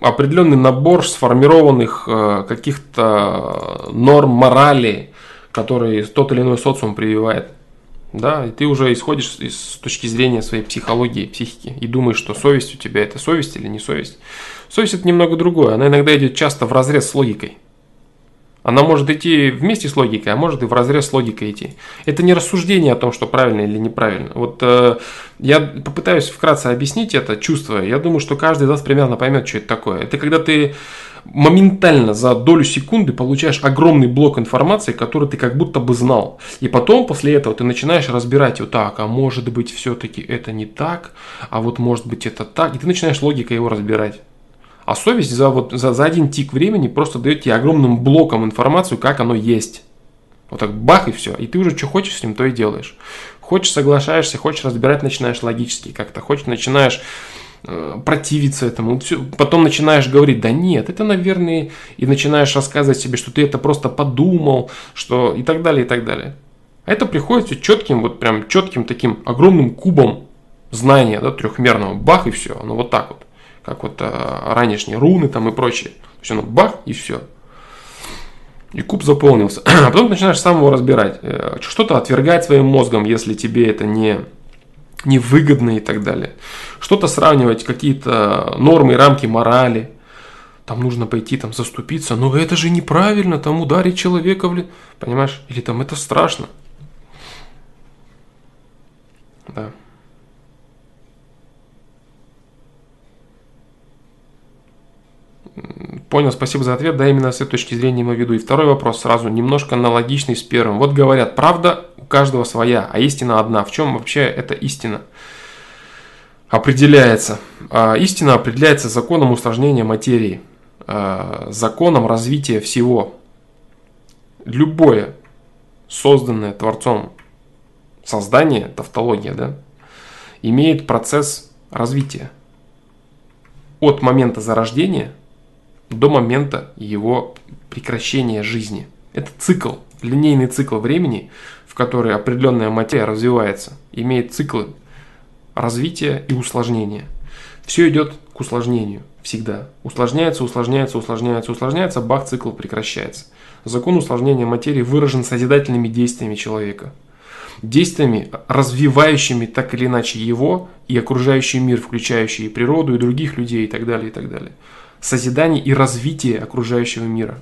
определенный набор сформированных э, каких-то норм морали, которые тот или иной социум прививает. Да, и ты уже исходишь из, с точки зрения своей психологии, психики, и думаешь, что совесть у тебя это совесть или не совесть. Совесть это немного другое, она иногда идет часто в разрез с логикой. Она может идти вместе с логикой, а может и в разрез с логикой идти. Это не рассуждение о том, что правильно или неправильно. Вот э, я попытаюсь вкратце объяснить это чувство. Я думаю, что каждый из вас примерно поймет, что это такое. Это когда ты моментально за долю секунды получаешь огромный блок информации, который ты как будто бы знал. И потом после этого ты начинаешь разбирать вот так, а может быть все-таки это не так, а вот может быть это так. И ты начинаешь логикой его разбирать. А совесть за, вот, за, за один тик времени просто дает тебе огромным блоком информацию, как оно есть. Вот так бах и все. И ты уже что хочешь с ним, то и делаешь. Хочешь, соглашаешься, хочешь разбирать, начинаешь логически как-то. Хочешь, начинаешь э, противиться этому. Все. Потом начинаешь говорить, да нет, это, наверное, и начинаешь рассказывать себе, что ты это просто подумал, что и так далее, и так далее. А это приходит все четким, вот прям четким таким огромным кубом знания, да, трехмерного. Бах и все. Ну вот так вот как вот а, ранешние руны там и прочее. То есть оно бах и все. И куб заполнился. [clears throat] А потом ты начинаешь сам его разбирать. Э, что-то отвергать своим мозгом, если тебе это не, не выгодно и так далее. Что-то сравнивать, какие-то нормы и рамки морали. Там нужно пойти там заступиться. Но это же неправильно, там ударить человека. В... Понимаешь? Или там это страшно. Понял, спасибо за ответ. Да, именно с этой точки зрения имею в виду. И второй вопрос сразу, немножко аналогичный с первым. Вот говорят, правда у каждого своя, а истина одна. В чем вообще эта истина определяется? А, истина определяется законом усложнения материи, а, законом развития всего. Любое созданное Творцом создание, тавтология, да, имеет процесс развития. От момента зарождения – до момента его прекращения жизни. Это цикл, линейный цикл времени, в который определенная материя развивается, имеет циклы развития и усложнения. Все идет к усложнению всегда. Усложняется, усложняется, усложняется, усложняется, бах, цикл прекращается. Закон усложнения материи выражен созидательными действиями человека. Действиями, развивающими так или иначе его и окружающий мир, включающий и природу, и других людей, и так далее, и так далее созидание и развитие окружающего мира.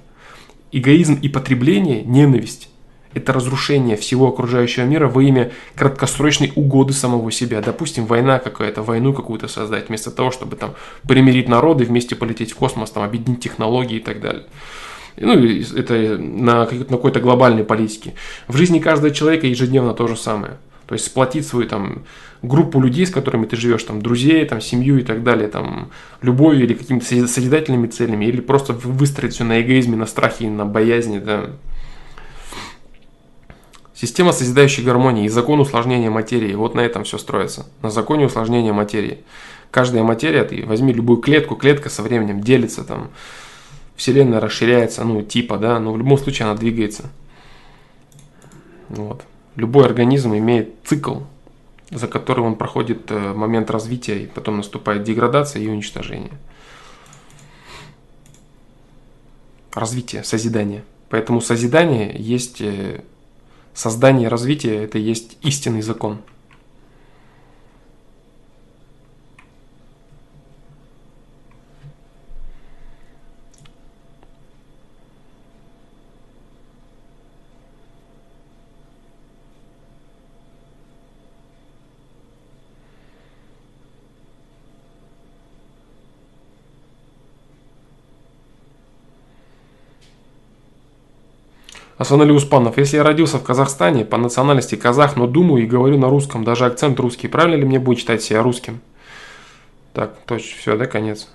Эгоизм и потребление, ненависть – это разрушение всего окружающего мира во имя краткосрочной угоды самого себя. Допустим, война какая-то, войну какую-то создать, вместо того, чтобы там примирить народы, вместе полететь в космос, там, объединить технологии и так далее. Ну, это на, на какой-то глобальной политике. В жизни каждого человека ежедневно то же самое. То есть сплотить свою там группу людей, с которыми ты живешь, там друзей, там семью и так далее, там любовью или какими-то созидательными целями, или просто выстроить все на эгоизме, на страхе на боязни, да. Система созидающей гармонии и закон усложнения материи. Вот на этом все строится. На законе усложнения материи. Каждая материя, ты возьми любую клетку, клетка со временем делится, там, Вселенная расширяется, ну, типа, да, но в любом случае она двигается. Вот любой организм имеет цикл, за который он проходит э, момент развития, и потом наступает деградация и уничтожение. Развитие, созидание. Поэтому созидание есть э, создание, развитие, это есть истинный закон – Асанали Успанов, если я родился в Казахстане, по национальности казах, но думаю и говорю на русском, даже акцент русский, правильно ли мне будет считать себя русским? Так, точно, все, да, конец.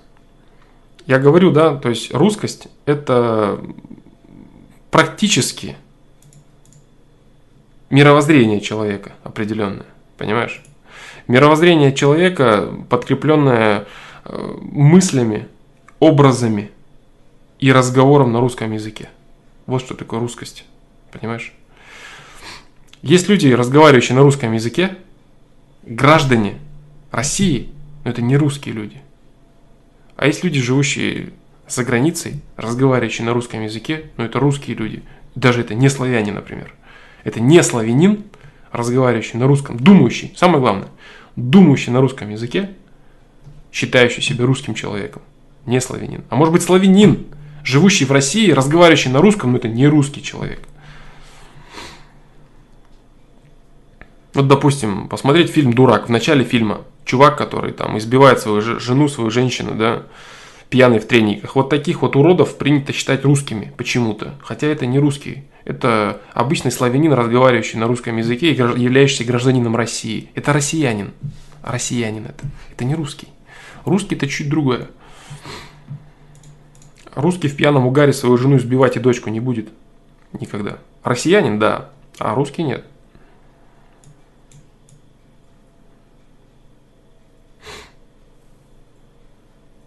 Я говорю, да, то есть русскость – это практически мировоззрение человека определенное, понимаешь? Мировоззрение человека, подкрепленное э, мыслями, образами и разговором на русском языке. Вот что такое русскость, понимаешь? Есть люди, разговаривающие на русском языке, граждане России, но это не русские люди. А есть люди, живущие за границей, разговаривающие на русском языке, но это русские люди. Даже это не славяне, например. Это не славянин, разговаривающий на русском, думающий, самое главное, думающий на русском языке, считающий себя русским человеком, не славянин. А может быть славянин, живущий в России, разговаривающий на русском, но это не русский человек. Вот, допустим, посмотреть фильм «Дурак». В начале фильма чувак, который там избивает свою жену, свою женщину, да, пьяный в трениках. Вот таких вот уродов принято считать русскими почему-то. Хотя это не русские. Это обычный славянин, разговаривающий на русском языке и являющийся гражданином России. Это россиянин. Россиянин это. Это не русский. Русский это чуть другое. Русский в пьяном угаре свою жену избивать и дочку не будет. Никогда. Россиянин, да, а русский нет.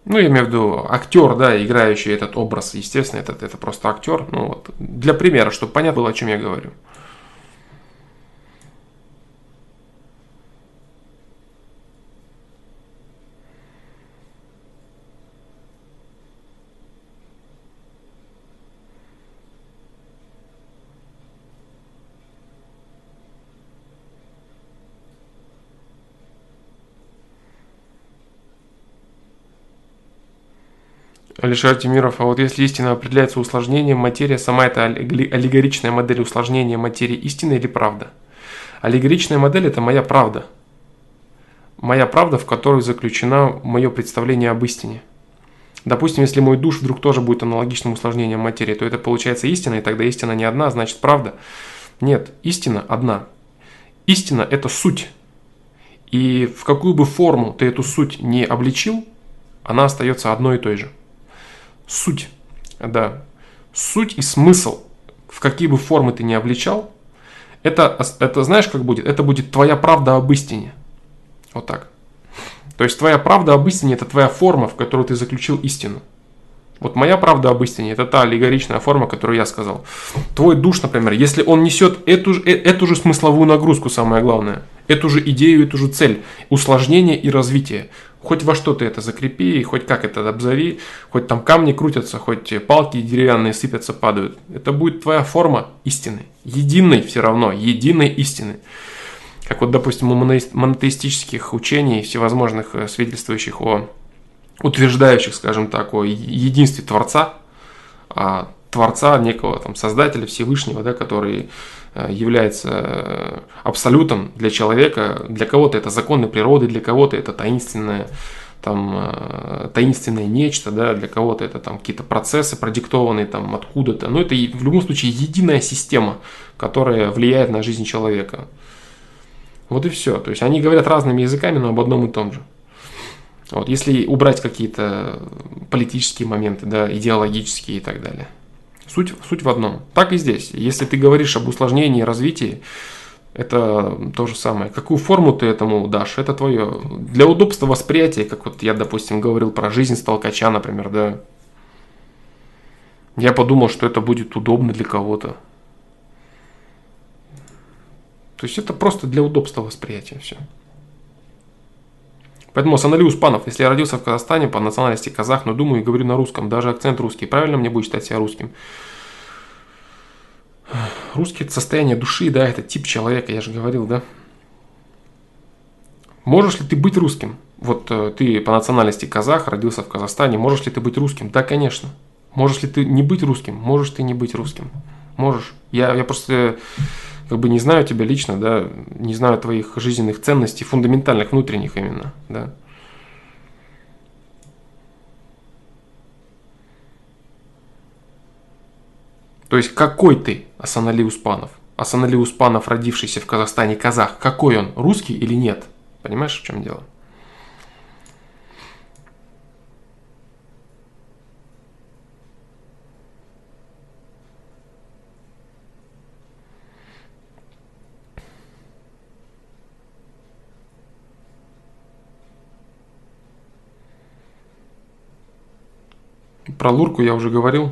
Ну, я имею в виду актер, да, играющий этот образ, естественно, это, это просто актер. Ну, вот, для примера, чтобы понятно было, о чем я говорю. Алишер Тимиров, а вот если истина определяется усложнением, материя сама это аллегоричная модель усложнения материи истина или правда? Аллегоричная модель это моя правда. Моя правда, в которой заключена мое представление об истине. Допустим, если мой душ вдруг тоже будет аналогичным усложнением материи, то это получается истина, и тогда истина не одна, значит правда. Нет, истина одна. Истина – это суть. И в какую бы форму ты эту суть не обличил, она остается одной и той же суть, да, суть и смысл, в какие бы формы ты ни обличал, это, это знаешь, как будет? Это будет твоя правда об истине. Вот так. То есть твоя правда об истине – это твоя форма, в которую ты заключил истину. Вот моя правда об истине – это та аллегоричная форма, которую я сказал. Твой душ, например, если он несет эту, э, эту же смысловую нагрузку, самое главное, эту же идею, эту же цель, усложнение и развитие, Хоть во что ты это закрепи, хоть как это обзови, хоть там камни крутятся, хоть палки деревянные сыпятся, падают. Это будет твоя форма истины. Единой все равно, единой истины. Как вот, допустим, у монотеистических учений, всевозможных э, свидетельствующих о, утверждающих, скажем так, о единстве Творца, а Творца, некого там Создателя Всевышнего, да, который Э, является э, абсолютом для человека. Для кого-то это законы природы, для кого-то это таинственное, там, э, таинственное нечто, да, для кого-то это там какие-то процессы, продиктованные там откуда-то. Но это в любом случае единая система, которая влияет на жизнь человека. Вот и все. То есть они говорят разными языками, но об одном и том же. Вот, если убрать какие-то политические моменты, да, идеологические и так далее. Суть, суть в одном. Так и здесь. Если ты говоришь об усложнении и развитии, это то же самое. Какую форму ты этому дашь, это твое. Для удобства восприятия, как вот я, допустим, говорил про жизнь столкача, например, да. Я подумал, что это будет удобно для кого-то. То есть это просто для удобства восприятия все. Поэтому Санали Успанов, если я родился в Казахстане по национальности казах, но думаю и говорю на русском, даже акцент русский, правильно мне будет считать себя русским? Русский это состояние души, да, это тип человека, я же говорил, да. Можешь ли ты быть русским? Вот э, ты по национальности казах, родился в Казахстане, можешь ли ты быть русским? Да, конечно. Можешь ли ты не быть русским? Можешь ты не быть русским. Можешь. Я, я просто как бы не знаю тебя лично, да, не знаю твоих жизненных ценностей, фундаментальных, внутренних именно, да. То есть какой ты Асанали Успанов? Асанали Успанов, родившийся в Казахстане казах, какой он, русский или нет? Понимаешь, в чем дело? Про Лурку я уже говорил.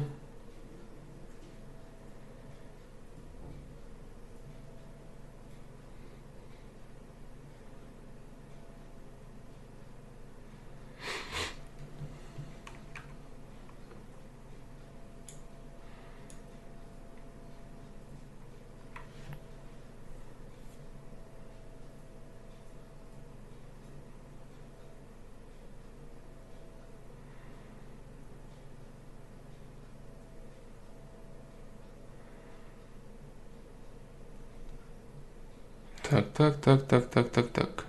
Так, так, так, так, так, так,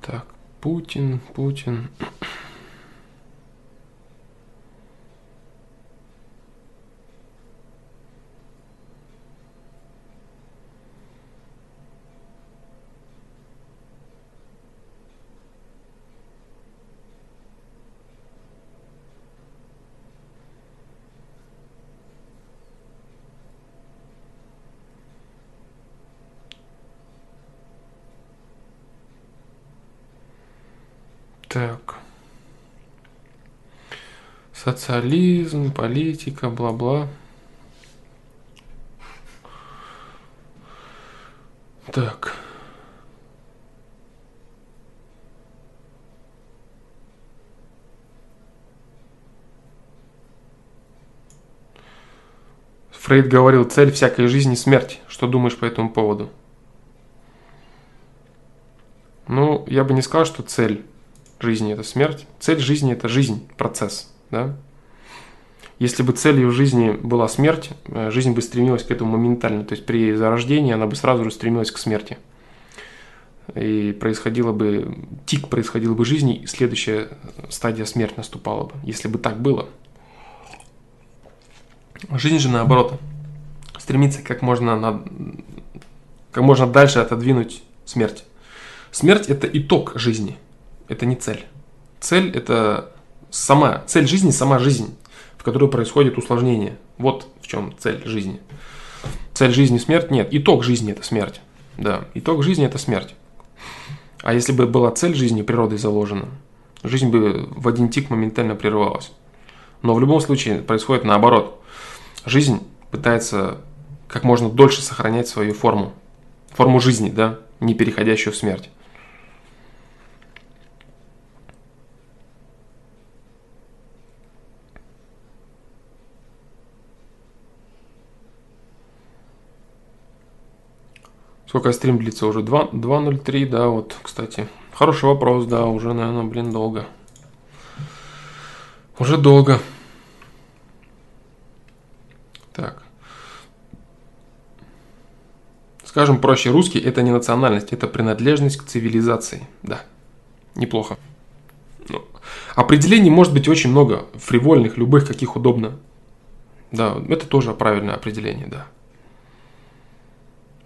так. Путин, Путин. Так. Социализм, политика, бла-бла. Так. Фрейд говорил, цель всякой жизни – смерть. Что думаешь по этому поводу? Ну, я бы не сказал, что цель жизни – это смерть. Цель жизни – это жизнь, процесс. Да? Если бы целью жизни была смерть, э, жизнь бы стремилась к этому моментально. То есть при зарождении она бы сразу же стремилась к смерти. И происходило бы, тик происходил бы жизни, и следующая стадия смерть наступала бы, если бы так было. Жизнь же наоборот, стремится как можно, на, как можно дальше отодвинуть смерть. Смерть – это итог жизни – это не цель. Цель – это сама, цель жизни – сама жизнь, в которой происходит усложнение. Вот в чем цель жизни. Цель жизни – смерть? Нет. Итог жизни – это смерть. Да, итог жизни – это смерть. А если бы была цель жизни природой заложена, жизнь бы в один тик моментально прерывалась. Но в любом случае происходит наоборот. Жизнь пытается как можно дольше сохранять свою форму. Форму жизни, да, не переходящую в смерть. Сколько стрим длится уже? 2.03, да, вот, кстати. Хороший вопрос, да, уже, наверное, блин, долго. Уже долго. Так. Скажем проще, русский это не национальность, это принадлежность к цивилизации. Да, неплохо. Ну, определений может быть очень много, фривольных, любых, каких удобно. Да, это тоже правильное определение, да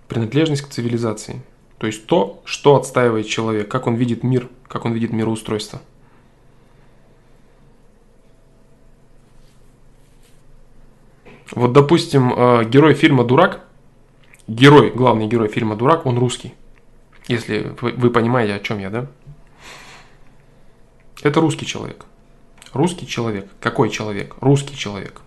принадлежность к цивилизации. То есть то, что отстаивает человек, как он видит мир, как он видит мироустройство. Вот, допустим, э, герой фильма «Дурак», герой, главный герой фильма «Дурак», он русский. Если вы понимаете, о чем я, да? Это русский человек. Русский человек. Какой человек? Русский человек.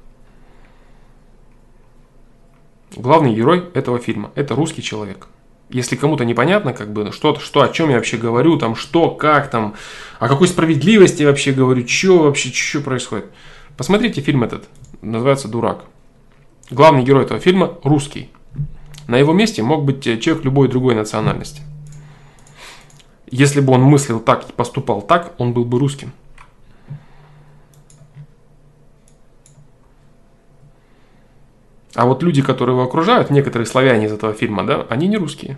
Главный герой этого фильма – это русский человек. Если кому-то непонятно, как бы, что, что, о чем я вообще говорю, там, что, как, там, о какой справедливости я вообще говорю, что вообще, что происходит. Посмотрите фильм этот, называется «Дурак». Главный герой этого фильма – русский. На его месте мог быть человек любой другой национальности. Если бы он мыслил так и поступал так, он был бы русским. А вот люди, которые его окружают, некоторые славяне из этого фильма, да, они не русские.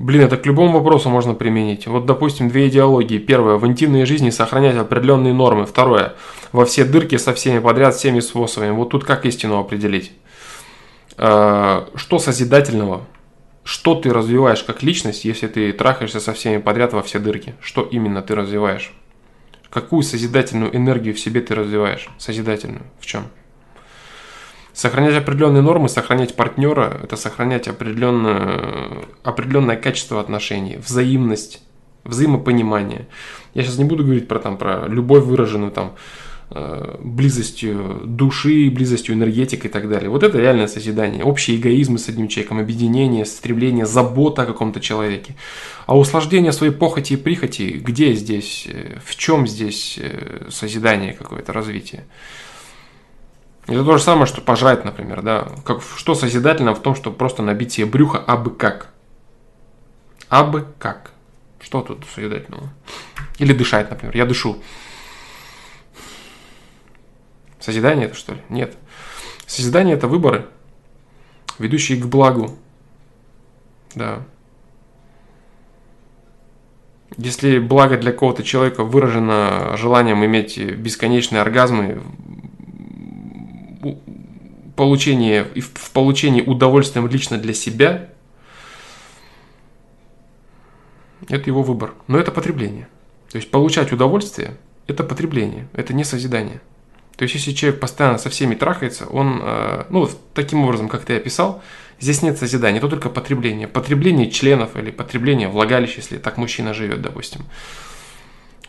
Блин, это к любому вопросу можно применить. Вот, допустим, две идеологии. Первое, в интимной жизни сохранять определенные нормы. Второе, во все дырки со всеми подряд, всеми способами. Вот тут как истину определить? Э, что созидательного? Что ты развиваешь как личность, если ты трахаешься со всеми подряд во все дырки? Что именно ты развиваешь? Какую созидательную энергию в себе ты развиваешь? Созидательную. В чем? Сохранять определенные нормы, сохранять партнера – это сохранять определенное, определенное качество отношений, взаимность, взаимопонимание. Я сейчас не буду говорить про, там, про любовь выраженную там, э, близостью души, близостью энергетики и так далее. Вот это реальное созидание. Общий эгоизм с одним человеком, объединение, стремление, забота о каком-то человеке. А услаждение своей похоти и прихоти, где здесь, э, в чем здесь э, созидание какое-то, развитие? Это то же самое, что пожрать, например, да. Как, что созидательно в том, чтобы просто набить себе брюхо абы как. Абы как. Что тут созидательного? Или дышать, например. Я дышу. Созидание это что ли? Нет. Созидание это выборы, ведущие к благу. Да. Если благо для какого-то человека выражено желанием иметь бесконечные оргазмы получении, в получении удовольствия лично для себя, это его выбор. Но это потребление. То есть получать удовольствие – это потребление, это не созидание. То есть если человек постоянно со всеми трахается, он, э, ну, таким образом, как ты описал, здесь нет созидания, это только потребление. Потребление членов или потребление влагалища, если так мужчина живет, допустим.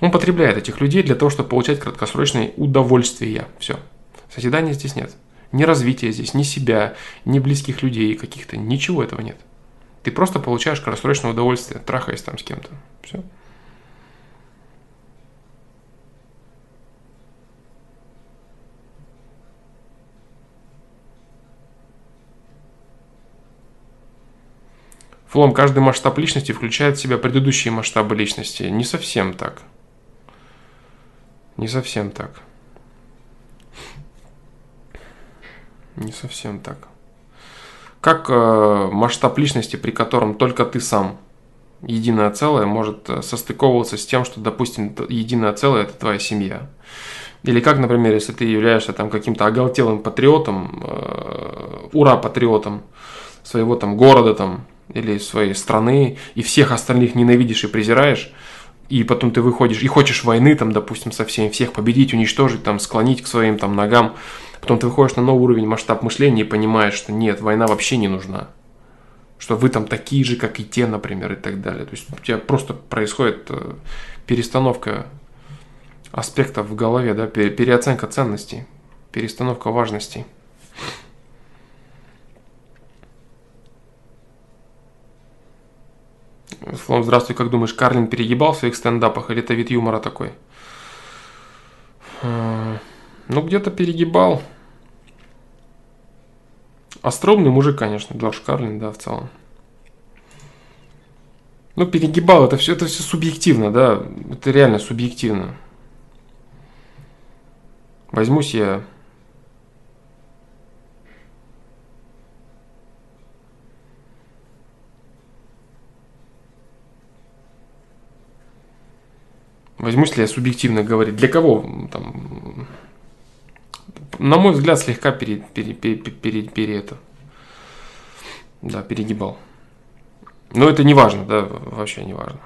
Он потребляет этих людей для того, чтобы получать краткосрочное удовольствие. Все. Созидания здесь нет. Ни развития здесь, ни себя, ни близких людей каких-то. Ничего этого нет. Ты просто получаешь краткосрочное удовольствие, трахаясь там с кем-то. Все. Флом, каждый масштаб личности включает в себя предыдущие масштабы личности. Не совсем так. Не совсем так. Не совсем так. Как э, масштаб личности, при котором только ты сам единое целое, может э, состыковываться с тем, что, допустим, единое целое – это твоя семья. Или как, например, если ты являешься там каким-то оголтелым патриотом, э, ура-патриотом своего там города там, или своей страны, и всех остальных ненавидишь и презираешь, и потом ты выходишь и хочешь войны там, допустим, со всеми, всех победить, уничтожить, там, склонить к своим там ногам, Потом ты выходишь на новый уровень масштаб мышления и понимаешь, что нет, война вообще не нужна. Что вы там такие же, как и те, например, и так далее. То есть у тебя просто происходит э, перестановка аспектов в голове, да, переоценка ценностей, перестановка важностей. Флом, здравствуй, как думаешь, Карлин перегибал в своих стендапах или это вид юмора такой? Ну, где-то перегибал. Остромный мужик, конечно, Джордж Карлин, да, в целом. Ну, перегибал, это все, это все субъективно, да, это реально субъективно. Возьмусь я Возьмусь ли я субъективно говорить, для кого там, на мой взгляд, слегка пере, пере, пере, пере, пере это, да, перегибал. Но это не важно, да, вообще не важно.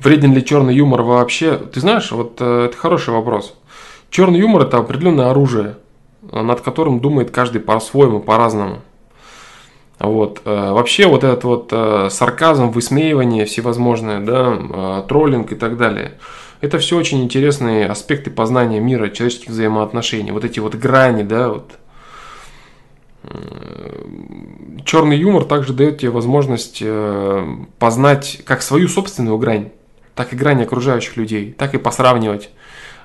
Вреден ли черный юмор вообще? Ты знаешь, вот э, это хороший вопрос. Черный юмор это определенное оружие, над которым думает каждый по-своему, по-разному. Вот. Э, вообще вот этот вот э, сарказм, высмеивание всевозможное, да, троллинг и так далее. Это все очень интересные аспекты познания мира, человеческих взаимоотношений. Вот эти вот грани, да, вот. Черный юмор также дает тебе возможность познать как свою собственную грань, так и грани окружающих людей, так и посравнивать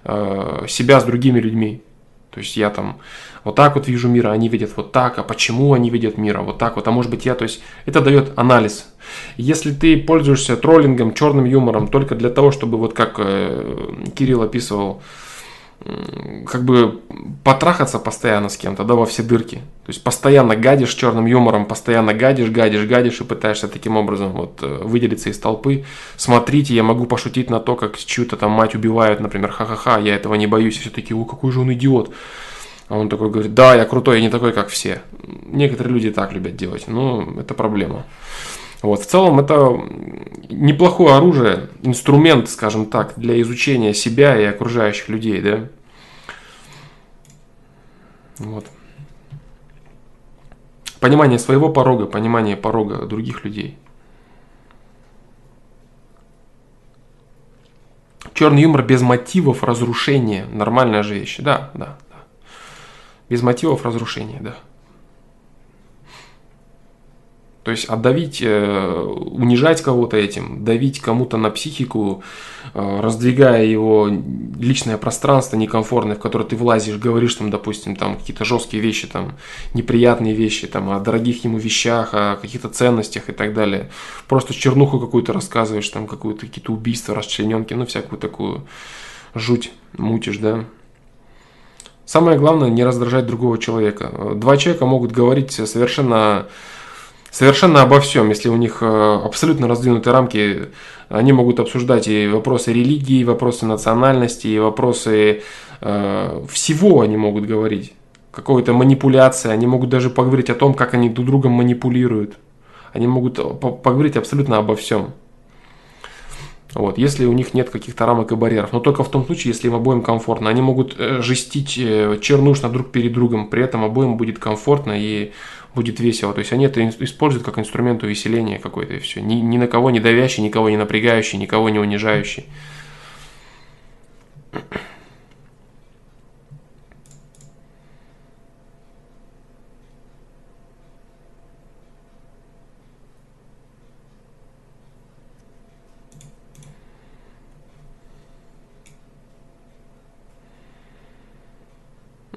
э, себя с другими людьми. То есть я там вот так вот вижу мир, а они видят вот так, а почему они видят мир, а вот так вот, а может быть я, то есть это дает анализ. Если ты пользуешься троллингом, черным юмором только для того, чтобы вот как э, Кирилл описывал, как бы потрахаться постоянно с кем-то, да, во все дырки. То есть постоянно гадишь черным юмором, постоянно гадишь, гадишь, гадишь и пытаешься таким образом вот э, выделиться из толпы. Смотрите, я могу пошутить на то, как чью-то там мать убивают, например, ха-ха-ха, я этого не боюсь. Все такие, о, какой же он идиот. А он такой говорит, да, я крутой, я не такой, как все. Некоторые люди так любят делать, но это проблема. Вот, в целом это неплохое оружие, инструмент, скажем так, для изучения себя и окружающих людей, да. Вот. Понимание своего порога, понимание порога других людей. Черный юмор без мотивов разрушения. Нормальная же вещь. Да, да, да. Без мотивов разрушения, да. То есть отдавить, э, унижать кого-то этим, давить кому-то на психику, э, раздвигая его личное пространство некомфортное, в которое ты влазишь, говоришь там, допустим, там какие-то жесткие вещи, там неприятные вещи, там о дорогих ему вещах, о каких-то ценностях и так далее. Просто чернуху какую-то рассказываешь, там какую-то какие-то убийства, расчлененки, ну всякую такую жуть мутишь, да. Самое главное не раздражать другого человека. Два человека могут говорить совершенно совершенно обо всем. Если у них э, абсолютно раздвинутые рамки, они могут обсуждать и вопросы религии, и вопросы национальности, и вопросы э, всего они могут говорить. Какой-то манипуляции, они могут даже поговорить о том, как они друг другом манипулируют. Они могут поговорить абсолютно обо всем. Вот, если у них нет каких-то рамок и барьеров. Но только в том случае, если им обоим комфортно. Они могут э, жестить чернушно друг перед другом, при этом обоим будет комфортно и будет весело. То есть они это используют как инструмент увеселения какой-то и все. Ни, ни на кого не давящий, никого не напрягающий, никого не унижающий.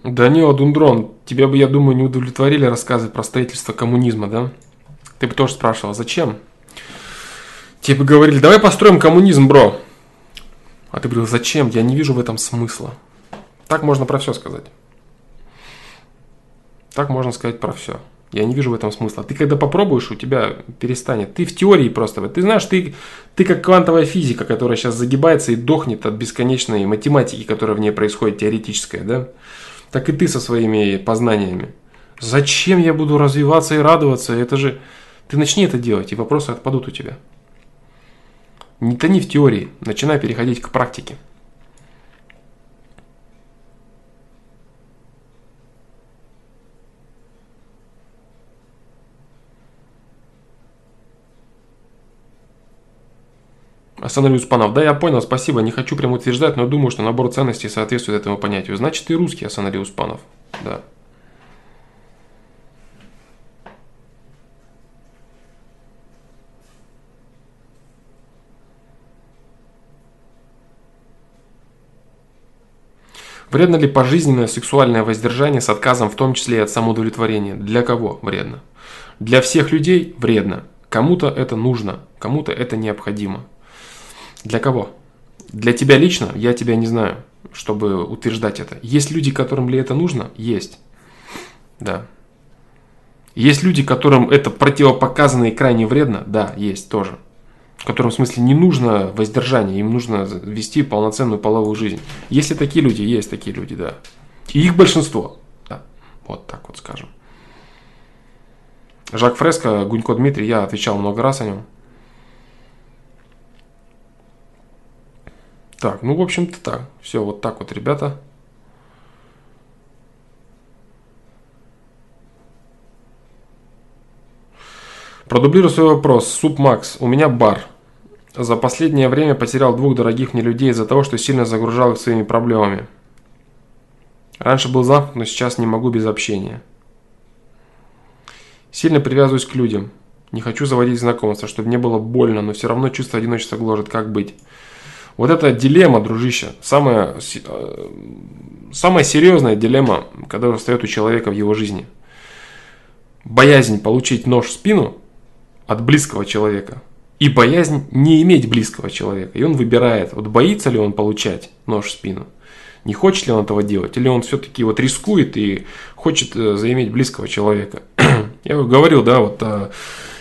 Данила Дундрон, тебя бы, я думаю, не удовлетворили рассказы про строительство коммунизма, да? Ты бы тоже спрашивал, зачем? Тебе бы говорили, давай построим коммунизм, бро. А ты говорил, зачем? Я не вижу в этом смысла. Так можно про все сказать. Так можно сказать про все. Я не вижу в этом смысла. Ты когда попробуешь, у тебя перестанет. Ты в теории просто. Ты знаешь, ты, ты как квантовая физика, которая сейчас загибается и дохнет от бесконечной математики, которая в ней происходит, теоретическая, да? Так и ты со своими познаниями. Зачем я буду развиваться и радоваться? Это же... Ты начни это делать, и вопросы отпадут у тебя. Не тони в теории, начинай переходить к практике. Остановлю Успанов. Да, я понял, спасибо. Не хочу прям утверждать, но думаю, что набор ценностей соответствует этому понятию. Значит, ты русский, Остановлю Успанов. Да. Вредно ли пожизненное сексуальное воздержание с отказом в том числе и от самоудовлетворения? Для кого вредно? Для всех людей вредно. Кому-то это нужно, кому-то это необходимо. Для кого? Для тебя лично я тебя не знаю, чтобы утверждать это. Есть люди, которым ли это нужно? Есть. Да. Есть люди, которым это противопоказано и крайне вредно? Да, есть тоже. Которым в смысле не нужно воздержание, им нужно вести полноценную половую жизнь. Если такие люди, есть такие люди, да. И их большинство. Да. Вот так вот скажем. Жак Фреско, Гунько Дмитрий, я отвечал много раз о нем. Так, ну, в общем-то, так. Все, вот так вот, ребята. Продублирую свой вопрос. Суп Макс. У меня бар. За последнее время потерял двух дорогих мне людей из-за того, что сильно загружал их своими проблемами. Раньше был замкнут, но сейчас не могу без общения. Сильно привязываюсь к людям. Не хочу заводить знакомства, чтобы не было больно, но все равно чувство одиночества гложет. Как быть? Вот это дилемма, дружище, самая, э, самая серьезная дилемма, когда встает у человека в его жизни. Боязнь получить нож в спину от близкого человека и боязнь не иметь близкого человека. И он выбирает, вот боится ли он получать нож в спину, не хочет ли он этого делать, или он все-таки вот рискует и хочет э, заиметь близкого человека. [clears throat] Я говорил, да, вот э,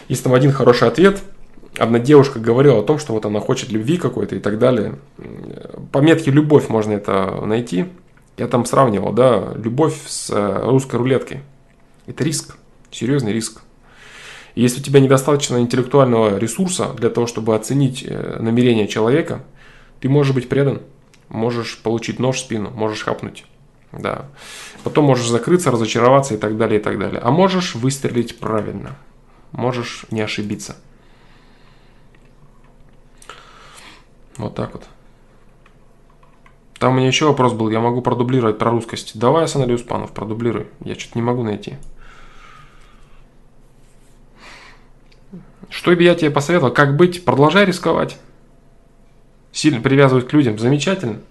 есть там один хороший ответ. Одна девушка говорила о том, что вот она хочет любви какой-то и так далее. По метке «любовь» можно это найти. Я там сравнивал, да, любовь с э, русской рулеткой. Это риск, серьезный риск. И если у тебя недостаточно интеллектуального ресурса для того, чтобы оценить э, намерение человека, ты можешь быть предан, можешь получить нож в спину, можешь хапнуть. Да. Потом можешь закрыться, разочароваться и так далее, и так далее. А можешь выстрелить правильно. Можешь не ошибиться. Вот так вот. Там у меня еще вопрос был, я могу продублировать про русскость. Давай, Асаналий Успанов, продублируй. Я что-то не могу найти. Что бы я тебе посоветовал? Как быть? Продолжай рисковать. Сильно привязывать к людям. Замечательно.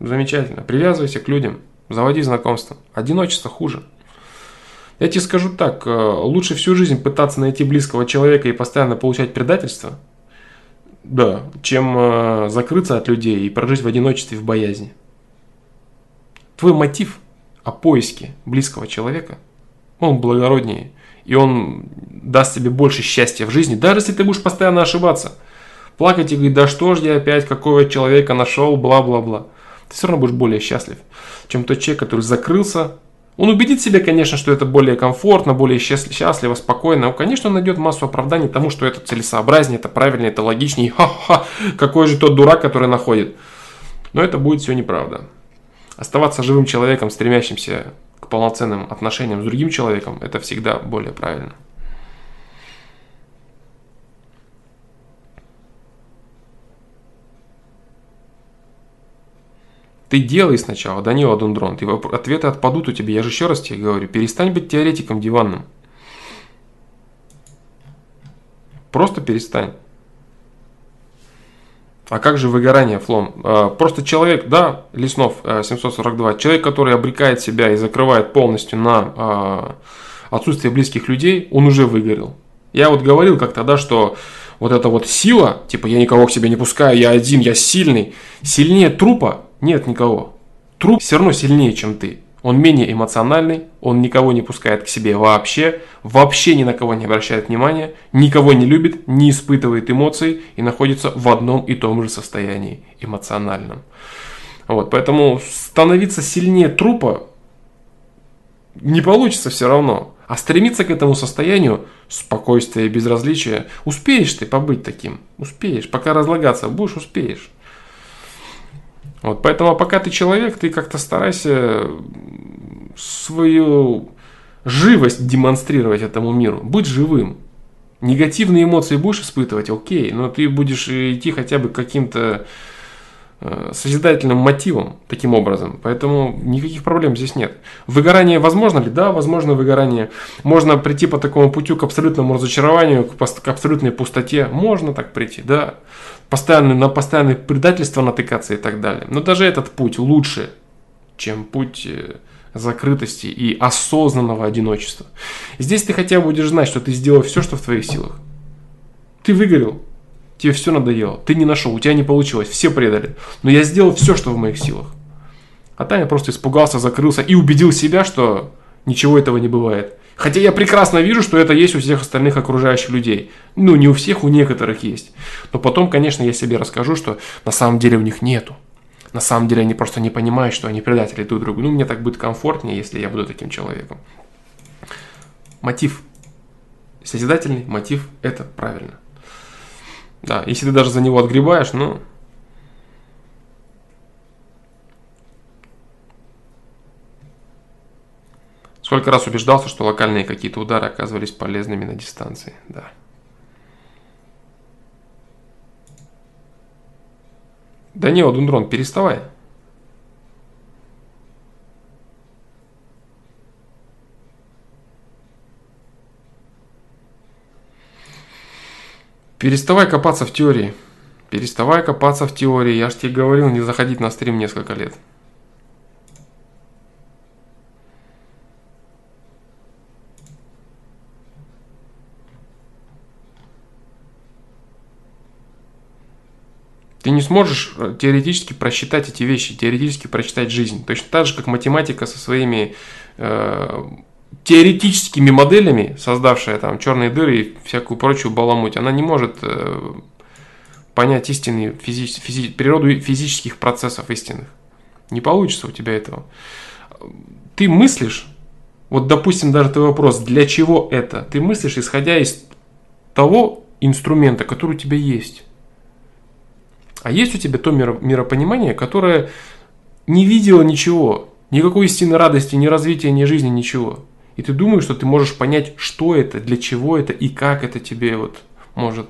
Замечательно. Привязывайся к людям. Заводи знакомства. Одиночество хуже. Я тебе скажу так. Э, лучше всю жизнь пытаться найти близкого человека и постоянно получать предательство – да, чем э, закрыться от людей и прожить в одиночестве, в боязни. Твой мотив о поиске близкого человека, он благороднее, и он даст тебе больше счастья в жизни, даже если ты будешь постоянно ошибаться. Плакать и говорить, да что ж я опять, какого человека нашел, бла-бла-бла. Ты все равно будешь более счастлив, чем тот человек, который закрылся, он убедит себя, конечно, что это более комфортно, более счастливо, спокойно. Конечно, он найдет массу оправданий тому, что это целесообразнее, это правильно, это логичнее. [laughs] Ха-ха, какой же тот дурак, который находит. Но это будет все неправда. Оставаться живым человеком, стремящимся к полноценным отношениям с другим человеком, это всегда более правильно. Ты делай сначала, Данила Дундрон, ты ответы отпадут у тебя. Я же еще раз тебе говорю, перестань быть теоретиком диванным. Просто перестань. А как же выгорание, Флом? А, просто человек, да, Леснов 742, э, человек, который обрекает себя и закрывает полностью на а, отсутствие близких людей, он уже выгорел. Я вот говорил как-то, да, что вот эта вот сила, типа я никого к себе не пускаю, я один, я сильный, сильнее трупа нет никого. Труп все равно сильнее, чем ты. Он менее эмоциональный, он никого не пускает к себе вообще, вообще ни на кого не обращает внимания, никого не любит, не испытывает эмоций и находится в одном и том же состоянии эмоциональном. Вот, поэтому становиться сильнее трупа не получится все равно. А стремиться к этому состоянию спокойствия и безразличия, успеешь ты побыть таким, успеешь. Пока разлагаться будешь, успеешь. Вот, поэтому а пока ты человек, ты как-то старайся свою живость демонстрировать этому миру. Быть живым. Негативные эмоции будешь испытывать, окей, но ты будешь идти хотя бы каким-то созидательным мотивом таким образом. Поэтому никаких проблем здесь нет. Выгорание возможно ли? Да, возможно выгорание. Можно прийти по такому путю к абсолютному разочарованию, к абсолютной пустоте. Можно так прийти, да постоянно, на постоянное предательство натыкаться и так далее. Но даже этот путь лучше, чем путь э, закрытости и осознанного одиночества. Здесь ты хотя бы будешь знать, что ты сделал все, что в твоих силах. Ты выгорел, тебе все надоело, ты не нашел, у тебя не получилось, все предали. Но я сделал все, что в моих силах. А Таня просто испугался, закрылся и убедил себя, что ничего этого не бывает. Хотя я прекрасно вижу, что это есть у всех остальных окружающих людей. Ну, не у всех, у некоторых есть. Но потом, конечно, я себе расскажу, что на самом деле у них нету. На самом деле они просто не понимают, что они предатели друг другу. Ну, мне так будет комфортнее, если я буду таким человеком. Мотив. Созидательный мотив – это правильно. Да, если ты даже за него отгребаешь, ну, Сколько раз убеждался, что локальные какие-то удары оказывались полезными на дистанции. Да. Данила Дундрон, переставай. Переставай копаться в теории. Переставай копаться в теории. Я ж тебе говорил не заходить на стрим несколько лет. Ты не сможешь э, теоретически просчитать эти вещи, теоретически прочитать жизнь. Точно так же, как математика со своими э, теоретическими моделями, создавшая там черные дыры и всякую прочую баламуть, она не может э, понять истинные физи- физи- природу физических процессов истинных. Не получится у тебя этого. Ты мыслишь, вот допустим даже твой вопрос, для чего это? Ты мыслишь, исходя из того инструмента, который у тебя есть. А есть у тебя то миропонимание, которое не видело ничего, никакой истинной радости, ни развития, ни жизни, ничего. И ты думаешь, что ты можешь понять, что это, для чего это и как это тебе вот может,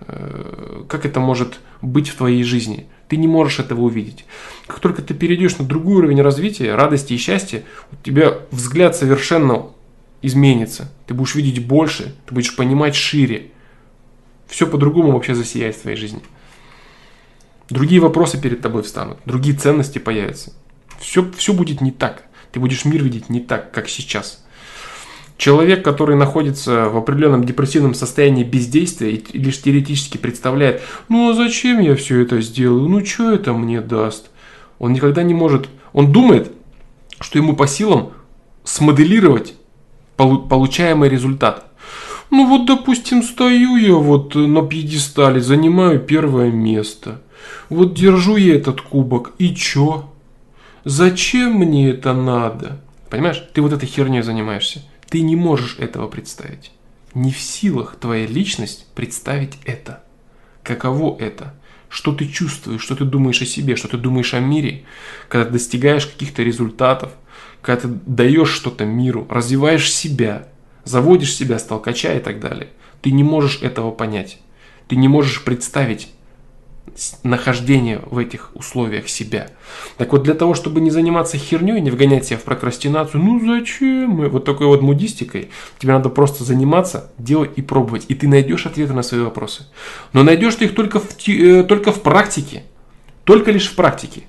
э, как это может быть в твоей жизни. Ты не можешь этого увидеть. Как только ты перейдешь на другой уровень развития, радости и счастья, у тебя взгляд совершенно изменится. Ты будешь видеть больше, ты будешь понимать шире. Все по-другому вообще засияет в твоей жизни. Другие вопросы перед тобой встанут, другие ценности появятся. Все, все будет не так. Ты будешь мир видеть не так, как сейчас. Человек, который находится в определенном депрессивном состоянии бездействия и лишь теоретически представляет, ну а зачем я все это сделаю, ну что это мне даст, он никогда не может, он думает, что ему по силам смоделировать получаемый результат. Ну вот, допустим, стою я вот на пьедестале, занимаю первое место. Вот держу я этот кубок, и чё? Зачем мне это надо? Понимаешь, ты вот этой херней занимаешься. Ты не можешь этого представить. Не в силах твоя личность представить это. Каково это? Что ты чувствуешь, что ты думаешь о себе, что ты думаешь о мире, когда достигаешь каких-то результатов, когда ты даешь что-то миру, развиваешь себя, заводишь себя с толкача и так далее. Ты не можешь этого понять. Ты не можешь представить нахождение в этих условиях себя. Так вот, для того, чтобы не заниматься херней, не вгонять себя в прокрастинацию, ну зачем? Вот такой вот мудистикой, тебе надо просто заниматься, делать и пробовать. И ты найдешь ответы на свои вопросы. Но найдешь ты их только в, э, только в практике. Только лишь в практике.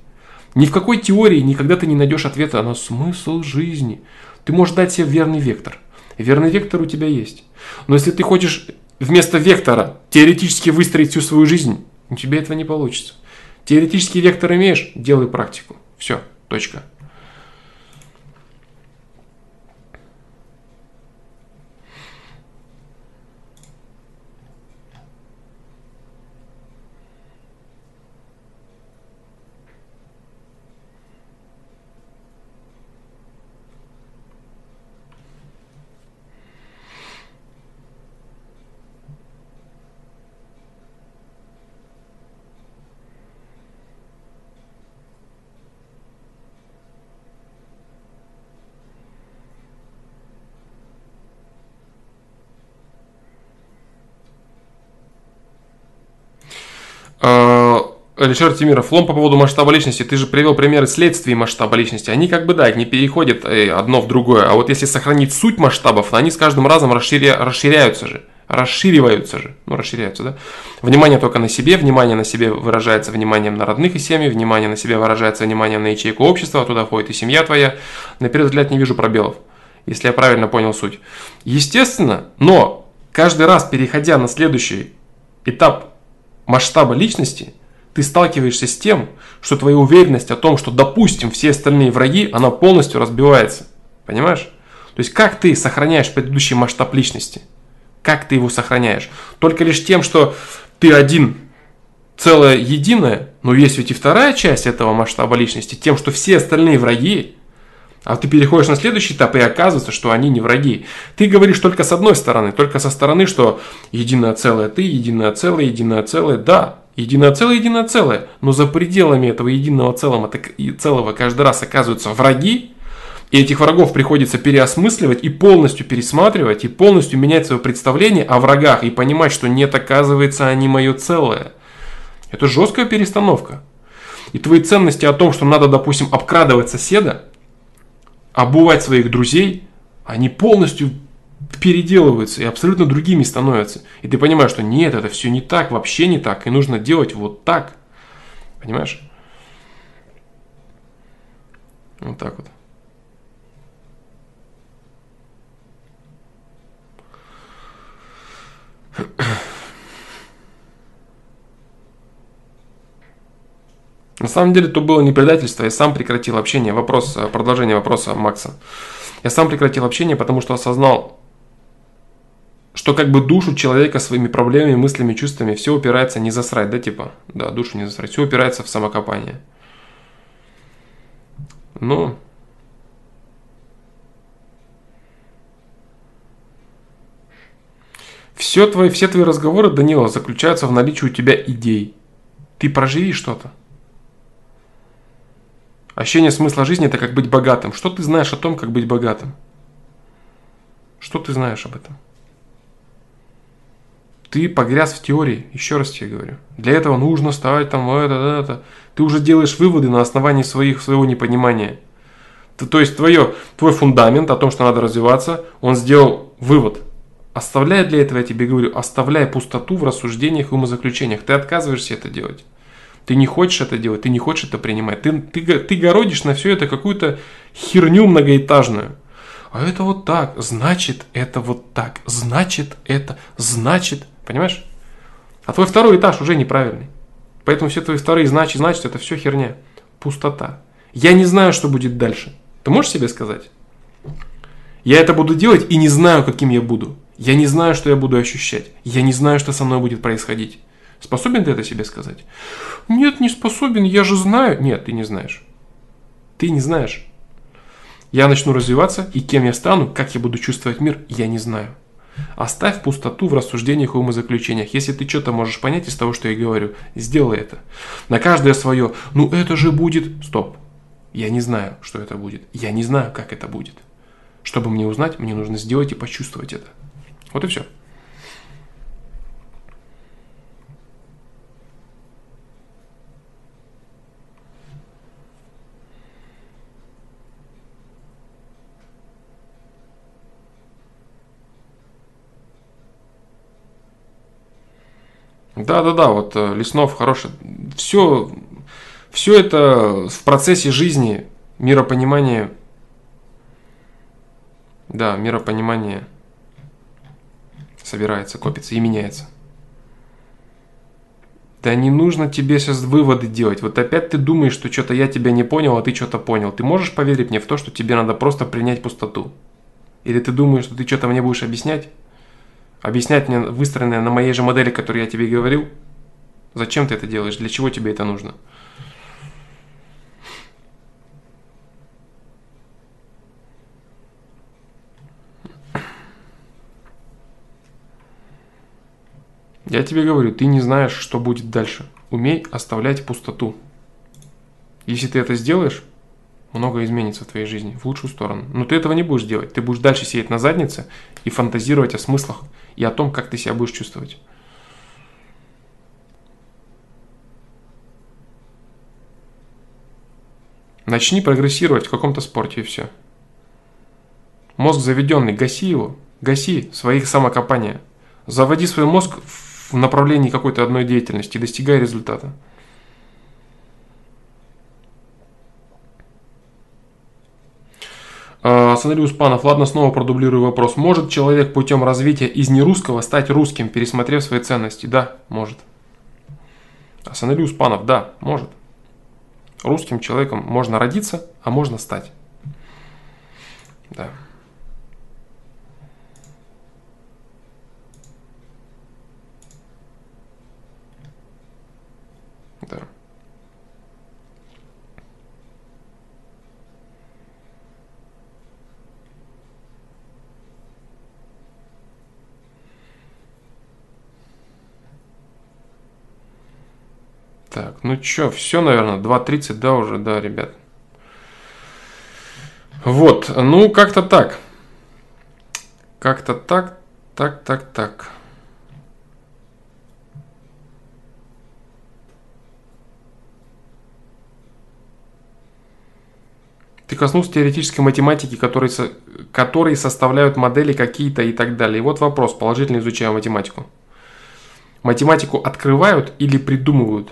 Ни в какой теории никогда ты не найдешь ответа на смысл жизни. Ты можешь дать себе верный вектор. Верный вектор у тебя есть. Но если ты хочешь вместо вектора теоретически выстроить всю свою жизнь, у тебя этого не получится. Теоретический вектор имеешь, делай практику. Все, точка. Алишер Тимиров, Лом по поводу масштаба личности. Ты же привел примеры следствий масштаба личности. Они как бы, да, не переходят э, одно в другое. А вот если сохранить суть масштабов, они с каждым разом расширя... расширяются же. Расшириваются же. Ну, расширяются, да? Внимание только на себе. Внимание на себе выражается вниманием на родных и семьи. Внимание на себе выражается вниманием на ячейку общества. Туда входит и семья твоя. На первый взгляд не вижу пробелов. Если я правильно понял суть. Естественно, но каждый раз переходя на следующий этап масштаба личности – ты сталкиваешься с тем, что твоя уверенность о том, что, допустим, все остальные враги, она полностью разбивается. Понимаешь? То есть, как ты сохраняешь предыдущий масштаб личности? Как ты его сохраняешь? Только лишь тем, что ты один целое единое, но есть ведь и вторая часть этого масштаба личности, тем, что все остальные враги, а ты переходишь на следующий этап, и оказывается, что они не враги. Ты говоришь только с одной стороны, только со стороны, что единое целое ты, единое целое, единое целое, да, единое целое, единое целое. Но за пределами этого единого целого, целого каждый раз оказываются враги, и этих врагов приходится переосмысливать и полностью пересматривать, и полностью менять свое представление о врагах, и понимать, что нет, оказывается, они мое целое. Это жесткая перестановка. И твои ценности о том, что надо, допустим, обкрадывать соседа, обувать своих друзей, они полностью переделываются и абсолютно другими становятся. И ты понимаешь, что нет, это все не так, вообще не так, и нужно делать вот так. Понимаешь? Вот так вот. [clears throat] На самом деле, то было не предательство, я сам прекратил общение. Вопрос, э, продолжение вопроса Макса. Я сам прекратил общение, потому что осознал, что как бы душу человека своими проблемами, мыслями, чувствами все упирается не засрать, да, типа? Да, душу не засрать. Все упирается в самокопание. Ну, Все твои, все твои разговоры, Данила, заключаются в наличии у тебя идей. Ты проживи что-то. Ощущение смысла жизни – это как быть богатым. Что ты знаешь о том, как быть богатым? Что ты знаешь об этом? Ты погряз в теории, еще раз тебе говорю. Для этого нужно ставить там это, это. Ты уже делаешь выводы на основании своих, своего непонимания. Ты, то есть твое, твой фундамент о том, что надо развиваться, он сделал вывод. Оставляй для этого, я тебе говорю, оставляй пустоту в рассуждениях и умозаключениях. Ты отказываешься это делать. Ты не хочешь это делать, ты не хочешь это принимать. Ты, ты, ты городишь на все это какую-то херню многоэтажную. А это вот так, значит, это вот так, значит, это, значит. Понимаешь? А твой второй этаж уже неправильный. Поэтому все твои вторые значит, значит, это все херня. Пустота. Я не знаю, что будет дальше. Ты можешь себе сказать? Я это буду делать и не знаю, каким я буду. Я не знаю, что я буду ощущать. Я не знаю, что со мной будет происходить. Способен ты это себе сказать? Нет, не способен, я же знаю. Нет, ты не знаешь. Ты не знаешь. Я начну развиваться, и кем я стану, как я буду чувствовать мир, я не знаю. Оставь пустоту в рассуждениях и умозаключениях. Если ты что-то можешь понять из того, что я говорю, сделай это. На каждое свое, ну это же будет... Стоп. Я не знаю, что это будет. Я не знаю, как это будет. Чтобы мне узнать, мне нужно сделать и почувствовать это. Вот и все. Да, да, да, вот э, Леснов хороший. Все, все это в процессе жизни, миропонимания. Да, миропонимание собирается, копится и меняется. Да не нужно тебе сейчас выводы делать. Вот опять ты думаешь, что что-то я тебя не понял, а ты что-то понял. Ты можешь поверить мне в то, что тебе надо просто принять пустоту? Или ты думаешь, что ты что-то мне будешь объяснять? Объяснять мне выстроенное на моей же модели, которую я тебе говорил, зачем ты это делаешь, для чего тебе это нужно. Я тебе говорю, ты не знаешь, что будет дальше. Умей оставлять пустоту. Если ты это сделаешь, многое изменится в твоей жизни в лучшую сторону. Но ты этого не будешь делать. Ты будешь дальше сидеть на заднице и фантазировать о смыслах и о том, как ты себя будешь чувствовать. Начни прогрессировать в каком-то спорте и все. Мозг заведенный, гаси его, гаси своих самокопания. Заводи свой мозг в направлении какой-то одной деятельности и достигай результата. А, Санари Успанов, ладно, снова продублирую вопрос. Может человек путем развития из нерусского стать русским, пересмотрев свои ценности? Да, может. А Санари Успанов, да, может. Русским человеком можно родиться, а можно стать. Да. Так, ну чё, все, наверное, 2.30, да, уже, да, ребят. Вот, ну, как-то так. Как-то так, так, так, так. Ты коснулся теоретической математики, которые, которые составляют модели какие-то и так далее. И вот вопрос, положительно изучая математику. Математику открывают или придумывают?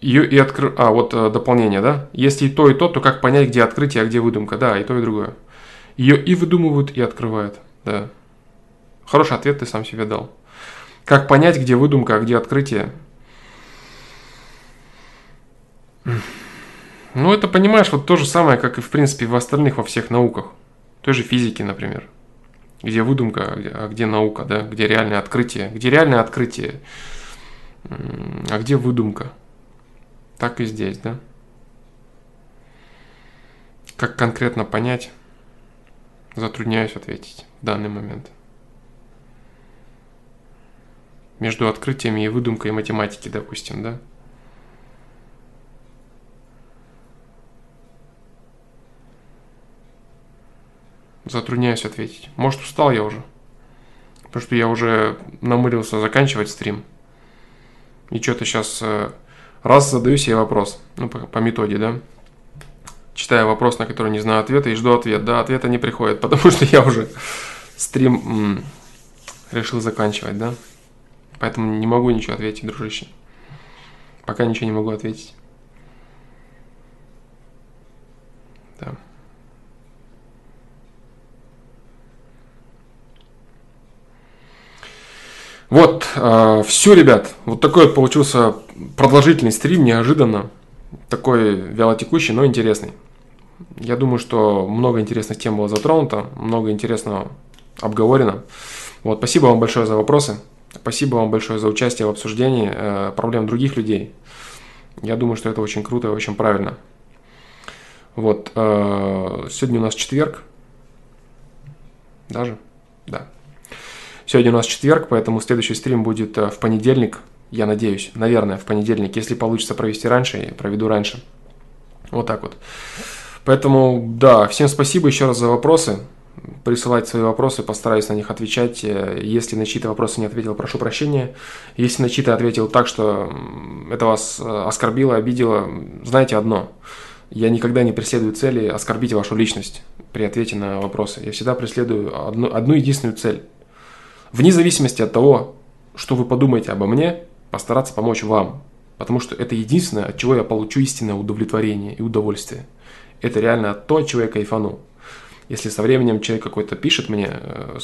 Ее и откры... А, вот э, дополнение, да? Если и то, и то, то как понять, где открытие, а где выдумка? Да, и то, и другое. Ее и выдумывают, и открывают, да. Хороший ответ ты сам себе дал. Как понять, где выдумка, а где открытие? Ну, это, понимаешь, вот то же самое, как и, в принципе, в остальных, во всех науках. Той же физики, например. Где выдумка, а где наука, да? Где реальное открытие. Где реальное открытие, а где выдумка. Так и здесь, да? Как конкретно понять, затрудняюсь ответить в данный момент. Между открытиями и выдумкой математики, допустим, да? Затрудняюсь ответить. Может, устал я уже. Потому что я уже намылился заканчивать стрим. И что-то сейчас э, раз задаю себе вопрос, ну, по, по методе, да, читаю вопрос, на который не знаю ответа, и жду ответ. Да, ответа не приходит, [laughs] потому что я уже стрим решил заканчивать, да. Поэтому не могу ничего ответить, дружище. Пока ничего не могу ответить. Да. Вот, э, все, ребят. Вот такой вот получился продолжительный стрим, неожиданно. Такой вялотекущий, но интересный. Я думаю, что много интересных тем было затронуто, много интересного обговорено. Вот, спасибо вам большое за вопросы. Спасибо вам большое за участие в обсуждении э, проблем других людей. Я думаю, что это очень круто и очень правильно. Вот, э, сегодня у нас четверг. Даже? Да. Сегодня у нас четверг, поэтому следующий стрим будет э, в понедельник. Я надеюсь, наверное, в понедельник. Если получится провести раньше, я проведу раньше. Вот так вот. Поэтому, да, всем спасибо еще раз за вопросы. Присылайте свои вопросы, постараюсь на них отвечать. Э, если на чьи-то вопросы не ответил, прошу прощения. Если на чьи-то ответил так, что это вас э, оскорбило, обидело, знайте одно. Я никогда не преследую цели оскорбить вашу личность при ответе на вопросы. Я всегда преследую одну, одну единственную цель – вне зависимости от того, что вы подумаете обо мне, постараться помочь вам. Потому что это единственное, от чего я получу истинное удовлетворение и удовольствие. Это реально то, от чего я кайфану. Если со временем человек какой-то пишет мне, э,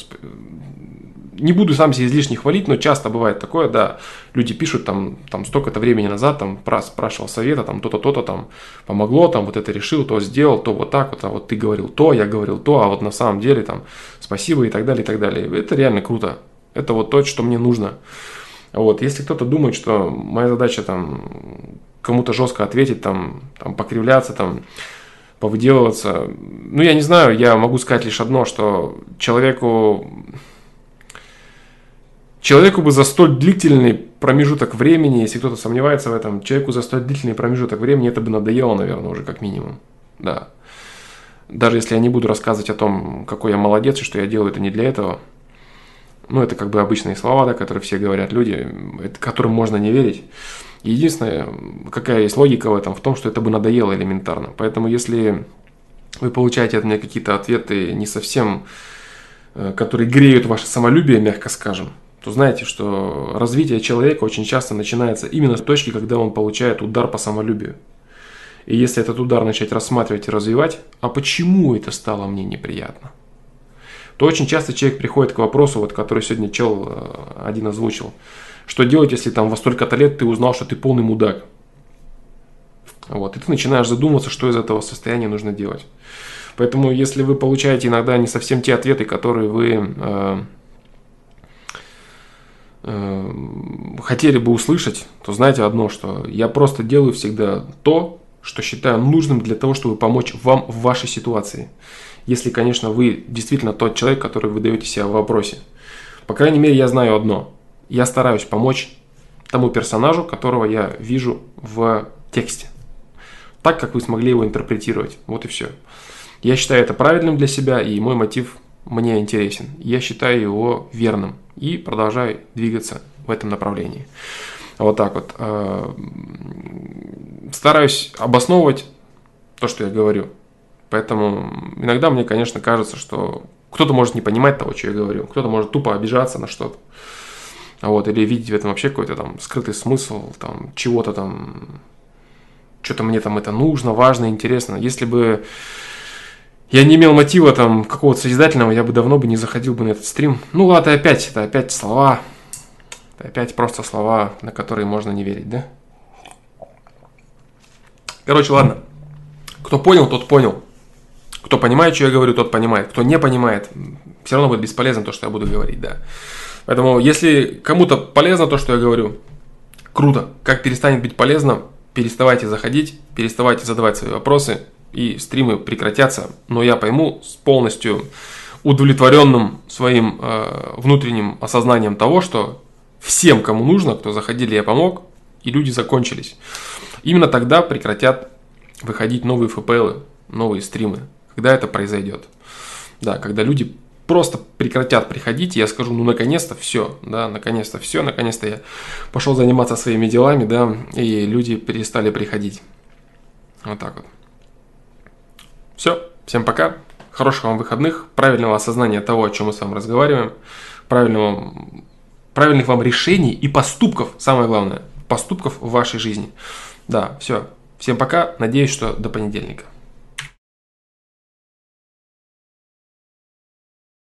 не буду сам себя излишне хвалить, но часто бывает такое, да, люди пишут там, там столько-то времени назад, там спрашивал совета, там то-то, то-то там помогло, там вот это решил, то сделал, то вот так вот, а вот ты говорил то, я говорил то, а вот на самом деле там спасибо и так далее, и так далее. Это реально круто. Это вот то, что мне нужно. Вот, если кто-то думает, что моя задача там кому-то жестко ответить, там, там покривляться, там, повыделываться, ну, я не знаю, я могу сказать лишь одно, что человеку Человеку бы за столь длительный промежуток времени, если кто-то сомневается в этом, человеку за столь длительный промежуток времени это бы надоело, наверное, уже как минимум. Да. Даже если я не буду рассказывать о том, какой я молодец и что я делаю это не для этого. Ну, это как бы обычные слова, да, которые все говорят люди, которым можно не верить. Единственное, какая есть логика в этом, в том, что это бы надоело элементарно. Поэтому если вы получаете от меня какие-то ответы не совсем, э, которые греют ваше самолюбие, мягко скажем, то знаете, что развитие человека очень часто начинается именно с точки, когда он получает удар по самолюбию. И если этот удар начать рассматривать и развивать, а почему это стало мне неприятно, то очень часто человек приходит к вопросу, вот, который сегодня чел э, один озвучил. Что делать, если там во столько-то лет ты узнал, что ты полный мудак? Вот, и ты начинаешь задумываться, что из этого состояния нужно делать. Поэтому, если вы получаете иногда не совсем те ответы, которые вы э, Э, хотели бы услышать, то знаете одно, что я просто делаю всегда то, что считаю нужным для того, чтобы помочь вам в вашей ситуации. Если, конечно, вы действительно тот человек, который вы даете себя в вопросе. По крайней мере, я знаю одно. Я стараюсь помочь тому персонажу, которого я вижу в тексте. Так, как вы смогли его интерпретировать. Вот и все. Я считаю это правильным для себя, и мой мотив мне интересен. Я считаю его верным и продолжаю двигаться в этом направлении. Вот так вот. Э, стараюсь обосновывать то, что я говорю. Поэтому иногда мне, конечно, кажется, что кто-то может не понимать того, что я говорю, кто-то может тупо обижаться на что-то. Вот, или видеть в этом вообще какой-то там скрытый смысл, там, чего-то там, что-то мне там это нужно, важно, интересно. Если бы я не имел мотива там какого-то созидательного, я бы давно бы не заходил бы на этот стрим. Ну ладно, опять, это опять слова. Опять просто слова, на которые можно не верить, да? Короче, ладно. Кто понял, тот понял. Кто понимает, что я говорю, тот понимает. Кто не понимает, все равно будет бесполезно то, что я буду говорить, да. Поэтому, если кому-то полезно то, что я говорю, круто. Как перестанет быть полезно, переставайте заходить, переставайте задавать свои вопросы, и стримы прекратятся. Но я пойму с полностью удовлетворенным своим э, внутренним осознанием того, что всем, кому нужно, кто заходили, я помог, и люди закончились. Именно тогда прекратят выходить новые ФПЛы, новые стримы. Когда это произойдет? Да, когда люди просто прекратят приходить, я скажу, ну наконец-то все, да, наконец-то все, наконец-то я пошел заниматься своими делами, да, и люди перестали приходить. Вот так вот. Все, всем пока, хороших вам выходных, правильного осознания того, о чем мы с вами разговариваем, правильного, правильных вам решений и поступков, самое главное, поступков в вашей жизни. Да, все. Всем пока. Надеюсь, что до понедельника.